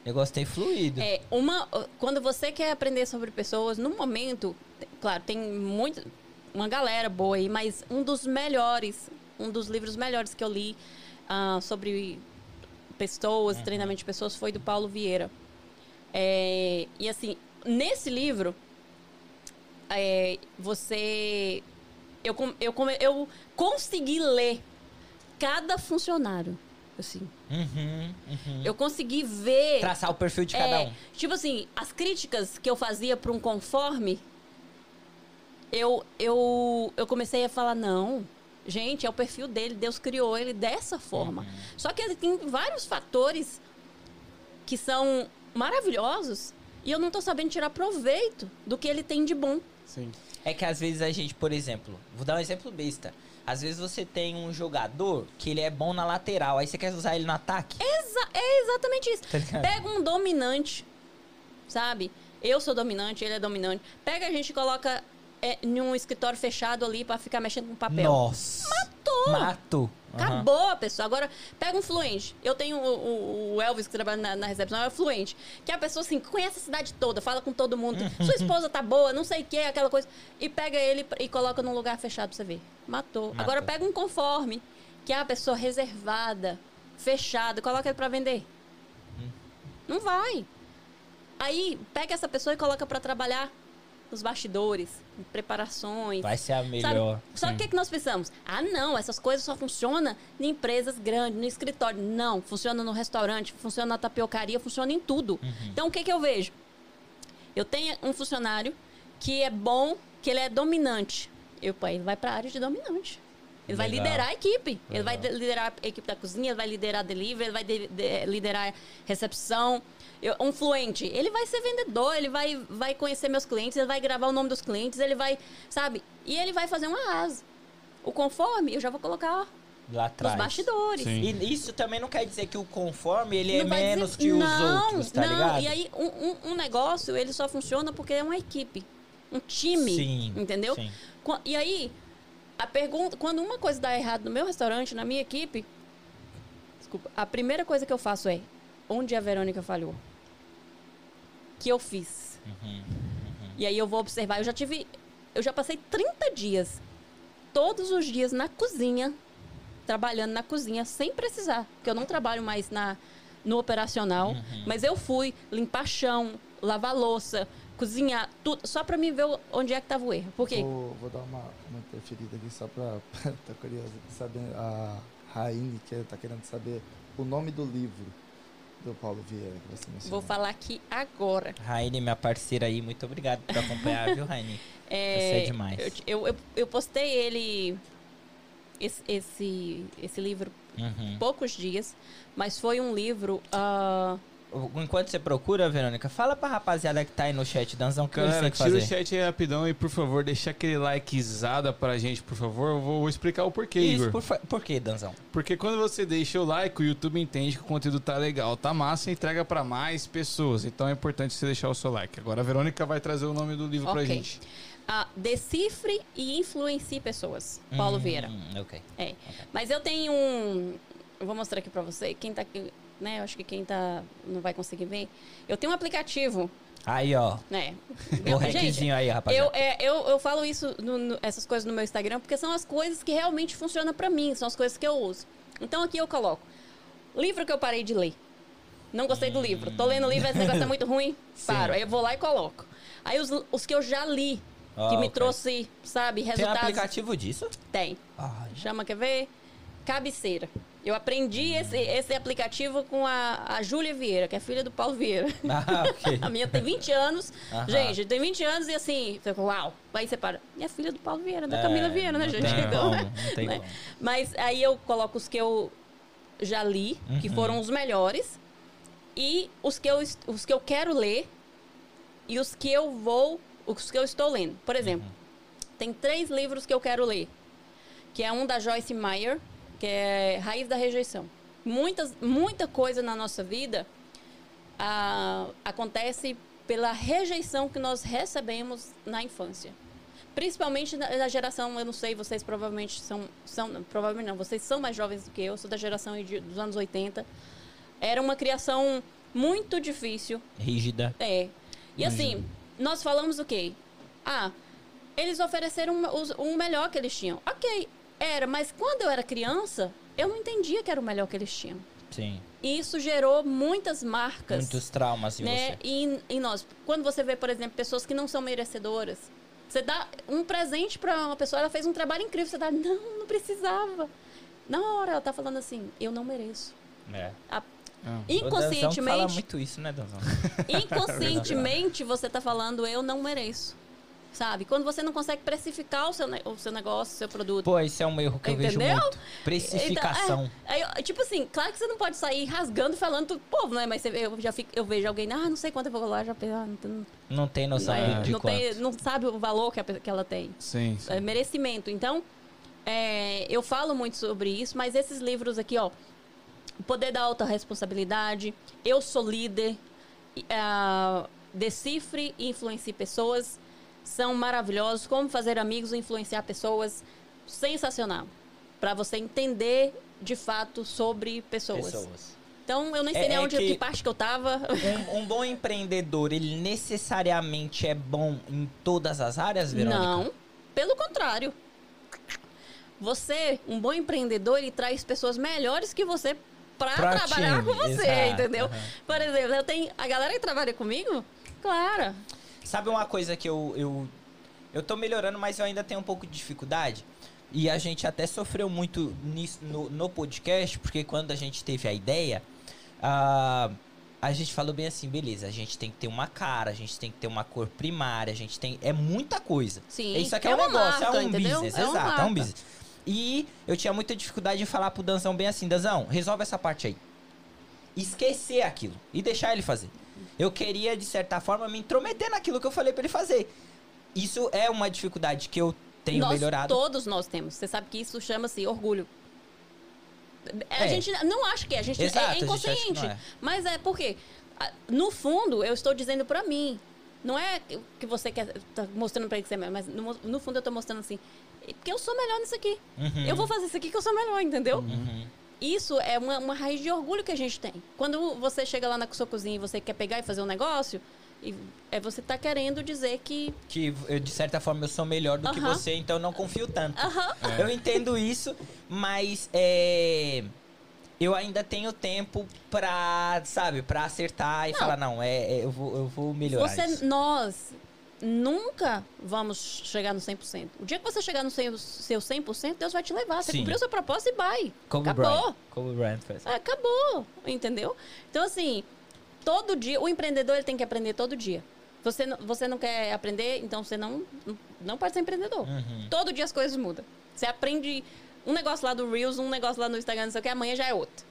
O negócio tem fluído.
É, uma, quando você quer aprender sobre pessoas, no momento, claro, tem muito, uma galera boa aí, mas um dos melhores, um dos livros melhores que eu li ah, sobre pessoas, treinamento de pessoas, foi do Paulo Vieira. É, e assim, nesse livro, é, você. Eu, eu, eu consegui ler cada funcionário. Assim.
Uhum, uhum.
Eu consegui ver.
Traçar o perfil de cada
É,
um.
Tipo assim, as críticas que eu fazia para um conforme, eu, eu, eu comecei a falar, não, gente, é o perfil dele, Deus criou ele dessa forma.
Uhum.
Só que ele tem vários fatores que são maravilhosos e eu não tô sabendo tirar proveito do que ele tem de bom.
Sim.
É que às vezes a gente, por exemplo, vou dar um exemplo besta. Às vezes você tem um jogador que ele é bom na lateral, aí você quer usar ele no ataque.
Exa- é exatamente isso.
Tá?
Pega um dominante, sabe? Eu sou dominante, ele é dominante. Pega a gente e coloca é, em um escritório fechado ali pra ficar mexendo com papel.
Nossa.
Matou.
Mato.
Acabou a pessoa. Agora, pega um fluente. Eu tenho o, o- Elvis que trabalha na, na recepção, é fluente. Que é a pessoa assim, conhece a cidade toda, fala com todo mundo. Sua esposa tá boa, não sei o que, aquela coisa. E pega ele e coloca num lugar fechado pra você ver. Matou.
Matou.
Agora pega um conforme, que é a pessoa reservada, fechada, coloca ele pra vender.
Hum.
Não vai. Aí, pega essa pessoa e coloca pra trabalhar nos bastidores, em preparações.
Vai ser a
Sabe?
melhor.
Só que o que, que nós pensamos? Ah, não, essas coisas só funcionam em empresas grandes, no escritório. Não, funciona no restaurante, funciona na tapiocaria, funciona em tudo.
Uhum.
Então, o que, que eu vejo? Eu tenho um funcionário que é bom, que ele é dominante. Eu, pô, ele vai para a área de dominante. Ele vai
Legal.
liderar a equipe. Ele vai
Legal.
de- liderar a equipe da cozinha, ele vai liderar a delivery, ele vai de- de- liderar a recepção. Eu- um fluente, ele vai ser vendedor, ele vai, vai conhecer meus clientes, ele vai gravar o nome dos clientes, ele vai, sabe? E ele vai fazer um arraso. O conforme, eu já vou colocar
Lá
nos
atrás.
bastidores.
Sim.
E isso também não quer dizer que o conforme ele é
Não dizer-
menos que os
Não,
outros, tá
não.
ligado?
E aí, um, um- um negócio, ele só funciona porque é uma equipe. Um time.
Sim,
Entendeu?
sim.
E aí, a pergunta... Quando uma coisa dá errado no meu restaurante, na minha equipe... Desculpa. A primeira coisa que eu faço é... Onde a Verônica falhou? Que eu fiz?
Uhum,
E aí eu vou observar. Eu já tive. Eu já passei 30 dias, todos os dias na cozinha, trabalhando na cozinha, sem precisar. Porque eu não trabalho mais na, no operacional.
Uhum.
Mas eu fui limpar chão, lavar louça, cozinhar, tudo, só pra mim ver onde é que tava o erro. Por quê?
Vou, vou dar uma, uma interferida aqui só pra. tá curioso de saber. A Raine que tá querendo saber o nome do livro do Paulo Vieira que você mencionou.
Vou falar aqui agora.
Raine, minha parceira aí, muito obrigado por acompanhar, viu, Raine? Você é demais.
Eu, eu, eu, eu postei ele, esse, esse, esse livro,
Uhum.
poucos dias, mas foi um livro. ah,
Enquanto você procura, Verônica, fala pra rapaziada que tá aí no chat, Danzão, o que têm que
tira
fazer?
o chat aí rapidão e, por favor, deixa aquele likezada pra gente, por favor. Eu vou, vou explicar o porquê,
Isso,
Igor.
por, fa- por que, Danzão?
Porque quando você deixa o like, o YouTube entende que o conteúdo tá legal, tá massa e entrega pra mais pessoas. Então é importante você deixar o seu like. Agora a Verônica vai trazer o nome do livro pra
Ok.
gente.
ah, Decifre e influencie pessoas. Paulo
Hum,
Vieira.
Ok.
É. Mas eu tenho um. Eu vou mostrar aqui pra você. Quem tá aqui. Né, eu acho que quem tá. não vai conseguir ver. Eu tenho um aplicativo,
Aí, ó.
né?
O
Eu-
requisinho aí,
Eu,
rapaziada.
é, eu, eu falo isso, no- no- essas coisas no meu Instagram, porque são as coisas que realmente funcionam pra mim, são as coisas que eu uso. Então aqui eu coloco. Livro que eu parei de ler. Não gostei do livro. Tô lendo livro, esse negócio tá muito ruim.
Sim.
Paro. Aí eu vou lá e coloco. Aí os, os que eu já li,
Ah,
que me
ok.
trouxe, sabe,
Tem um
resultados.
aplicativo disso?
Tem.
Ah,
Chama, quer ver? Cabeceira. Eu aprendi esse, esse aplicativo com a, a Júlia Vieira, que é filha do Paulo Vieira.
ah, ok.
A minha tem 20 anos.
Aham.
Gente, tem 20 anos e assim, fala, uau. Aí você para. Minha filha do Paulo Vieira, da
É,
Camila Vieira, né, gente? Então,
como, não tem
né?
como.
Mas aí eu coloco os que eu já li, que
Uhum.
foram os melhores, e os que, eu, os que eu quero ler e os que eu vou, os que eu estou lendo. Por exemplo,
Uhum.
tem três livros que eu quero ler, que é um da Joyce Meyer, que é Raiz da Rejeição. Muitas, muita coisa na nossa vida ah, acontece pela rejeição que nós recebemos na infância. Principalmente na, na geração, eu não sei, vocês provavelmente são, são. Provavelmente não, vocês são mais jovens do que eu, sou da geração de- dos anos 80. Era uma criação muito difícil.
Rígida.
É. E assim, nós falamos o quê? Ah, eles ofereceram o melhor que eles tinham. Ok, era, mas quando eu era criança, eu não entendia que era o melhor que eles tinham.
Sim.
E isso gerou muitas marcas
Muitos traumas em
né?
você.
E em nós, quando você vê, por exemplo, pessoas que não são merecedoras, você dá um presente para uma pessoa, ela fez um trabalho incrível, você dá, não, não precisava. Na hora ela tá falando assim, eu não mereço.
É.
A-
Ah.
O Danzão fala
inconscientemente,
muito isso, né, Danzão?
inconscientemente você tá falando, eu não mereço. Sabe? Quando você não consegue precificar o seu, o seu negócio, o seu produto.
Pô, esse é um erro que eu vejo
Entendeu?
muito. Precificação.
Então, é, aí, tipo assim, claro que você não pode sair rasgando falando pro povo, né? Mas você- eu já fico, eu vejo alguém, ah, não sei quanto eu vou lá, já ah, não, tem-
Não tem noção
É,
de,
não,
quanto.
tem- não sabe o valor que, a que ela tem.
Sim. sim.
É merecimento. Então, é, eu falo muito sobre isso, mas esses livros aqui, ó. O Poder da Alta Responsabilidade, Eu Sou Líder, ah, Decifre e Influencie Pessoas, são maravilhosos. Como fazer amigos e influenciar pessoas, sensacional. Para você entender de fato sobre pessoas.
Pessoas.
Então, eu nem sei
É-
nem
é
onde,
que-
que parte que eu tava.
Um, um bom empreendedor, ele necessariamente é bom em todas as áreas, Verônica?
Não, pelo contrário. Você, um bom empreendedor, ele traz pessoas melhores que você pra,
Pra
trabalhar
time,
com você,
exato,
entendeu?
aham.
Por exemplo, eu tenho a galera que trabalha comigo, claro.
Sabe uma coisa que eu, eu. Eu tô melhorando, mas eu ainda tenho um pouco de dificuldade. E a gente até sofreu muito nisso, no, no podcast, porque quando a gente teve a ideia, a, a gente falou bem assim, beleza, a gente tem que ter uma cara, a gente tem que ter uma cor primária, a gente tem. É muita coisa.
Sim,
Isso aqui é,
é
um negócio,
marca,
é um
entendeu?
business,
É
exato, é um
marca.
business. E eu tinha muita dificuldade de falar pro Danzão bem assim, Danzão, resolve essa parte aí. Esquecer aquilo e deixar ele fazer. Eu queria, de certa forma, me intrometer naquilo que eu falei pra ele fazer. Isso é uma dificuldade que eu tenho
nós,
melhorado.
Todos nós temos. Você sabe que isso chama-se orgulho. A
É.
gente não acha que é, a gente
Exato,
é
gente acha que
inconsciente.
não é.
Mas é porque, no fundo, eu estou dizendo pra mim. Não é que você quer tá mostrando pra ele que você é melhor, mas no, no fundo eu tô mostrando assim, porque eu sou melhor nisso aqui.
Uhum.
Eu vou fazer isso aqui que eu sou melhor, entendeu?
Uhum.
Isso é uma, uma raiz de orgulho que a gente tem. Quando você chega lá na sua cozinha e você quer pegar e fazer um negócio, E é você tá querendo dizer que.
Que eu, de certa forma eu sou melhor do que
Aham.
você, então eu não confio tanto.
Aham.
Eu entendo isso, mas é. Eu ainda tenho tempo pra, sabe, pra acertar e
Não.
falar, não, é, é, eu, vou, eu vou melhorar
Você,
isso.
nós nunca vamos chegar no 100%. O dia que você chegar no seu, seu 100%, Deus vai te levar. Você
Sim.
cumpriu seu propósito e vai.
Kobe
Acabou.
Bryant. Kobe Bryant faz.
Ah, Acabou. Entendeu? Então, assim, todo dia, o empreendedor ele tem que aprender todo dia. Você não, você não quer aprender, então você não, não pode ser empreendedor.
Uhum.
Todo dia as coisas mudam. Você aprende um negócio lá do Reels, um negócio lá no Instagram, não sei o que, amanhã já é outro.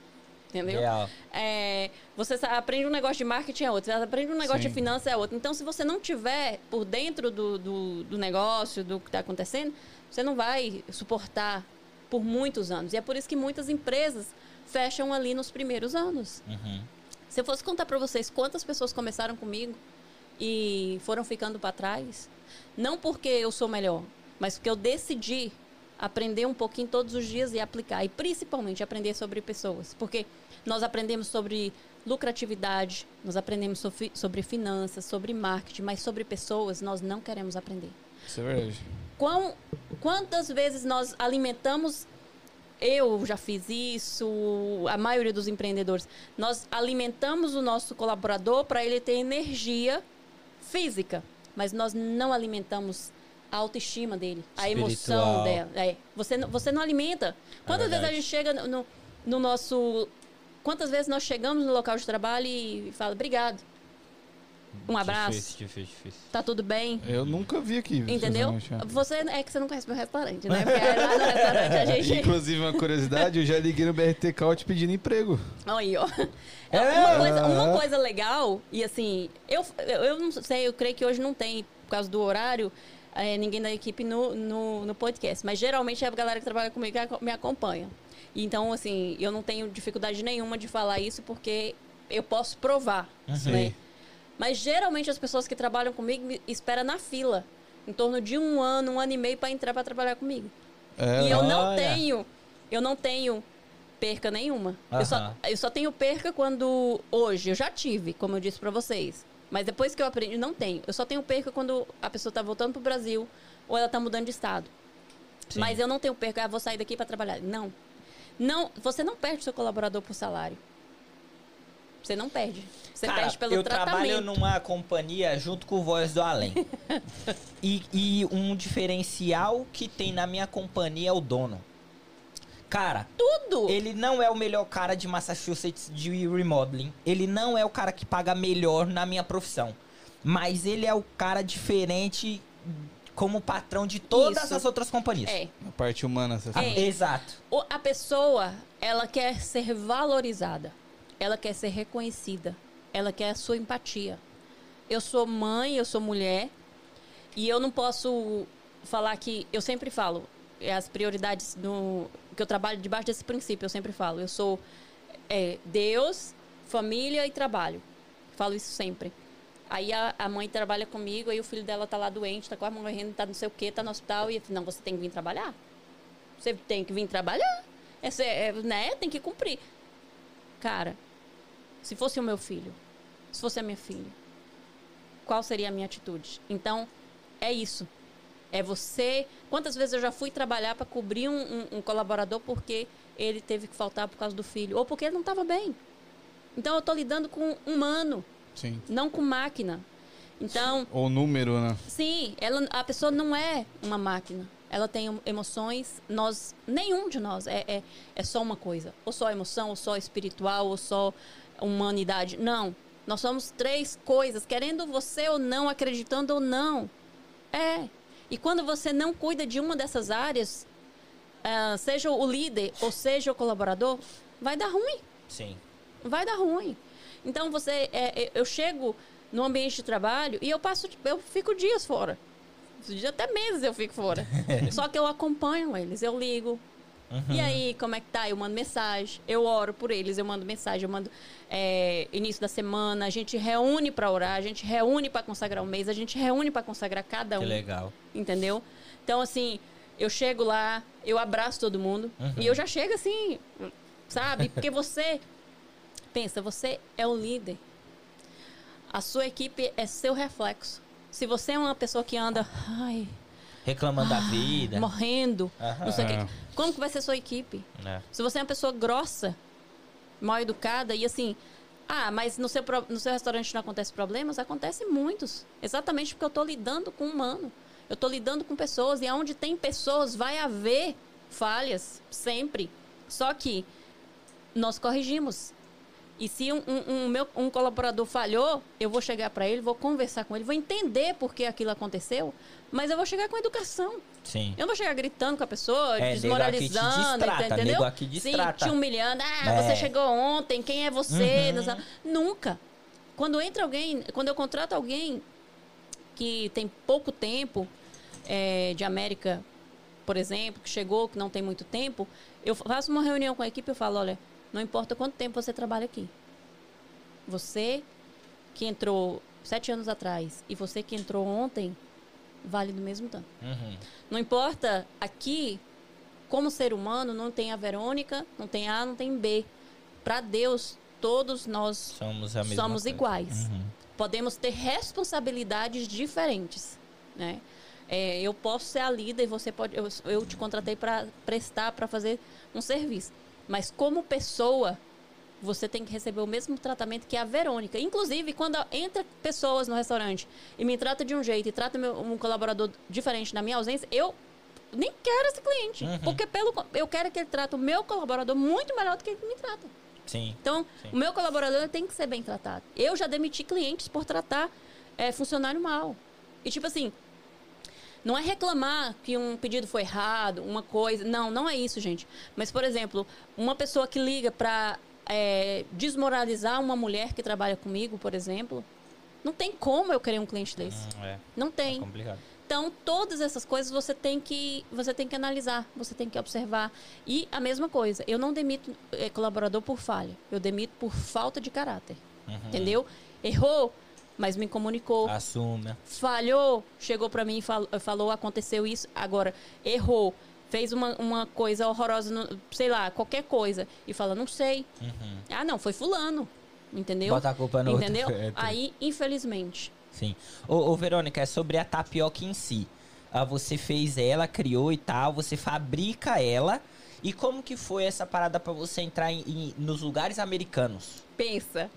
Entendeu?
Real.
É, você aprende um negócio de marketing é outro, você aprende um negócio
Sim.
de finanças é outro. Então, se você não tiver por dentro do, do, do negócio, do que está acontecendo, você não vai suportar por muitos anos. E é por isso que muitas empresas fecham ali nos primeiros anos.
Uhum.
Se eu fosse contar para vocês quantas pessoas começaram comigo e foram ficando para trás, não porque eu sou melhor, mas porque eu decidi aprender um pouquinho todos os dias e aplicar. E principalmente aprender sobre pessoas. Porque nós aprendemos sobre lucratividade, nós aprendemos sobre, sobre finanças, sobre marketing, mas sobre pessoas nós não queremos aprender.
Isso é verdade.
Quão, quantas vezes nós alimentamos. Eu já fiz isso, a maioria dos empreendedores. Nós alimentamos o nosso colaborador para ele ter energia física, mas nós não alimentamos a autoestima dele, a emoção
Espiritual.
dela. É, você, não- você não alimenta. Quantas vezes a gente chega no, no nosso. Quantas vezes nós chegamos no local de trabalho e fala obrigado? Um abraço,
Difícil, difícil, difícil.
tá tudo bem?
Eu nunca vi aqui.
Entendeu?
é.
Você é que você não conhece meu restaurante, né? Porque lá no restaurante a gente.
Inclusive, uma curiosidade, eu já liguei no BRT Caute pedindo emprego.
Aí, ó. É
É?
uma, coisa, uma coisa legal, e assim, eu, eu não sei, eu creio que hoje não tem, por causa do horário, eh, ninguém da equipe no, no, no podcast. Mas geralmente é a galera que trabalha comigo que me acompanha. Então, assim, eu não tenho dificuldade nenhuma de falar isso porque eu posso provar, né?
Sim.
Mas geralmente as pessoas que trabalham comigo me esperam na fila. Em torno de um ano, um ano e meio para entrar para trabalhar comigo.
É,
E eu não
Olha.
tenho, eu não tenho perca nenhuma. Eu só, eu só tenho perca quando hoje, eu já tive, como eu disse pra vocês. Mas depois que eu aprendi, não tenho. Eu só tenho perca quando a pessoa tá voltando pro Brasil ou ela tá mudando de estado.
Sim.
Mas eu não tenho perca, ah, vou sair daqui pra trabalhar. Não. Não, você não perde seu colaborador por salário. Você não perde. Você
Cara,
perde pelo
eu
tratamento.
trabalho numa companhia junto com o Voz do Além. e, e um diferencial que tem na minha companhia é o dono. Cara,
Tudo.
ele não é o melhor cara de Massachusetts de remodeling. Ele não é o cara que paga melhor na minha profissão. Mas ele é o cara diferente como patrão de todas
Isso.
as outras companhias.
É.
A parte humana, você fala.
É.
Exato.
O- a pessoa, ela quer ser valorizada. Ela quer ser reconhecida. Ela quer a sua empatia. Eu sou mãe, eu sou mulher. E eu não posso falar que. Eu sempre falo. é As prioridades no. Que eu trabalho debaixo desse princípio, eu sempre falo. Eu sou é, Deus, família e trabalho. Falo isso sempre. Aí a, a mãe trabalha comigo, aí o filho dela tá lá doente, tá quase morrendo, tá não sei o quê, tá no hospital. E eu falo, não, você tem que vir trabalhar. Você tem que vir trabalhar. Essa é, é, né? Tem que cumprir. Cara, se fosse o meu filho, se fosse a minha filha, qual seria a minha atitude? Então, é isso. É você. Quantas vezes eu já fui trabalhar para cobrir um, um- um colaborador porque ele teve que faltar por causa do filho, ou porque ele não estava bem. Então, eu estou lidando com humano,
Sim.
não com máquina. Então,
Ou número, né?
Sim, ela, a pessoa não é uma máquina. Ela tem em- emoções. Nós, nenhum de nós é, é, é só uma coisa. Ou só emoção, ou só espiritual, ou só humanidade. Não. Nós somos três coisas, querendo você ou não, acreditando ou não. É. E quando você não cuida de uma dessas áreas, ah, seja o líder ou seja o colaborador, vai dar ruim
Sim.
vai dar ruim. Então você, é, é, eu chego no ambiente de trabalho e eu passo, eu fico dias fora, até meses eu fico fora. Só que eu acompanho eles, eu ligo. E aí, como é que tá? Eu mando mensagem, eu oro por eles, eu mando mensagem, eu mando é, início da semana, a gente reúne para orar, a gente reúne para consagrar o mês, a gente reúne para consagrar cada
Que
um
legal.
entendeu? Então, assim, eu chego lá, eu abraço todo mundo e eu já chego assim, sabe? Porque você, pensa, você é o líder. A sua equipe é seu reflexo. Se você é uma pessoa que anda, ai,
Reclamando da vida.
morrendo,
Aham.
não sei o quê, como que vai ser sua equipe?
É.
Se você é uma pessoa grossa, mal educada e assim, ah, mas no seu, no seu restaurante não acontece problemas? Acontecem muitos. Exatamente porque eu estou lidando com um humano. Eu estou lidando com pessoas e aonde tem pessoas vai haver falhas, sempre. Só que nós corrigimos. E se um, um- um meu, um colaborador falhou, eu vou chegar para ele, vou conversar com ele, vou entender por que aquilo aconteceu, mas eu vou chegar com educação.
Sim.
Eu não vou chegar gritando com a pessoa,
É,
desmoralizando,
distrata,
entendeu?
aqui distrata.
Sim, te humilhando. Ah,
É.
você chegou ontem, quem é você?
Uhum.
Nunca. Quando entra alguém, quando eu contrato alguém que tem pouco tempo é, de América, por exemplo, que chegou, que não tem muito tempo, eu faço uma reunião com a equipe e falo, olha, não importa quanto tempo você trabalha aqui. Você que entrou sete anos atrás e você que entrou ontem, vale do mesmo tanto.
Uhum.
Não importa, aqui, como ser humano, não tem a Verônica, não tem A, não tem B. Para Deus, todos nós
Somos
somos iguais.
Uhum.
Podemos ter responsabilidades diferentes, né? É, eu posso ser a líder e você pode. Eu, eu te contratei para prestar, para fazer um serviço. Mas como pessoa, você tem que receber o mesmo tratamento que a Verônica. Inclusive, quando entra pessoas no restaurante e me trata de um jeito e trata meu- um colaborador diferente na minha ausência, eu nem quero esse cliente.
Uhum.
Porque pelo, eu quero que ele trate o meu colaborador muito melhor do que ele me trata.
Sim.
Então,
Sim.
o meu colaborador tem que ser bem tratado. Eu já demiti clientes por tratar é, funcionário mal. E tipo assim, não é reclamar que um pedido foi errado, uma coisa. Não, não é isso, gente. Mas, por exemplo, uma pessoa que liga para desmoralizar uma mulher que trabalha comigo, por exemplo, não tem como eu querer um cliente desse.
Hum, é.
Não
É
tem.
complicado.
Então, todas essas coisas você tem que você tem que analisar, você tem que observar. E a mesma coisa, eu não demito eh, colaborador por falha, eu demito por falta de caráter.
Uhum.
Entendeu? Errou, mas me comunicou.
Assume.
Falhou, chegou pra mim e fal- falou, aconteceu isso. Agora, errou, fez uma, uma coisa horrorosa, sei lá, qualquer coisa. E fala, não sei.
Uhum.
Ah, não, foi fulano. Entendeu?
Bota a culpa no outro.
Entendeu?
É, tem-
Aí, infelizmente,
Sim. Ô, ô, Verônica, é sobre a tapioca em si. Ah, você fez ela, criou e tal, você fabrica ela. E como que foi essa parada pra você entrar em, em- nos lugares americanos,
pensa.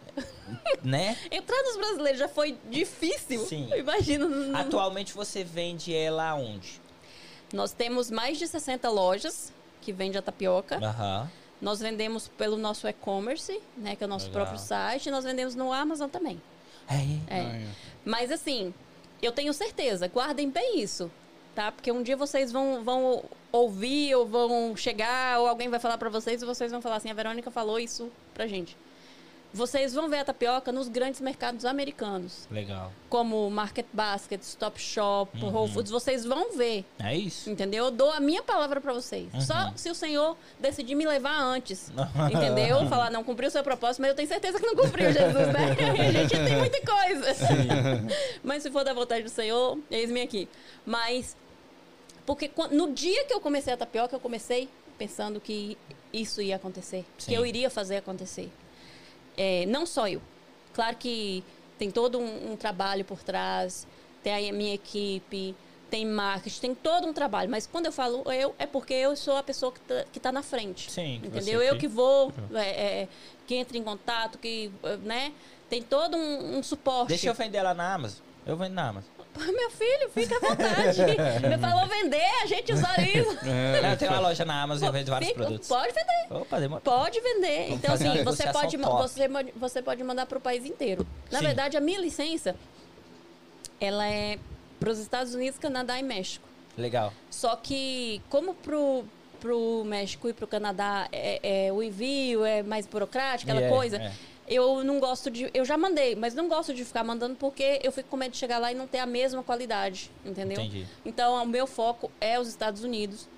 né?
Entrar nos brasileiros já foi difícil.
Sim.
Imagina. no- no-
Atualmente você vende ela aonde?
Nós temos mais de 60 lojas que vendem a tapioca.
Aham.
Nós vendemos pelo nosso e-commerce, né, que é o nosso
Legal.
próprio site, e nós vendemos no Amazon também.
É.
É.
Ah, é.
Mas assim, eu tenho certeza, guardem bem isso, tá? Porque um dia vocês vão, vão ouvir ou vão chegar ou alguém vai falar pra vocês e vocês vão falar assim, a Verônica falou isso pra gente. Vocês vão ver a tapioca nos grandes mercados americanos,
Legal.
como Market Basket, Stop Shop,
Uhum.
Whole Foods, vocês vão ver.
É isso.
Entendeu? Eu dou a minha palavra pra vocês.
Uhum.
Só se o Senhor decidir me levar antes. Entendeu? Falar, não cumpriu o seu propósito, mas eu tenho certeza que não cumpriu, Jesus, né? A gente tem muita coisa. mas se for da vontade do Senhor, eis-me aqui. Mas, porque no dia que eu comecei a tapioca, eu comecei pensando que isso ia acontecer.
Sim.
Que eu iria fazer acontecer. É, não só eu. Claro que tem todo um, um trabalho por trás, tem a minha equipe, tem marketing, tem todo um trabalho. Mas quando eu falo eu, é porque eu sou a pessoa que tá, que tá na frente.
Sim,
Entendeu? Eu
que-
que vou, é, é, que entra em contato, que, né? Tem todo um, um suporte.
Deixa eu vender ela na Amazon. Eu vendo na Amazon.
Meu filho, fica à vontade. Me falou vender, a gente usariza.
É,
eu tenho uma loja na Amazon e eu vendo vários
Fica-
produtos.
Pode vender.
Opa, demora.
Pode vender.
Vamos
então, assim, você pode, você, pode- você pode mandar para o país inteiro. Na
Sim.
verdade, a minha licença, ela é para os Estados Unidos, Canadá e México.
Legal.
Só que, como pro, pro México e pro Canadá é, é- o envio é mais burocrático, aquela
E é,
coisa,
é.
Eu não gosto de. Eu já mandei, mas não gosto de ficar mandando porque eu fico com medo de chegar lá e não ter a mesma qualidade, entendeu?
Entendi.
Então, o meu foco é os Estados Unidos,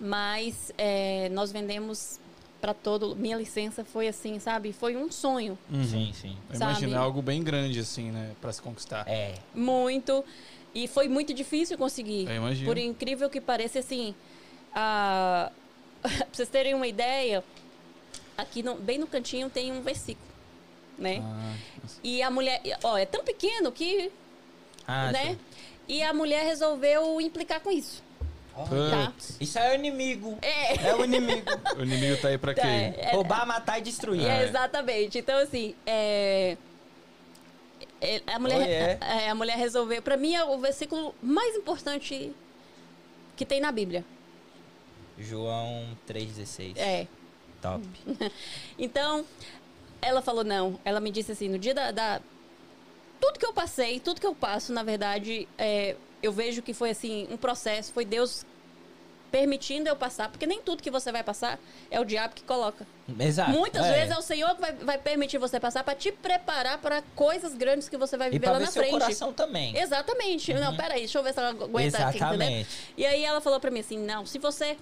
mas é, nós vendemos para todo. Minha licença foi assim, sabe? Foi um sonho.
Sim, sim.
Eu
Sabe?
imagino é algo bem grande, assim, né? Pra se conquistar.
É.
Muito. E foi muito difícil conseguir.
Eu imagino.
Por incrível que pareça, assim. A... pra vocês terem uma ideia, aqui no- bem no cantinho tem um versículo. né?
Ah.
E a mulher, ó, é tão pequeno que,
Ah,
né?
sim.
E a mulher resolveu implicar com isso. Tá?
Isso é o inimigo.
É.
É o inimigo.
o inimigo tá aí pra quê?
É,
Roubar, matar e destruir.
É, exatamente. Então, assim, é... é, A mulher,
Oh, yeah.
é, a mulher resolveu. Pra mim, é o versículo mais importante que tem na Bíblia.
João 3,16.
É.
Top.
Então, ela falou não. Ela me disse assim, no dia da... da- Tudo que eu passei, tudo que eu passo, na verdade, é, eu vejo que foi assim, um processo. Foi Deus permitindo eu passar. Porque nem tudo que você vai passar é o diabo que coloca.
Exato.
Muitas
é.
vezes é o Senhor que vai, vai permitir você passar para te preparar para coisas grandes que você vai
E
viver
pra
lá
ver
na
seu
frente.
coração também.
Exatamente. Não, peraí, deixa eu ver se ela aguenta aqui, entendeu?
Exatamente.
E aí ela falou pra mim assim: não, se você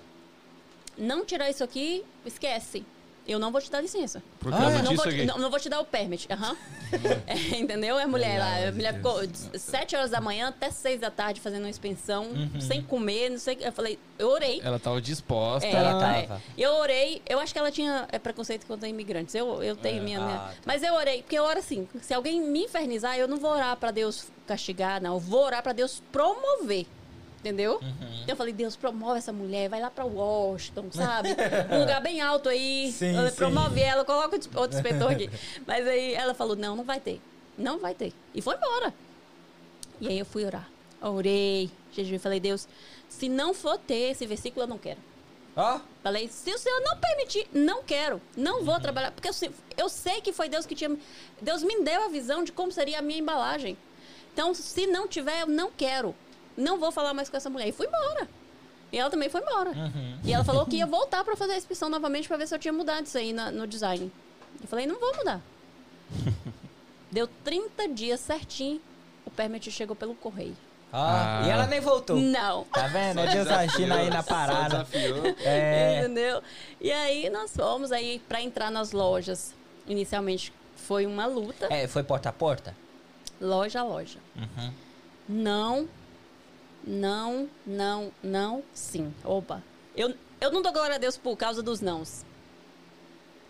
não tirar isso aqui, esquece. Eu não vou te dar licença.
Por
Ah,
causa
não,
disso
vou,
aqui.
não, não vou te dar o permit. Aham. É, entendeu? É mulher lá. A mulher ficou 7 horas da manhã até 6 da tarde fazendo uma expensão,
Uhum.
sem comer, não sei o que. Eu falei, eu orei.
Ela tava disposta.
É,
Ela
é. Eu orei, eu acho que ela tinha é, preconceito contra imigrantes. Eu, eu tenho minha, minha-
Ah, tá.
Mas eu orei, porque eu oro assim: se alguém me infernizar, eu não vou orar pra Deus castigar, não. Eu vou orar pra Deus promover. Entendeu?
Uhum.
Então eu falei, Deus, promove essa mulher, vai lá pra Washington, sabe? Um lugar bem alto aí.
Sim,
Eu-
sim.
promove ela, coloca outro inspetor aqui. Mas aí ela falou, não, não vai ter. Não vai ter. E foi embora. E aí eu fui orar. Orei, jejum, falei, Deus, se não for ter esse versículo, eu não quero.
Ó,
Falei, se o Senhor não permitir, não quero, não vou trabalhar. Porque eu, sei- eu sei que foi Deus que tinha. Deus me deu a visão de como seria a minha embalagem. Então, se não tiver, eu não quero. Não vou falar mais com essa mulher. E fui embora. E ela também foi embora.
Uhum.
E ela falou que ia voltar pra fazer a inspeção novamente pra ver se eu tinha mudado isso aí na- no design. Eu falei, não vou mudar. Deu 30 dias certinho, o permit chegou pelo correio.
ó.
Ah.
E ela nem voltou.
Não.
Tá vendo? É Deus agindo aí na
Só
parada. É.
Entendeu? E aí nós fomos aí para entrar nas lojas. Inicialmente foi uma luta,
É, foi porta a porta?
loja a loja.
Uhum.
Não, não, não, não, sim. Opa. Eu, eu não dou glória a Deus por causa dos nãos.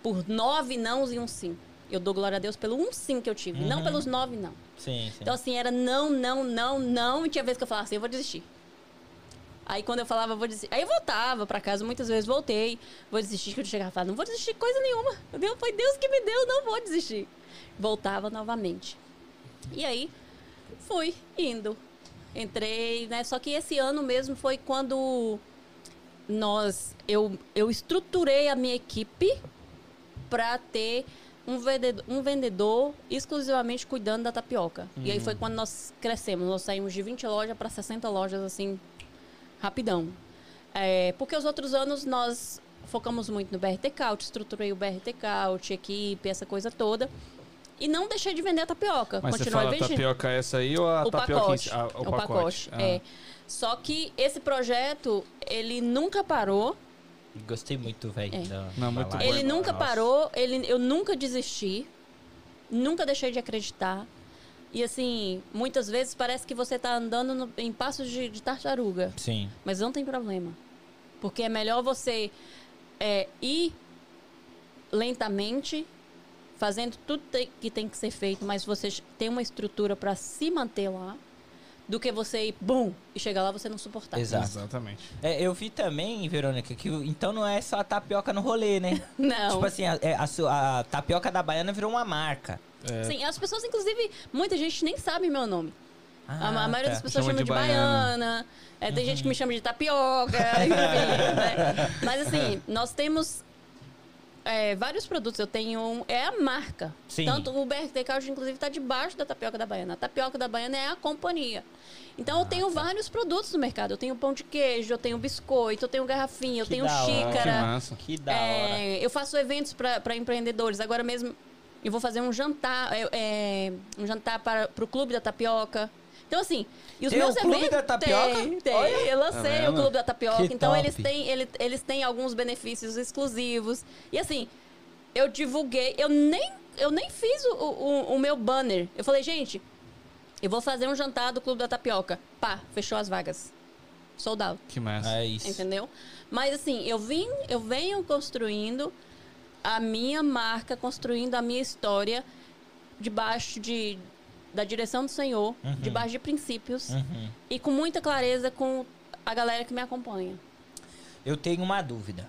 Por nove nãos e um sim. Eu dou glória a Deus pelo um sim que eu tive, não
Uhum.
pelos nove não.
Sim, sim.
Então, assim, era não, não, não, não. E tinha vezes que eu falava assim, eu vou desistir. Aí, quando eu falava, vou desistir. Aí, eu voltava pra casa, muitas vezes voltei, vou desistir. Que eu chegava e falava, não vou desistir de coisa nenhuma. Entendeu? Foi Deus que me deu, não vou desistir. Voltava novamente. E aí, fui indo. Entrei, né? Só que esse ano mesmo foi quando nós. Eu, eu estruturei a minha equipe para ter um vendedor, um vendedor exclusivamente cuidando da tapioca. E aí foi quando nós crescemos. Nós saímos de 20 lojas para 60 lojas, assim, rapidão. É, porque os outros anos nós focamos muito no BRT Couch, estruturei o BRT Couch, equipe, essa coisa toda. E não deixei de vender a tapioca.
Mas você fala
vendendo
tapioca essa aí ou a
o
tapioca
pacote.
si? Ah,
o pacote.
Ah.
É. Só que esse projeto, ele nunca parou.
Gostei muito, velho.
É.
Não,
da
muito
live.
bom.
Ele nunca
Nossa.
parou, ele, eu nunca desisti, nunca deixei de acreditar. E assim, muitas vezes parece que você está andando no- em passos de, de tartaruga,
Sim.
mas não tem problema. Porque é melhor você é, ir lentamente, fazendo tudo que tem que ser feito, mas você tem uma estrutura para se manter lá, do que você ir, bum, e chegar lá você não suportar.
Exato.
Exatamente.
É, eu vi também, Verônica, que então não é só a tapioca no rolê, né?
Não.
Tipo assim, a, é, a sua- a tapioca da baiana virou uma marca.
É,
Sim, as pessoas, inclusive, muita gente nem sabe meu nome. a, a maioria das
tá.
pessoas
Chama
chama
de
de baiana. É, tem gente que me chama de tapioca, enfim, né? Mas assim, nós temos é, vários produtos. Eu tenho. um- é a marca.
Sim.
Tanto o BRT Couch, inclusive, está debaixo da tapioca da baiana. A tapioca da baiana é a companhia. Então
Ah,
eu tenho
tá.
vários produtos no mercado. Eu tenho pão de queijo, eu tenho biscoito, eu tenho garrafinha, eu
Que
tenho
da hora.
que
xícara.
massa.
Que da hora.
É, eu faço eventos para empreendedores. Agora mesmo eu vou fazer um jantar, é, é, um jantar para o Clube da Tapioca. Então, assim, e os
Tem
meus
o Clube
eventos.
da Tapioca?
Tem, tem.
Olha.
Eu lancei
Tá
o? Clube da Tapioca.
Que
então,
top.
eles têm, ele- eles têm alguns benefícios exclusivos. E assim, eu divulguei, eu nem, eu nem fiz o, o, o meu banner. Eu falei, gente, eu vou fazer um jantar do Clube da Tapioca. Pá, fechou as vagas. Sold out.
Que massa.
É isso.
Entendeu? Mas assim, eu vim, eu venho construindo a minha marca, construindo a minha história debaixo de, da direção do Senhor,
Uhum.
debaixo de princípios
Uhum.
e com muita clareza com a galera que me acompanha.
Eu tenho uma dúvida.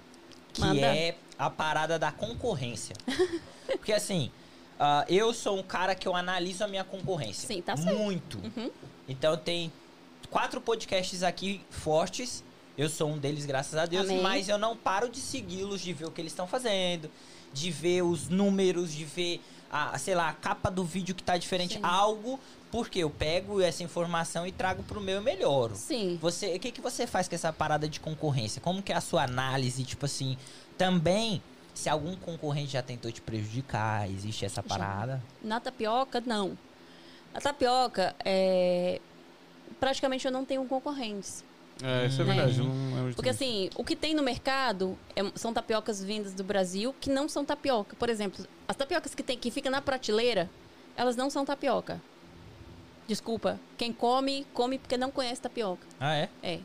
Que
Manda.
é a parada da concorrência. Porque assim, ah, eu sou um cara que eu analiso a minha concorrência.
Sim, tá certo.
Muito.
Uhum.
Então tem quatro podcasts aqui fortes. Eu sou um deles, graças a Deus.
Amém.
Mas eu não paro de segui-los, de ver o que eles estão fazendo, de ver os números, de ver a, sei lá, a capa do vídeo que tá diferente.
Sim.
Algo, porque eu pego essa informação e trago pro meu e melhoro.
Sim.
Você, o que, que você faz com essa parada de concorrência? Como que é a sua análise? Tipo assim, também, se algum concorrente já tentou te prejudicar, existe essa parada?
Na tapioca, não. A tapioca, é... praticamente eu não tenho concorrentes.
É, isso é verdade. Não é muito
Porque assim, o que tem no mercado é- são tapiocas vindas do Brasil que não são tapioca. Por exemplo, as tapiocas que tem que fica na prateleira, elas não são tapioca. Desculpa, quem come, come porque não conhece tapioca.
Ah, é?
É.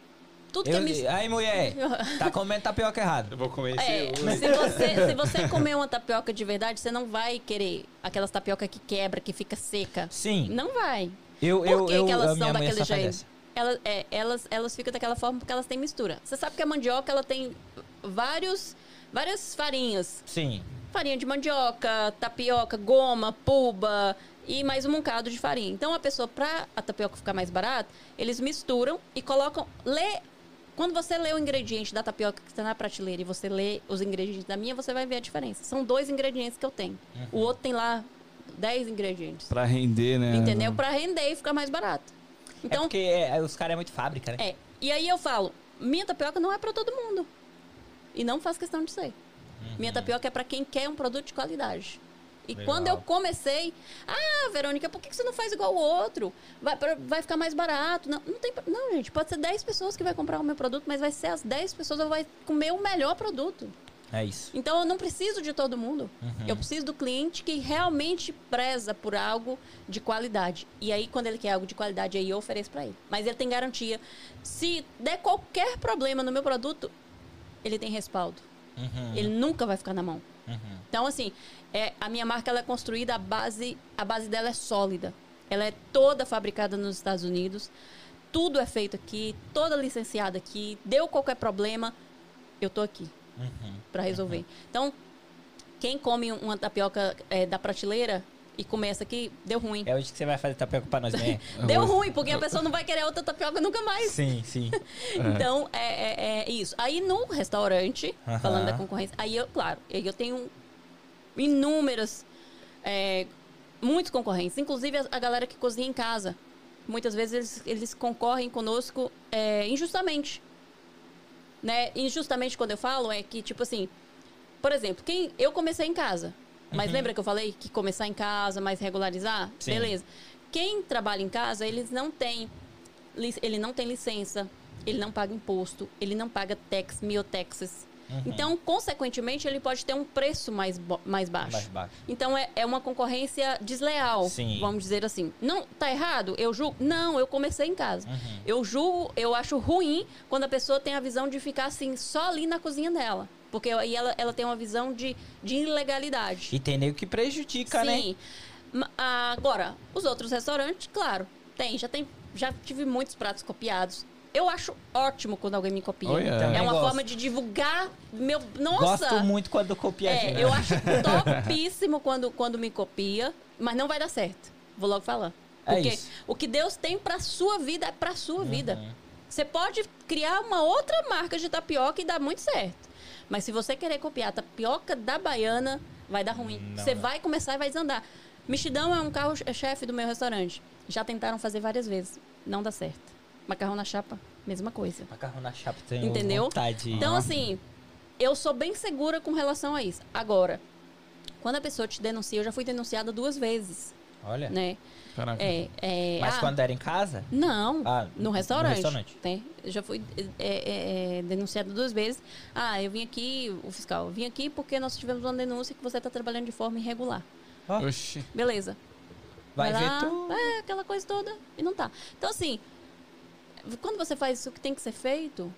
Tudo
Eu,
que é mis...
Aí, mulher, tá comendo tapioca errado.
Eu vou comer esse
É,
hoje.
se você, se você comer uma tapioca de verdade, você não vai querer aquelas tapioca que quebra, que fica seca.
Sim.
Não vai.
Eu,
Por
eu,
que,
eu,
que elas são
mãe
daquele jeito? Elas, é, elas, elas ficam daquela forma porque elas têm mistura. Você sabe que a mandioca ela tem vários, várias farinhas.
Sim.
Farinha de mandioca, tapioca, goma, puba e mais um bocado de farinha. Então a pessoa, pra a tapioca ficar mais barata, eles misturam e colocam. Lê, quando você lê o ingrediente da tapioca que está na prateleira e você lê os ingredientes da minha, você vai ver a diferença. São dois ingredientes que eu tenho. O outro tem lá 10 ingredientes.
Pra render, né?
Entendeu? Pra render e ficar mais barato.
É
Então,
porque é, os caras é muito fábrica, né?
é. E aí eu falo, minha tapioca não é pra todo mundo. E não faz questão de ser. Minha tapioca é pra quem quer um produto de qualidade. E
Legal.
quando eu comecei, ah, Verônica, por que você não faz igual o outro? Vai, vai ficar mais barato. Não, não tem. Não, gente, pode ser 10 pessoas que vai comprar o meu produto, mas vai ser as 10 pessoas que vai comer o melhor produto.
É isso.
Então eu não preciso de todo mundo. Eu preciso do cliente que realmente preza por algo de qualidade. E aí, quando ele quer algo de qualidade, aí eu ofereço pra ele. Mas ele tem garantia. Se der qualquer problema no meu produto, ele tem respaldo.
Uhum,
Ele nunca vai ficar na mão.
uhum.
Então, assim, é, a minha marca ela é construída, a base, a base dela é sólida. Ela é toda fabricada nos Estados Unidos. Tudo é feito aqui, toda licenciada aqui. Deu qualquer problema, eu tô aqui
Uhum.
para resolver. Então, quem come uma tapioca é, da prateleira e começa aqui, deu ruim.
É hoje que você vai fazer tapioca pra nós, né?
Deu ruim, porque a pessoa não vai querer outra tapioca nunca mais.
sim, sim.
Então, é, é- é isso. Aí no restaurante,
Aham.
falando da concorrência, aí eu, claro, aí eu tenho inúmeras, é, muitos concorrentes, inclusive a, a galera que cozinha em casa. Muitas vezes eles, eles concorrem conosco é, injustamente. Né? Injustamente, quando eu falo, é que, tipo assim, por exemplo, quem eu comecei em casa. Mas
Uhum.
lembra que eu falei que começar em casa, mas regularizar?
Sim.
Beleza. Quem trabalha em casa, eles não têm ele não tem licença, ele não paga imposto, ele não paga tax, miotaxes.
Uhum.
Então, consequentemente, ele pode ter um preço mais, mais baixo.
Mais baixo.
Então, é, é uma concorrência desleal,
Sim.
vamos dizer assim. Não, tá errado? Eu julgo? Não, eu comecei em casa.
Uhum.
Eu julgo, eu acho ruim quando a pessoa tem a visão de ficar assim, só ali na cozinha dela. Porque aí ela, ela tem uma visão de, de ilegalidade.
E tem nego que prejudica, né?
Sim. Agora, os outros restaurantes, claro, tem, já tem, já tive muitos pratos copiados. Eu acho ótimo quando alguém me copia.
Oh, yeah.
É uma
gosto.
forma de divulgar meu. Nossa!
Gosto muito quando copia a
É,
gente.
eu acho topíssimo quando, quando me copia, mas não vai dar certo. Vou logo falar.
É
Porque
isso.
o que Deus tem pra sua vida é pra sua vida.
Uhum.
Você pode criar uma outra marca de tapioca e dar muito certo. Mas se você querer copiar a tapioca da baiana, vai dar ruim.
Não
você
dá.
vai começar e vai desandar. Mexidão é um carro-chefe do meu restaurante. Já tentaram fazer várias vezes. Não dá certo. Macarrão na chapa, mesma coisa.
Macarrão na chapa tem
Entendeu?
vontade.
Então, assim, eu sou bem segura com relação a isso. Agora, quando a pessoa te denuncia, eu já fui denunciada duas vezes,
Olha.
né?
Caraca.
É, é,
Mas
ah,
quando era em casa?
Não,
Ah,
no
no
restaurante.
restaurante.
Tem. Eu já fui é, é, é, denunciada duas vezes. Ah, eu vim aqui, o fiscal, eu vim aqui porque nós tivemos uma denúncia que você está trabalhando de forma irregular.
Oxi.
Beleza.
vai ver
lá,
tu.
É, aquela coisa toda. E não tá. Então, assim, quando você faz o que tem que ser feito,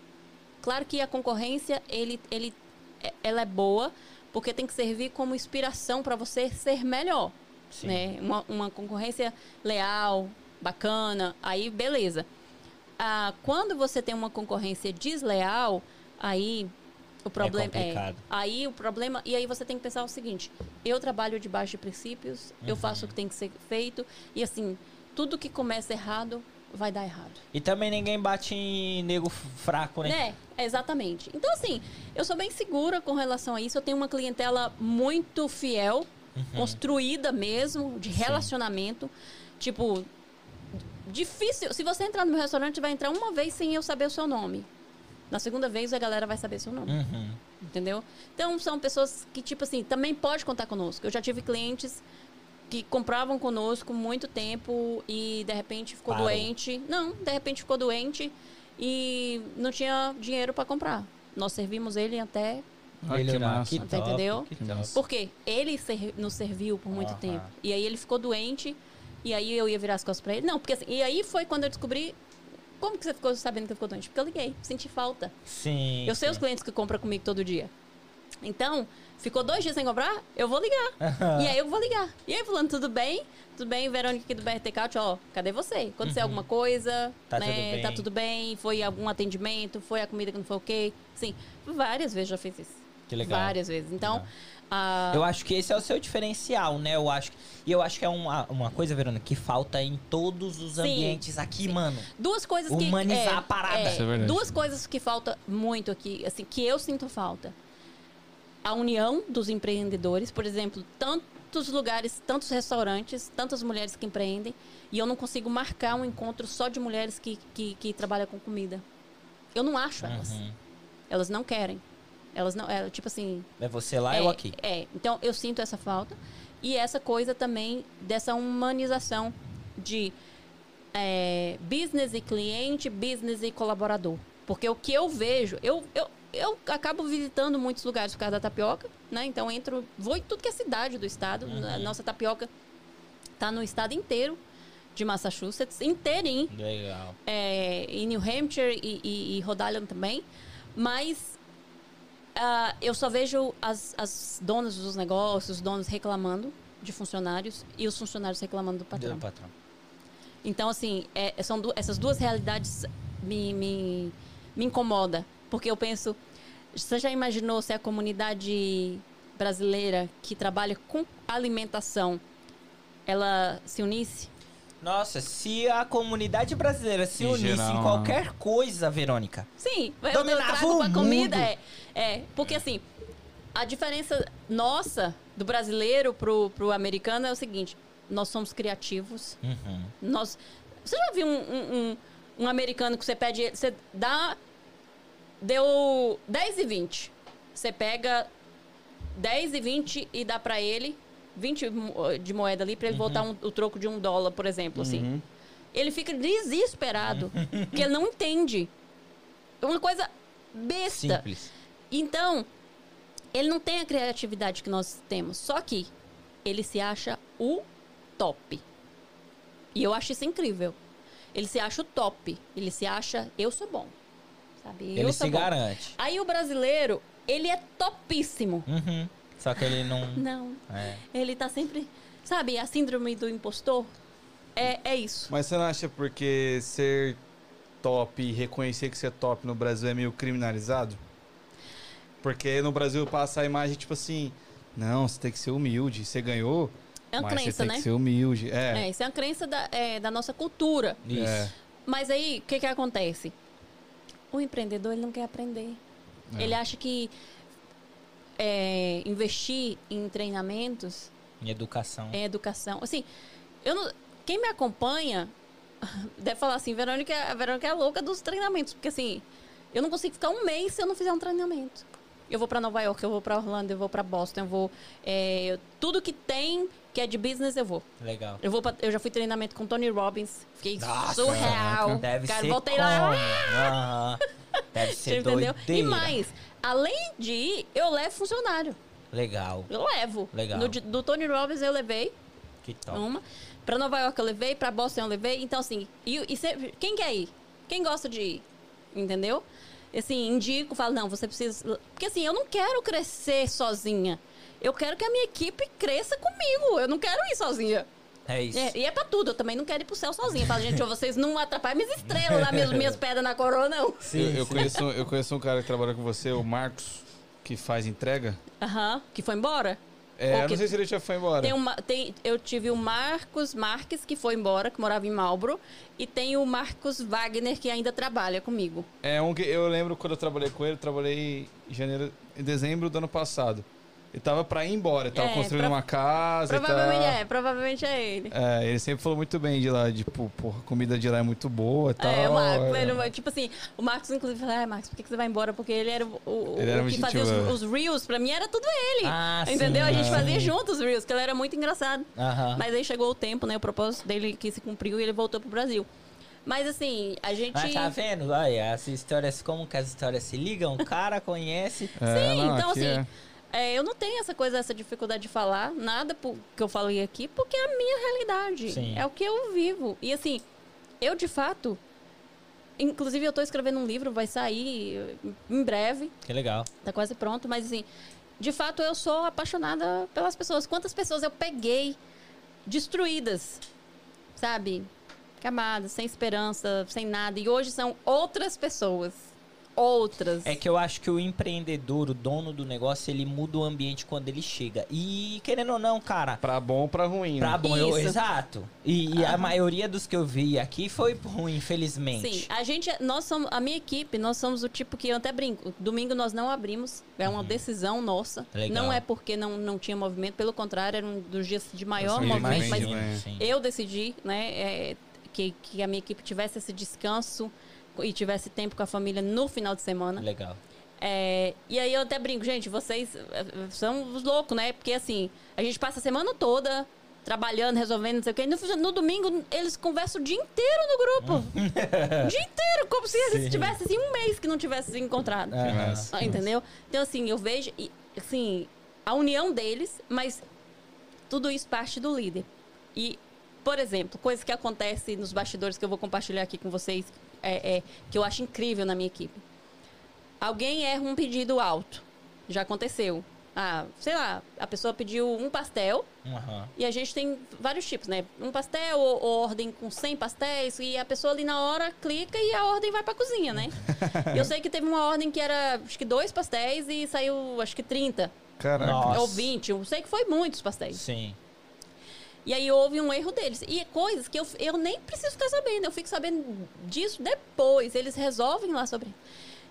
claro que a concorrência, ele, ele, é- ela é boa, porque tem que servir como inspiração para você ser melhor.
Sim.
né? Uma, uma concorrência leal, bacana, aí beleza. Ah, quando você tem uma concorrência desleal, aí o problema é,
complicado.
aí o problema e aí você tem que pensar o seguinte: eu trabalho debaixo de princípios, eu faço o que tem que ser feito e assim tudo que começa errado vai dar errado.
E também ninguém bate em nego fraco, né?
Né? Exatamente. Então, assim, eu sou bem segura com relação a isso. Eu tenho uma clientela muito fiel, construída mesmo, de relacionamento. Tipo, difícil. Se você entrar no meu restaurante, vai entrar uma vez sem eu saber o seu nome. Na segunda vez, a galera vai saber seu nome.
Uhum.
Entendeu? Então, são pessoas que, tipo assim, também pode contar conosco. Eu já tive clientes que compravam conosco muito tempo e, de repente, ficou
Parou.
doente. Não, de repente ficou doente e não tinha dinheiro para comprar. Nós servimos ele até...
Que
Melhorar.
massa.
Que top,
entendeu?
que top.
Por quê? Ele ser- nos serviu por muito
Aham.
tempo. E aí ele ficou doente e aí eu ia virar as costas pra ele. Não, porque assim... E aí foi quando eu descobri... Como que você ficou sabendo que ele ficou doente? Porque eu liguei, senti falta.
Sim.
Eu sei
sim.
os clientes que compram comigo todo dia. Então, ficou dois dias sem comprar, eu vou ligar. e aí eu vou ligar. E aí, fulano, tudo bem? Tudo bem, Verônica aqui do BRT Couch, ó, cadê você? Aconteceu alguma coisa?
Tá
né?
tudo bem.
Tá tudo bem? Foi algum atendimento? Foi a comida que não foi ok? Sim, várias vezes já fiz isso.
Que legal.
Várias vezes. Então, ah,
Eu acho que esse é o seu diferencial, né? Eu acho que- E eu acho que é uma, uma coisa, Verônica, que falta em todos os
Sim,
ambientes aqui, mano.
duas coisas que...
Humanizar
é,
a parada.
é,
Isso é verdade.
Duas coisas que falta muito aqui, assim, que eu sinto falta. A união dos empreendedores, por exemplo, tantos lugares, tantos restaurantes, tantas mulheres que empreendem, e eu não consigo marcar um encontro só de mulheres que, que, que trabalham com comida. Eu não acho elas.
Uhum.
Elas não querem. Elas não, é, tipo assim,
É você lá,
é,
eu aqui.
É, então eu sinto essa falta. E essa coisa também dessa humanização de é, business e cliente, business e colaborador. Porque o que eu vejo, eu, eu, eu acabo visitando muitos lugares por causa da tapioca, né? Então entro, vou em tudo que é cidade do estado. A nossa tapioca tá no estado inteiro de Massachusetts, inteirinho
Legal.
é, em New Hampshire e, e, e Rhode Island também, mas ah, eu só vejo as, as donas dos negócios, os donos reclamando de funcionários e os funcionários reclamando do patrão.
Do patrão.
Então, assim, é- são du- essas duas realidades me, me, me incomoda, porque eu penso, você já imaginou se a comunidade brasileira que trabalha com alimentação, ela se unisse?
Nossa, se a comunidade brasileira se
Em
unisse
geral,
em
né?
qualquer coisa, Verônica.
Sim, eu, eu
Dominava
trago comida.
mundo.
É, é, porque assim, a diferença nossa, do brasileiro pro, pro americano, é o seguinte: nós somos criativos.
Uhum.
Nós, você já viu um, um, um- um americano que você pede. Você dá. Deu 10 e 20. Você pega 10 e 20 e dá pra ele 20 mo- de moeda ali pra ele voltar um- o troco de um dólar, por exemplo, assim. Ele fica desesperado, porque ele não entende. É uma coisa besta.
Simples.
Então, ele não tem a criatividade que nós temos. Só que ele se acha o top. E eu acho isso incrível. Ele se acha o top. Ele se acha, eu sou bom. Sabe? Eu
Ele
sou
se
bom.
garante.
Aí o brasileiro, ele é topíssimo.
Uhum. Só que ele não.
Não.
É.
Ele tá sempre. Sabe, a síndrome do impostor? É, é isso.
Mas você não acha porque ser top e reconhecer que você é top no Brasil é meio criminalizado? Porque no Brasil passa a imagem tipo assim, não, você tem que ser humilde, você ganhou,
É uma
mas você
crença,
tem
né?
que ser humilde. É,
É, isso é uma crença da, é, da nossa cultura.
Isso.
É.
Mas aí, o que que acontece? O empreendedor, ele não quer aprender.
É.
Ele acha que é, investir em treinamentos,
Em educação.
em educação... Assim, eu não, quem me acompanha deve falar assim, Verônica, a Verônica é a louca dos treinamentos. Porque assim, eu não consigo ficar um mês se eu não fizer um treinamento. Eu vou pra Nova York, eu vou pra Orlando, eu vou pra Boston, eu vou... é, tudo que tem, que é de business, eu vou.
Legal.
Eu, vou pra- eu já fui treinamento com Tony Robbins. Fiquei
Nossa,
surreal.
Deve
Cara,
ser
voltei
como?
lá.
Aham. Deve ser
entendeu?
doideira.
E mais, além de ir, eu levo funcionário.
Legal.
Eu levo.
Legal.
No do Tony Robbins eu levei
Que top.
uma. Pra Nova York eu levei, pra Boston eu levei. Então, assim, e, e sempre- quem quer ir? Quem gosta de ir? Entendeu? Assim, indico, falo, não, você precisa. Porque assim, eu não quero crescer sozinha. Eu quero que a minha equipe cresça comigo. Eu não quero ir sozinha.
É isso.
É, e é pra tudo, eu também não quero ir pro céu sozinha. Fala, gente, ó, vocês não atrapalhem minhas estrelas lá, minhas, minhas pedras na coroa, não.
Sim,
eu, eu conheço, eu conheço um cara que trabalha com você, o Marcos, que faz entrega.
Aham, que foi embora.
É, eu não sei se ele já foi embora.
Tem uma, tem, eu tive o Marcos Marques, que foi embora, que morava em Malbro. E tem o Marcos Wagner, que ainda trabalha comigo.
É um que eu lembro quando eu trabalhei com ele, eu trabalhei em janeiro, em dezembro do ano passado. Ele tava pra ir embora, ele tava
É,
construindo uma casa
Provavelmente
e tal.
é, provavelmente é ele.
É, ele sempre falou muito bem de lá, tipo, porra, a comida de lá é muito boa e tal.
É, o Marcos,
é.
ele- tipo assim, o Marcos inclusive falou, ah, Marcos, por que que você vai embora? Porque ele era o, o-
Ele era
o que fazia os,
boa.
os reels, pra mim era tudo ele.
Ah,
entendeu?
sim,
a gente
sim.
fazia juntos os reels, que ele era muito engraçado.
Aham.
Mas aí chegou o tempo, né? O propósito dele que se cumpriu e ele voltou pro Brasil. Mas assim, a gente.
Mas tá vendo? Olha, as histórias, como que as histórias se ligam? O cara conhece.
É,
Sim,
não,
então assim,
é.
É, eu não tenho essa coisa, essa dificuldade de falar nada que eu falei aqui, porque é a minha realidade.
Sim.
É o que eu vivo. E assim, eu de fato. Inclusive, eu tô escrevendo um livro, vai sair em breve,
Que legal.
tá quase pronto, mas assim, de fato eu sou apaixonada pelas pessoas. Quantas pessoas eu peguei destruídas, sabe? Camadas, sem esperança, sem nada. E hoje são outras pessoas. Outras.
É que eu acho que o empreendedor, o dono do negócio, ele muda o ambiente quando ele chega. E querendo ou não, cara,
Pra bom ou pra ruim,
pra
né?
bom, eu, exato. E, e a maioria dos que eu vi aqui foi ruim, infelizmente.
Sim, a gente, nós somos, a minha equipe, nós somos o tipo que eu até brinco. Domingo nós não abrimos, é uma decisão nossa.
Uhum. Legal.
Não é porque não, não tinha movimento, pelo contrário, era um dos dias de maior
Sim,
movimento. Mas
imagino, né?
sim.
eu decidi, né, é, que, que a minha equipe tivesse esse descanso e tivesse tempo com a família no final de semana.
Legal.
É, e aí eu até brinco, gente, vocês eh, são os loucos, né? Porque assim, a gente passa a semana toda trabalhando, resolvendo, não sei o quê. E No, no domingo, eles conversam o dia inteiro no grupo. o dia inteiro, como se eles tivessem assim, um mês que não tivessem se encontrado.
Massa.
Ah, entendeu? Então, assim, eu vejo, assim, a união deles, mas tudo isso parte do líder. E, por exemplo, coisas que acontecem nos bastidores que eu vou compartilhar aqui com vocês, é, é, que eu acho incrível na minha equipe. Alguém erra um pedido alto. Já aconteceu. Ah, sei lá, a pessoa pediu um pastel
Aham.
e a gente tem vários tipos, né? Um pastel ou, ou ordem com 100 pastéis e a pessoa ali na hora clica e a ordem vai pra cozinha, né? eu sei que teve uma ordem que era, acho que dois pastéis e saiu, acho que 30
Caraca.
Nossa.
ou 20. Eu sei que foi muitos pastéis.
Sim.
E aí houve um erro deles. E coisas que eu, eu nem preciso ficar sabendo. Eu fico sabendo disso depois. Eles resolvem lá sobre.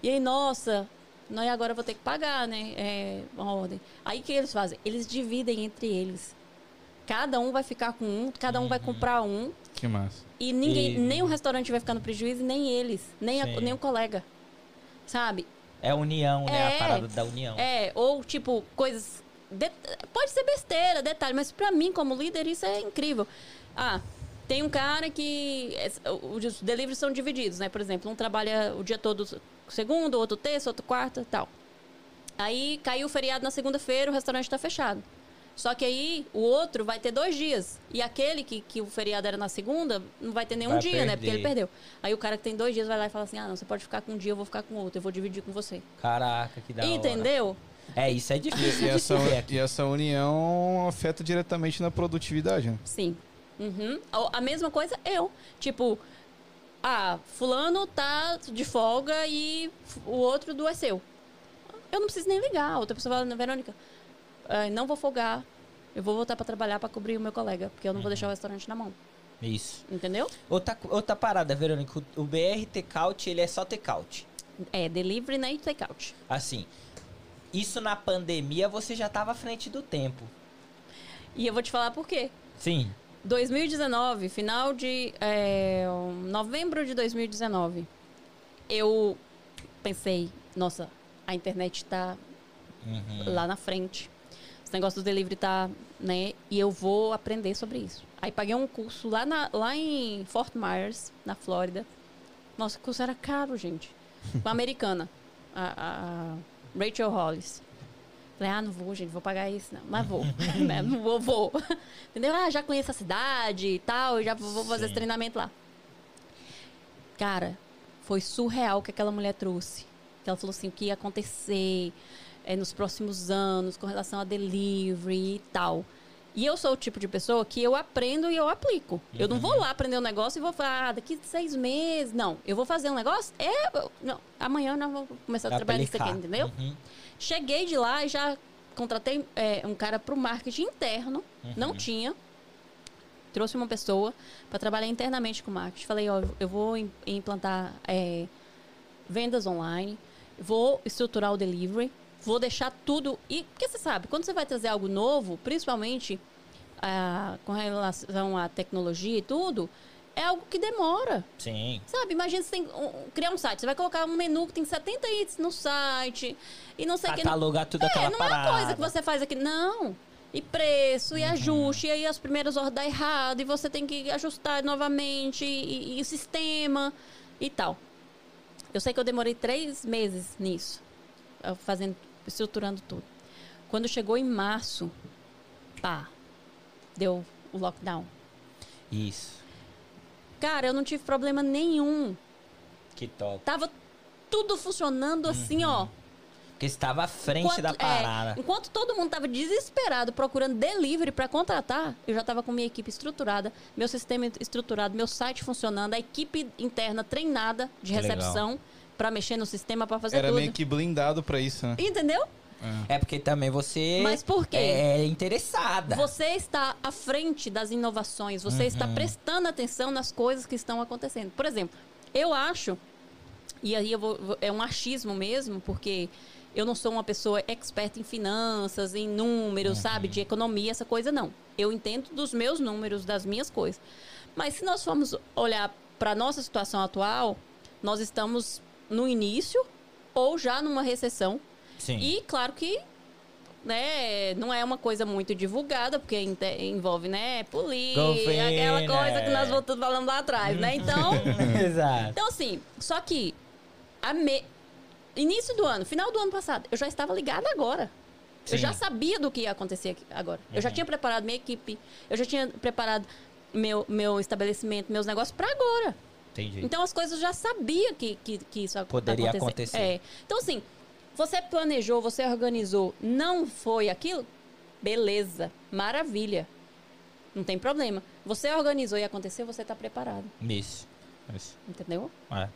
E aí, nossa, e agora vou ter que pagar, né? É, uma ordem. Aí o que eles fazem? Eles dividem entre eles. Cada um vai ficar com um, cada um vai comprar um.
Que massa.
E ninguém,
E-
nem o restaurante vai ficar no prejuízo, nem eles, nem, a- nem o colega. Sabe?
É união, né? A
É.
parada da união.
É, ou tipo, coisas. De- Pode ser besteira, detalhe, mas pra mim, como líder, isso é incrível. Ah, tem um cara que. Os deliveries são divididos, né? Por exemplo, um trabalha o dia todo segundo, outro terça, outro quarta tal. Aí caiu o feriado na segunda-feira, o restaurante tá fechado. Só que aí o outro vai ter dois dias. E aquele que, que o feriado era na segunda, não vai ter nenhum
Vai
dia, né? Porque ele
perder.
perdeu. Aí o cara que tem dois dias vai lá e fala assim: ah, não, você pode ficar com um dia, eu vou ficar com outro, eu vou dividir com você.
Caraca, que da hora. É, isso é
E,
difícil
e
de
essa,
se ver aqui.
e essa união afeta diretamente na produtividade, né?
Sim. Uhum. A a mesma coisa eu. Tipo, ah, fulano tá de folga e o outro do é seu. Eu não preciso nem ligar. Outra pessoa fala, Verônica, ah, não vou folgar. Eu vou voltar pra trabalhar pra cobrir o meu colega, porque eu não vou deixar o restaurante na mão.
Isso.
Entendeu?
Outra, outra parada, Verônica. O, o BR Takeout, ele é só takeout.
É delivery né, e takeout.
Assim, isso na pandemia você já tava à frente do tempo.
E eu vou te falar por quê.
Sim.
2019, final de é, novembro de 2019, eu pensei, nossa, a internet tá
Uhum.
lá na frente. Esse negócio do delivery tá, né? E eu vou aprender sobre isso. Aí paguei um curso lá, na- lá em Fort Myers, na Flórida. Nossa, o curso era caro, gente. Com a americana, a, a- a Rachel Hollis. Falei, ah, não vou, gente, vou pagar isso, não. Mas vou, né? Não vou, vou. Entendeu? Ah, já conheço a cidade e tal, já vou fazer
Sim.
esse treinamento lá. Cara, foi surreal o que aquela mulher trouxe. Ela falou assim, o que ia acontecer, é, nos próximos anos com relação a delivery e tal. E eu sou o tipo de pessoa que eu aprendo e eu aplico. Eu não vou lá aprender um negócio e vou falar, ah, daqui seis meses. Não, eu vou fazer um negócio, é. Não, amanhã eu não vou começar a trabalhar nisso aqui, entendeu?
Uhum.
Cheguei de lá e já contratei é, um cara para o marketing interno.
Uhum.
Não tinha. Trouxe uma pessoa para trabalhar internamente com marketing. Falei, ó, eu vou im- implantar é, vendas online, vou estruturar o delivery, vou deixar tudo. E porque você sabe, quando você vai trazer algo novo, principalmente ah, com relação à tecnologia e tudo, é algo que demora.
Sim.
Sabe, imagina você tem um- criar um site. Você vai colocar um menu que tem 70 itens no site e não sei o que.
Catalogar tudo aquela
É, não
parada.
é uma coisa que você faz aqui. Não. E preço,
Uhum.
e ajuste, e aí as primeiras horas dá errado, e você tem que ajustar novamente, e, e o sistema e tal. Eu sei que eu demorei três meses nisso, fazendo, estruturando tudo. Quando chegou em março, pá, deu o lockdown.
Isso.
Cara, eu não tive problema nenhum.
Que top.
Tava tudo funcionando assim, ó.
Porque estava à frente
Enquanto-
da
é,
parada.
enquanto todo mundo tava desesperado procurando delivery para contratar, eu já tava com minha equipe estruturada, meu sistema estruturado, meu site funcionando, a equipe interna treinada de
Que legal.
Para mexer no sistema, para fazer
Era
tudo.
meio que blindado pra isso, né?
Entendeu?
É porque também você
Mas por quê?
é interessada.
Você está à frente das inovações, você está
Uhum.
prestando atenção nas coisas que estão acontecendo. Por exemplo, eu acho, e aí eu vou- é um achismo mesmo, porque eu não sou uma pessoa experta em finanças, em números,
Uhum.
sabe, de economia, essa coisa não. Eu entendo dos meus números, das minhas coisas. Mas se nós formos olhar para a nossa situação atual, nós estamos no início ou já numa recessão.
Sim.
E claro que né, não é uma coisa muito divulgada, porque envolve, né, polícia, aquela coisa que nós
é.
voltamos falando lá atrás, né? Então,
Exato.
então assim, só que a me... início do ano, final do ano passado, eu já estava ligada agora.
Sim.
Eu já sabia do que ia acontecer agora. Eu já tinha preparado minha equipe, eu já tinha preparado meu, meu estabelecimento, meus negócios para agora.
Entendi.
Então as coisas já sabia que, que, que isso ia
Poderia
acontecer.
acontecer.
É. Então, assim, você planejou, você organizou, não foi aquilo? Beleza, maravilha. Não tem problema. Você organizou e aconteceu, você tá preparado.
Isso. Isso.
Entendeu?
É.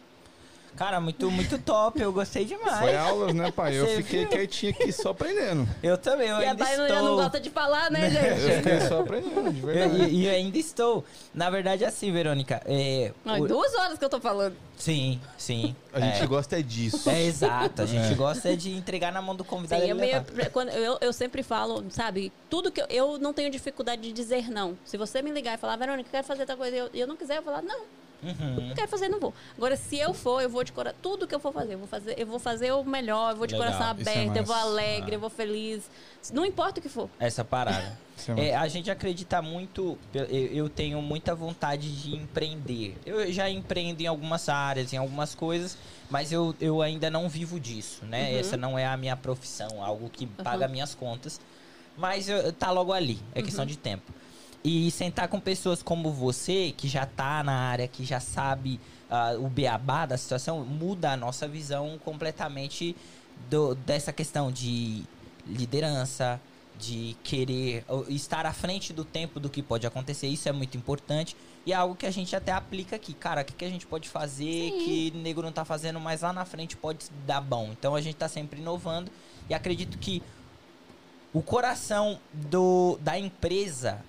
Cara, muito, muito top. Eu gostei demais.
Foi aulas, né, pai? Eu
Você
fiquei
viu?
quietinho aqui só aprendendo.
Eu também, eu
e a
ainda
Dai não,
estou...
não gosta de falar, né,
Eu
gente?
fiquei só aprendendo, de
Eu-
verdade.
E, e eu ainda estou. Na verdade, assim, Verônica. É,
Não,
o-
duas horas que eu tô falando.
Sim, sim.
A gente
é.
gosta é disso.
É exato, a gente
É.
gosta de entregar na mão do convidado.
Sim,
e
eu, meio-
levar.
quando, eu, eu sempre falo, sabe, tudo que eu, eu não tenho dificuldade de dizer não. Se você me ligar e falar, Verônica, eu quero fazer tal coisa, e eu, e eu não quiser, eu falar, não,
Uhum.
não quero fazer, não vou. Agora, se eu for, eu vou de coração. Tudo que eu for fazer, eu vou fazer, eu vou fazer o melhor, eu vou de
Legal,
coração
é
aberto, eu vou alegre,
Ah.
eu vou feliz. Não importa o que for.
Essa parada.
É.
É, a gente acredita muito. Eu, eu tenho muita vontade de empreender. Eu já empreendo em algumas áreas, em algumas coisas, mas eu, eu ainda não vivo disso, né?
Uhum.
Essa não é a minha profissão, algo que paga minhas contas. Mas eu- tá logo ali, é
Uhum.
questão de tempo. E sentar com pessoas como você, que já tá na área, que já sabe ah, o beabá da situação, muda a nossa visão completamente do- dessa questão de liderança, de querer uh, estar à frente do tempo do que pode acontecer. Isso é muito importante. E é algo que a gente até aplica aqui. Cara, o que, que a gente pode fazer que o nego não tá fazendo, mas lá na frente pode dar bom. Então a gente tá sempre inovando. E acredito que o coração do, da empresa,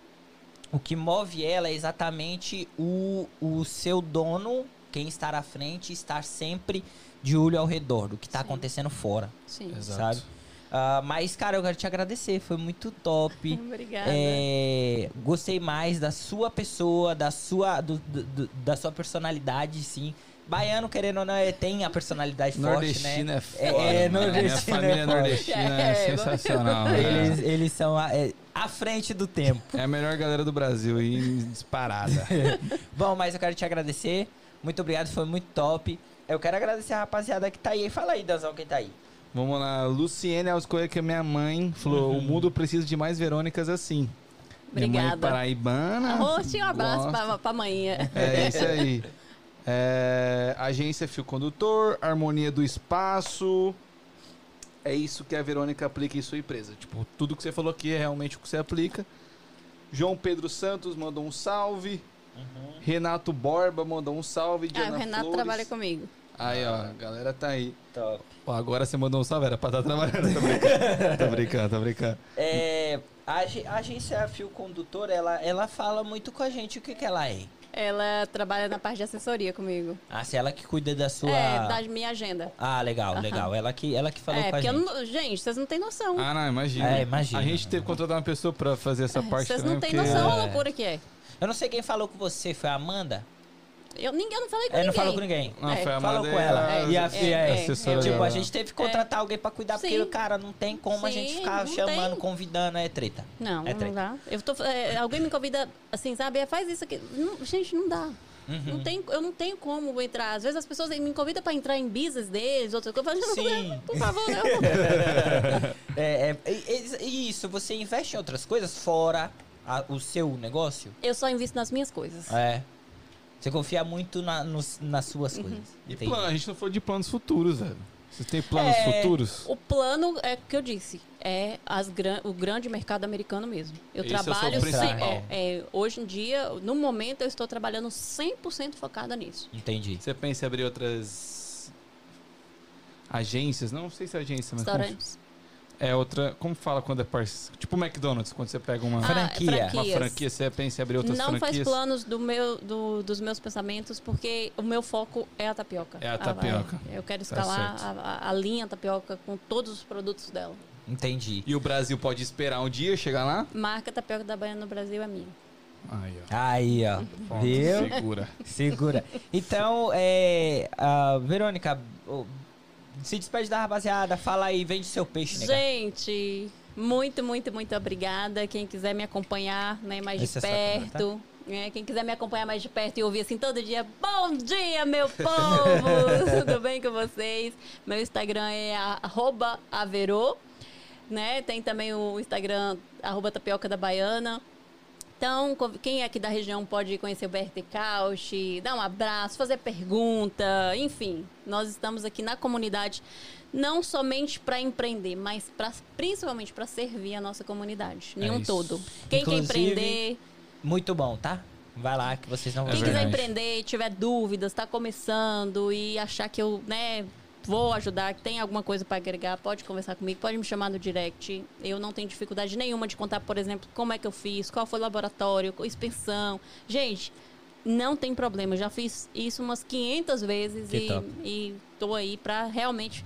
o que move ela é exatamente o, o seu dono, quem estar à frente, estar sempre de olho ao redor do que tá
Sim.
acontecendo fora,
Sim.
Exato.
sabe? Ah, mas, cara, eu quero te agradecer, foi muito top.
Obrigada.
É, gostei mais da sua pessoa, da sua, do- do- do- da sua personalidade, sim. Baiano, querendo ou não, é- tem a personalidade forte, né?
Nordestino é
É,
foda.
é,
mano. Minha
nordestino
família
é
nordestina é,
É,
sensacional. né?
Eles, eles são a- é, à frente do tempo.
É a melhor galera do Brasil e disparada.
Bom, mas eu quero te agradecer. Muito obrigado, foi muito top. Eu quero agradecer a rapaziada que tá aí. Fala aí, Danzão, quem tá aí.
Vamos lá, Luciene Alscoia, que é minha mãe, falou:
Uhum.
o mundo precisa de mais Verônicas assim. Minha mãe
Obrigada.
paraibana.
Um abraço
gosta.
pra, pra manhã.
É isso aí. É, agência Fio Condutor, Harmonia do Espaço. É isso que a Verônica aplica em sua empresa. Tipo, tudo que você falou aqui é realmente o que você aplica. João Pedro Santos mandou um salve. Renato Borba mandou um salve.
Ah,
Diana
o Renato
Flores.
trabalha comigo.
Aí, ó, a galera tá aí.
Top.
Ó, agora você mandou um salve, era pra estar trabalhando. Tô brincando, tô brincando, tô brincando.
É, a, a agência Fio Condutor, ela, ela fala muito com a gente o que, que ela é.
Ela trabalha na parte de assessoria comigo.
Ah, se ela que cuida da sua.
É, da minha agenda.
Ah, legal,
Aham.
legal. Ela que, ela que falou
é,
com a gente.
não. Gente, vocês não têm noção.
Ah, não, imagina.
É, imagina.
A gente teve que contratar uma pessoa pra fazer essa parte
Vocês não têm
porque-
noção a
É.
loucura que é.
Eu não sei quem falou com você, foi a Amanda?
Eu, ninguém, eu não falei com
É, não
ninguém.
falou com ninguém.
Não,
É,
foi a
Falou com ela.
a-
e a
é, é,
é. Tipo, a gente teve que contratar alguém pra cuidar, porque,
Sim.
cara, não tem como a gente
Sim,
ficar
não
chamando,
tem.
convidando, é treta.
Não,
É
não
treta.
dá. Eu tô, é, alguém me convida assim, sabe? É, Faz isso aqui. Não, gente, não dá.
Uhum.
Não tem, eu não tenho como entrar. Às vezes as pessoas me convidam pra entrar em business deles, outras coisas. Eu falo,
Sim.
não, por favor, não.
É, é, isso, você investe em outras coisas fora a- o seu negócio?
Eu só invisto nas minhas coisas.
É. Você confia muito na- nos- nas suas
Uhum.
coisas.
E
Entendi.
plano, a gente não falou de planos futuros, velho. Você tem planos
É.
futuros?
O plano é o que eu disse, é as gran- o grande mercado americano mesmo. Eu
Esse é
trabalho sem,
principal.
é, é, hoje em dia, no momento eu estou trabalhando 100% focada nisso.
Entendi.
Você pensa em abrir outras agências? Não sei se é agência, mas como-
Restaurantes.
É outra. Como fala quando é parceiro? Tipo McDonald's, quando você pega uma,
Ah,
Franquia.
uma franquia, você pensa em abrir outras
Não faz
franquias?
planos do meu, do- dos meus pensamentos, porque o meu foco é a tapioca.
É a
Ah,
tapioca.
vai. eu quero
Tá
escalar
certo.
a, a- a linha tapioca com todos os produtos dela.
Entendi.
E o Brasil pode esperar um dia chegar lá?
Marca tapioca da Baiana no Brasil é minha.
Aí, ó.
Aí, ó.
Ponto,
Viu?
Segura.
Segura. Então, é. a Verônica, se despede da rapaziada, fala aí, vende seu peixe, nega.
Gente, muito, muito, muito obrigada. Quem quiser me acompanhar né, mais
Esse é
de
câmera,
perto. né, quem quiser me acompanhar mais de perto e ouvir assim todo dia, bom dia, meu povo! Tudo bem com vocês? Meu Instagram é arroba Averô, né? Tem também o Instagram arroba Tapioca da Baiana. Então, quem é aqui da região pode conhecer o BRT Couch, dar um abraço, fazer pergunta, enfim. Nós estamos aqui na comunidade não somente para empreender, mas pra, principalmente para servir a nossa comunidade,
É
nenhum
isso.
todo. Quem
Inclusive,
quer empreender,
Muito bom, tá? Vai lá que vocês não vão
É
quem quiser empreender, tiver dúvidas, está começando e achar que eu, né, vou ajudar, tem alguma coisa para agregar, pode conversar comigo, pode me chamar no direct. Eu não tenho dificuldade nenhuma de contar, por exemplo, como é que eu fiz, qual foi o laboratório, expensão. Gente, não tem problema, eu já fiz isso umas 500 vezes e, e tô aí para realmente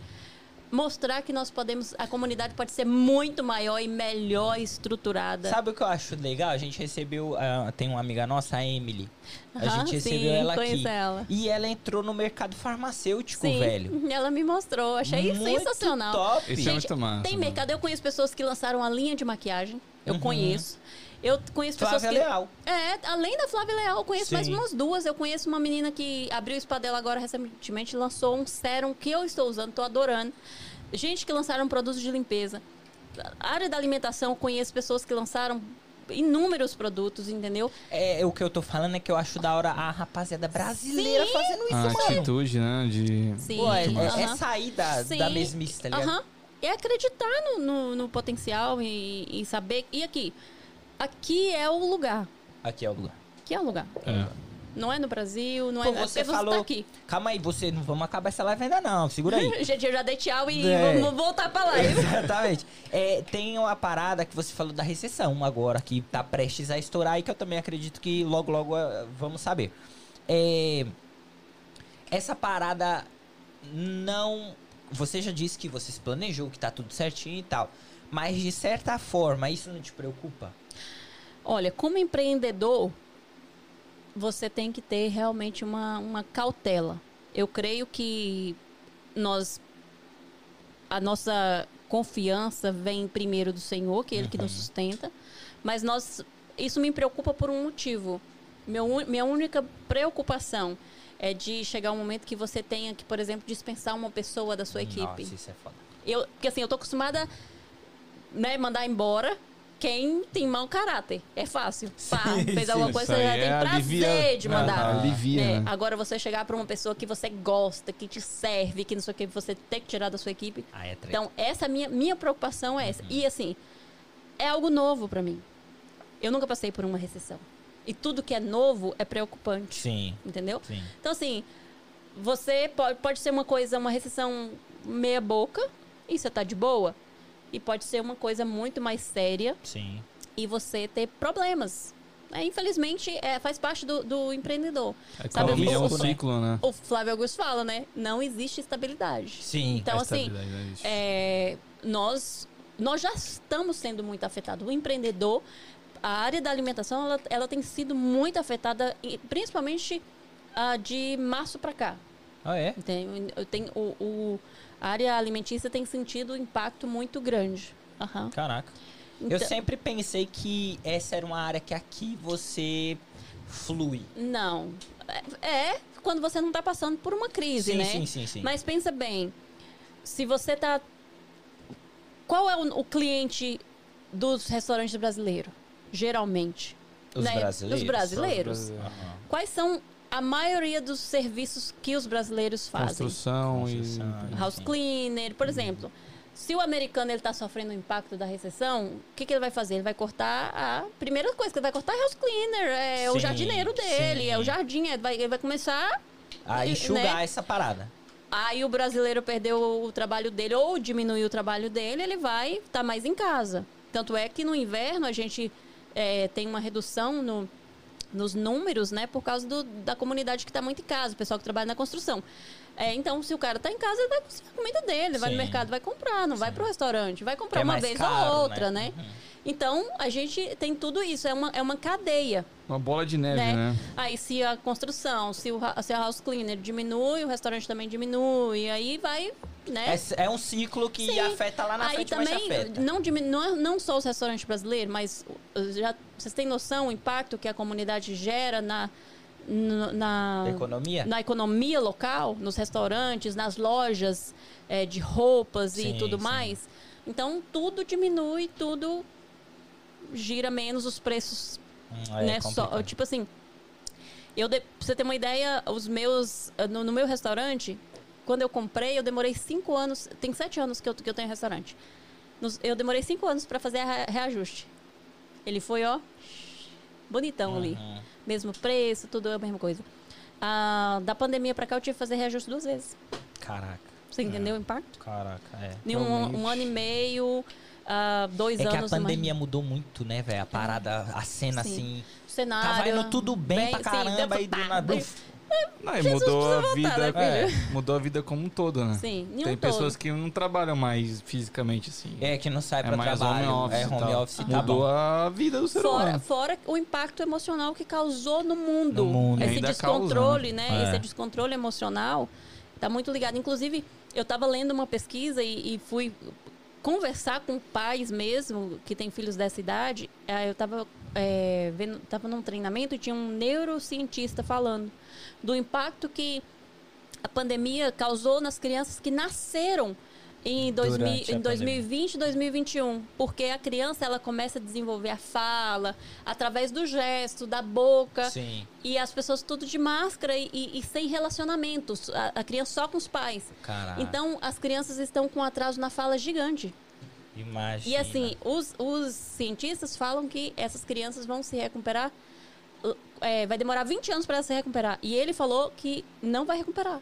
mostrar que nós podemos, a comunidade pode ser muito maior e melhor estruturada.
Sabe o que eu acho legal? A gente recebeu. ah, tem uma amiga nossa, a Emily. A
Aham,
gente recebeu
sim,
ela aqui.
ela.
E ela entrou no mercado farmacêutico,
Sim,
velho.
ela me mostrou, achei
Muito
sensacional.
Top.
Isso é muito massa.
Tem
mano.
mercado, eu conheço pessoas que lançaram a linha de maquiagem, eu
Uhum.
conheço. Eu conheço pessoas
Flávia
que
Leal.
É, além da Flávia Leal, eu conheço mais
Sim.
umas duas. Eu conheço uma menina que abriu o spa dela agora recentemente, lançou um sérum que eu estou usando, tô adorando. Gente que lançaram produtos de limpeza. A área da alimentação, eu conheço pessoas que lançaram inúmeros produtos, entendeu?
É, o que eu tô falando é que eu acho da hora a rapaziada brasileira
Sim.
fazendo isso,
A
mano.
atitude, né? De.
Sim.
Pô, é,
Muito
é- é sair da,
Sim.
da mesmice, tá ligado?
Aham. É acreditar no, no- no potencial e, e saber. E aqui? Aqui é o lugar.
Aqui é o lugar.
Aqui é o lugar.
É.
Não é no Brasil, não
Pô,
é
você
porque
falou.
tá aqui.
Calma aí, você não vamos acabar essa live ainda não. Segura aí.
Gente, eu já dei tchau e
É.
vamos voltar pra live.
Exatamente. É, tem uma parada que você falou da recessão agora, que tá prestes a estourar e que eu também acredito que logo, logo eh, vamos saber. É, essa parada não. Você já disse que você se planejou, que tá tudo certinho e tal. Mas de certa forma, isso não te preocupa?
Olha, como empreendedor, você tem que ter realmente uma, uma cautela. Eu creio que nós. A nossa confiança vem primeiro do Senhor, que é Ele que nos sustenta. Mas nós. Isso me preocupa por um motivo. Meu, minha única preocupação é de chegar um momento que você tenha que, por exemplo, dispensar uma pessoa da sua equipe.
Nossa, isso é foda.
Eu, porque assim, eu tô acostumada, né, mandar embora quem tem mau caráter. É fácil. Pá,
Sim,
fez
sim,
alguma coisa, você já tem
é
prazer
alivia-
de mandar.
Aham, alivia,
É,
né?
Agora você chegar pra uma pessoa que você gosta, que te serve, que não sei o que, você tem que tirar da sua equipe.
Ah, é.
Então, essa minha, minha preocupação é essa. E assim, é algo novo pra mim. Eu nunca passei por uma recessão. E tudo que é novo é preocupante.
Sim,
Entendeu?
sim.
Então, assim, você pode, pode ser uma coisa, uma recessão meia boca, e você tá de boa. E pode ser uma coisa muito mais séria
Sim.
e você ter problemas. É, infelizmente, é, faz parte do, do empreendedor.
É,
Sabe,
economia é um
o-
ciclo, né?
O Flávio Augusto fala, né? Não existe estabilidade.
Sim.
Então,
A
assim,
existe.
é, nós, nós já estamos sendo muito afetados. O empreendedor, a área da alimentação, ela, ela tem sido muito afetada, principalmente ah, de março para cá.
Ah, é?
Tem, eu tenho, o, o- a área alimentícia tem sentido um impacto muito grande. Aham.
Caraca. Eu
Então-
sempre pensei que essa era uma área que aqui você flui.
Não. É, é quando você não está passando por uma crise,
sim,
né?
sim, sim, sim.
Mas pensa bem, se você tá. Qual é o, o cliente dos restaurantes brasileiros? Geralmente.
Os
né?
brasileiros?
Os brasileiros.
Os brasileiros.
Aham.
Quais são a maioria dos serviços que os brasileiros fazem?
Construção,
Construção,
e...
House cleaner, por exemplo. Se o americano ele tá sofrendo o impacto da recessão, o que, que ele vai fazer? Ele vai cortar a primeira coisa que ele vai cortar é house cleaner, é o
Sim,
jardineiro dele,
sim.
é o jardim, ele vai, ele vai começar
A
né?
enxugar essa parada.
Aí o brasileiro perdeu o trabalho dele ou diminuiu o trabalho dele, ele vai estar mais em casa. Tanto é que no inverno a gente é, tem uma redução no- nos números, né? Por causa do- da comunidade que está muito em casa, o pessoal que trabalha na construção. É, então, se o cara está em casa, ele vai cozinhar a comida dele, vai
Sim.
no mercado, vai comprar, não vai pro restaurante, vai comprar
é
uma vez
caro,
ou outra,
né?
né?
Uhum.
Então, a gente tem tudo isso, é uma, é uma cadeia
Uma bola de neve,
né?
né?
Aí se a construção, se, o, se a house cleaner diminui, o restaurante também diminui, aí vai, né?
É, é um ciclo que
Sim.
afeta lá na
aí
frente, mas
também
afeta.
não, diminu- não, é- não só os restaurantes brasileiros, mas já vocês têm noção o impacto que a comunidade gera na na,
economia?
na economia local, nos restaurantes, nas lojas eh, de roupas
Sim,
e tudo
sim.
mais. Então tudo diminui, tudo gira menos os preços
Hum, é
né? Só,
complicado.
tipo assim, eu de, pra você ter uma ideia, os meus. No, no meu restaurante, quando eu comprei, eu demorei cinco anos. Tem sete anos que eu, que eu tenho restaurante. Nos- eu demorei cinco anos para fazer a rea- reajuste. Ele foi, ó, bonitão ali.
Uhum.
Mesmo preço, tudo a mesma coisa. Ah, da pandemia pra cá, eu tive que fazer reajuste duas vezes.
Caraca,
Você entendeu o impacto?
caraca, é.
Em um, um ano e meio, ah, dois
É que a
anos. numa-
pandemia mudou muito, né, velho? A parada, a cena
Sim.
assim.
cenário.
Tava indo tudo bem, pra
sim,
caramba,
deu-
e do nada.
Não, e
Jesus
mudou a vida.
voltar, né,
é, mudou a vida como um todo, né?
Sim, em um
Tem
todo.
pessoas que não trabalham mais fisicamente assim.
É, que não sai
É
pra
mais
trabalho.
home office.
é home office, tá
Mudou
bom.
a vida do ser
Fora,
humano.
fora o impacto emocional que causou no mundo.
No mundo.
Esse descontrole,
causa,
né?
né? É.
Esse descontrole emocional tá muito ligado. Inclusive, eu estava lendo uma pesquisa e, e fui conversar com pais mesmo que têm filhos dessa idade. Aí eu estava é, vendo, tava num treinamento e tinha um neurocientista falando do impacto que a pandemia causou nas crianças que nasceram em, 2000,
Durante a
em 2020 e 2021. Porque a criança ela começa a desenvolver a fala através do gesto, da boca.
Sim,
E as pessoas tudo de máscara e, e- e sem relacionamentos. A, a criança só com os pais.
caraca.
Então, as crianças estão com um atraso na fala gigante.
Imagina.
E assim, os, os cientistas falam que essas crianças vão se recuperar. uh, é, vai demorar 20 anos para se recuperar. E ele falou que não vai recuperar.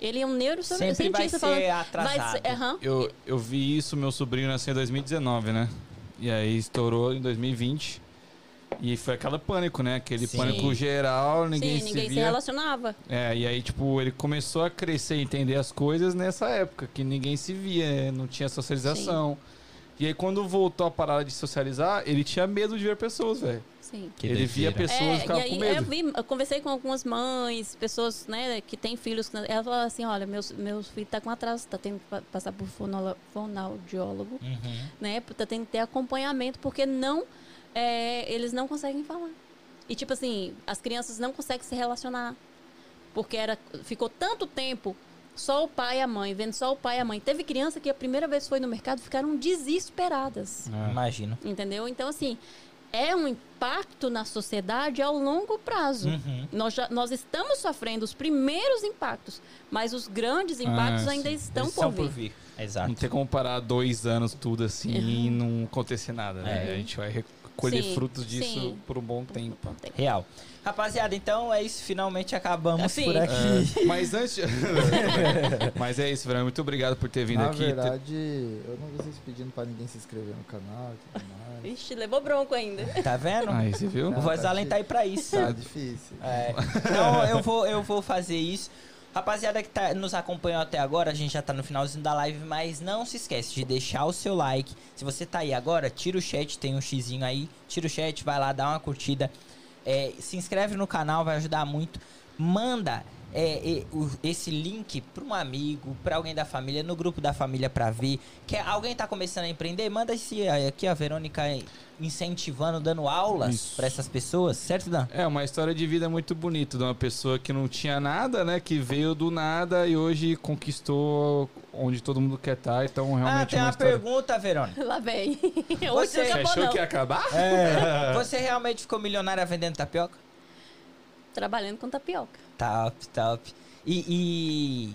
Ele é um neurocientista
Sempre vai ser
falando.
atrasado.
Vai ser, aham.
Eu, eu vi isso, meu sobrinho nasceu em 2019, né? E aí estourou em 2020. E foi aquele pânico, né? Aquele
Sim.
pânico geral, ninguém,
Sim,
se
ninguém se
via.
relacionava.
É, e aí, tipo, ele começou a crescer e entender as coisas nessa época, que ninguém se via, não tinha socialização. E aí, quando voltou a parada de socializar, ele tinha medo de ver pessoas, velho.
Sim.
Que
Ele via pessoas e
É,
ficava
e aí
com medo.
eu vi, eu conversei com algumas mães, pessoas, né, que têm filhos, que- ela falou assim, olha, meus, meus filhos tá com atraso, tá tendo que pa- passar por fonoaudiólogo,
Uhum.
né, tá tendo que ter acompanhamento, porque não, é, eles não conseguem falar. E tipo assim, as crianças não conseguem se relacionar, porque era, ficou tanto tempo Só o pai e a mãe, vendo só o pai e a mãe. Teve criança que a primeira vez foi no mercado ficaram desesperadas.
É.
Imagino.
Entendeu? Então, assim, é um impacto na sociedade ao longo prazo.
Uhum.
Nós, já, nós estamos sofrendo os primeiros impactos, mas os grandes impactos
Ah,
ainda
sim.
estão por
por vir. Exato.
Não tem como parar dois anos tudo assim e não acontecer nada, né?
É.
A gente vai recolher
Sim,
frutos disso
sim.
por um bom tempo.
Real. Rapaziada, então é isso. Finalmente acabamos
Assim.
por aqui.
É, mas antes. mas é isso, Verão. Muito obrigado por ter vindo
Na
aqui.
verdade, eu não vi vocês pedindo pra ninguém se inscrever no canal e tudo mais.
Ixi, levou bronco ainda.
Tá vendo?
Aí, você viu?
O Voz
tá
Além tá aí pra isso.
Tá difícil.
É. Então eu vou, eu vou fazer isso. Rapaziada que tá, nos acompanhou até agora, a gente já tá no finalzinho da live, mas não se esquece de deixar o seu like. Se você tá aí agora, tira o chat, tem um xizinho aí, tira o chat, vai lá, dá uma curtida. É, se inscreve no canal, vai ajudar muito. Manda é, é, o- esse link pra um amigo, pra alguém da família, no grupo da família pra ver. Quer, alguém tá começando a empreender? Manda esse aí, aqui a Verônica incentivando, dando aulas pra essas pessoas, certo, Dan?
É uma história de vida muito bonita de uma pessoa que não tinha nada, né? Que veio do nada e hoje conquistou onde todo mundo quer estar. Então,
Ah,
realmente
tem
é uma
uma
história.
pergunta, Verônica.
Lá vem.
Você
Você
acabou,
achou
não.
que ia acabar?
É. Você realmente ficou milionária vendendo tapioca?
Trabalhando com tapioca.
Top, top. E.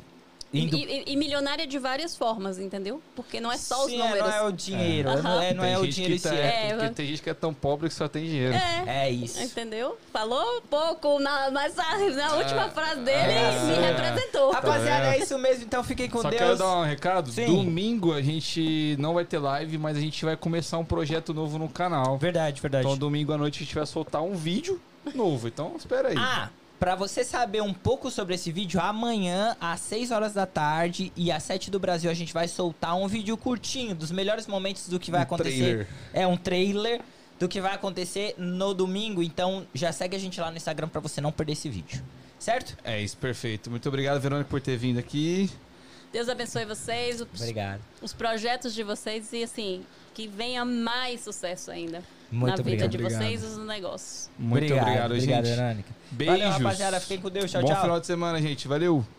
e...
E,
indo-
e- e milionária de várias formas, entendeu? Porque não é só os
Sim,
números.
Não é o dinheiro,
É.
não é, não é
Tem
o
gente
dinheiro
tá.
É,
É,
porque tem gente que é tão pobre que só tem dinheiro.
É,
é isso.
entendeu? Falou pouco, na, mas na, na última frase dele me representou.
Rapaziada, é isso mesmo, então fiquem com
Só
Deus.
quero dar um recado.
Sim.
Domingo a gente não vai ter live, mas a gente vai começar um projeto novo no canal.
Verdade, verdade.
Então domingo à noite a gente vai soltar um vídeo novo. Então espera aí.
Ah, pra você saber um pouco sobre esse vídeo, amanhã, às 6 horas da tarde e às 7 do Brasil, a gente vai soltar um vídeo curtinho dos melhores momentos do que vai
Um
acontecer.
trailer.
É um trailer do que vai acontecer no domingo. Então já segue a gente lá no Instagram pra você não perder esse vídeo. Certo?
É isso, perfeito. Muito obrigado, Verônica, por ter vindo aqui.
Deus abençoe vocês, os,
Obrigado.
os projetos de vocês e assim, que venha mais sucesso ainda
Muito
na vida
obrigado.
de
Obrigado.
vocês e nos negócios.
Muito obrigado,
obrigado
gente.
Verônica.
Beijos.
Valeu, rapaziada. Fiquem com Deus. Tchau,
Bom
tchau.
final de semana, gente. Valeu.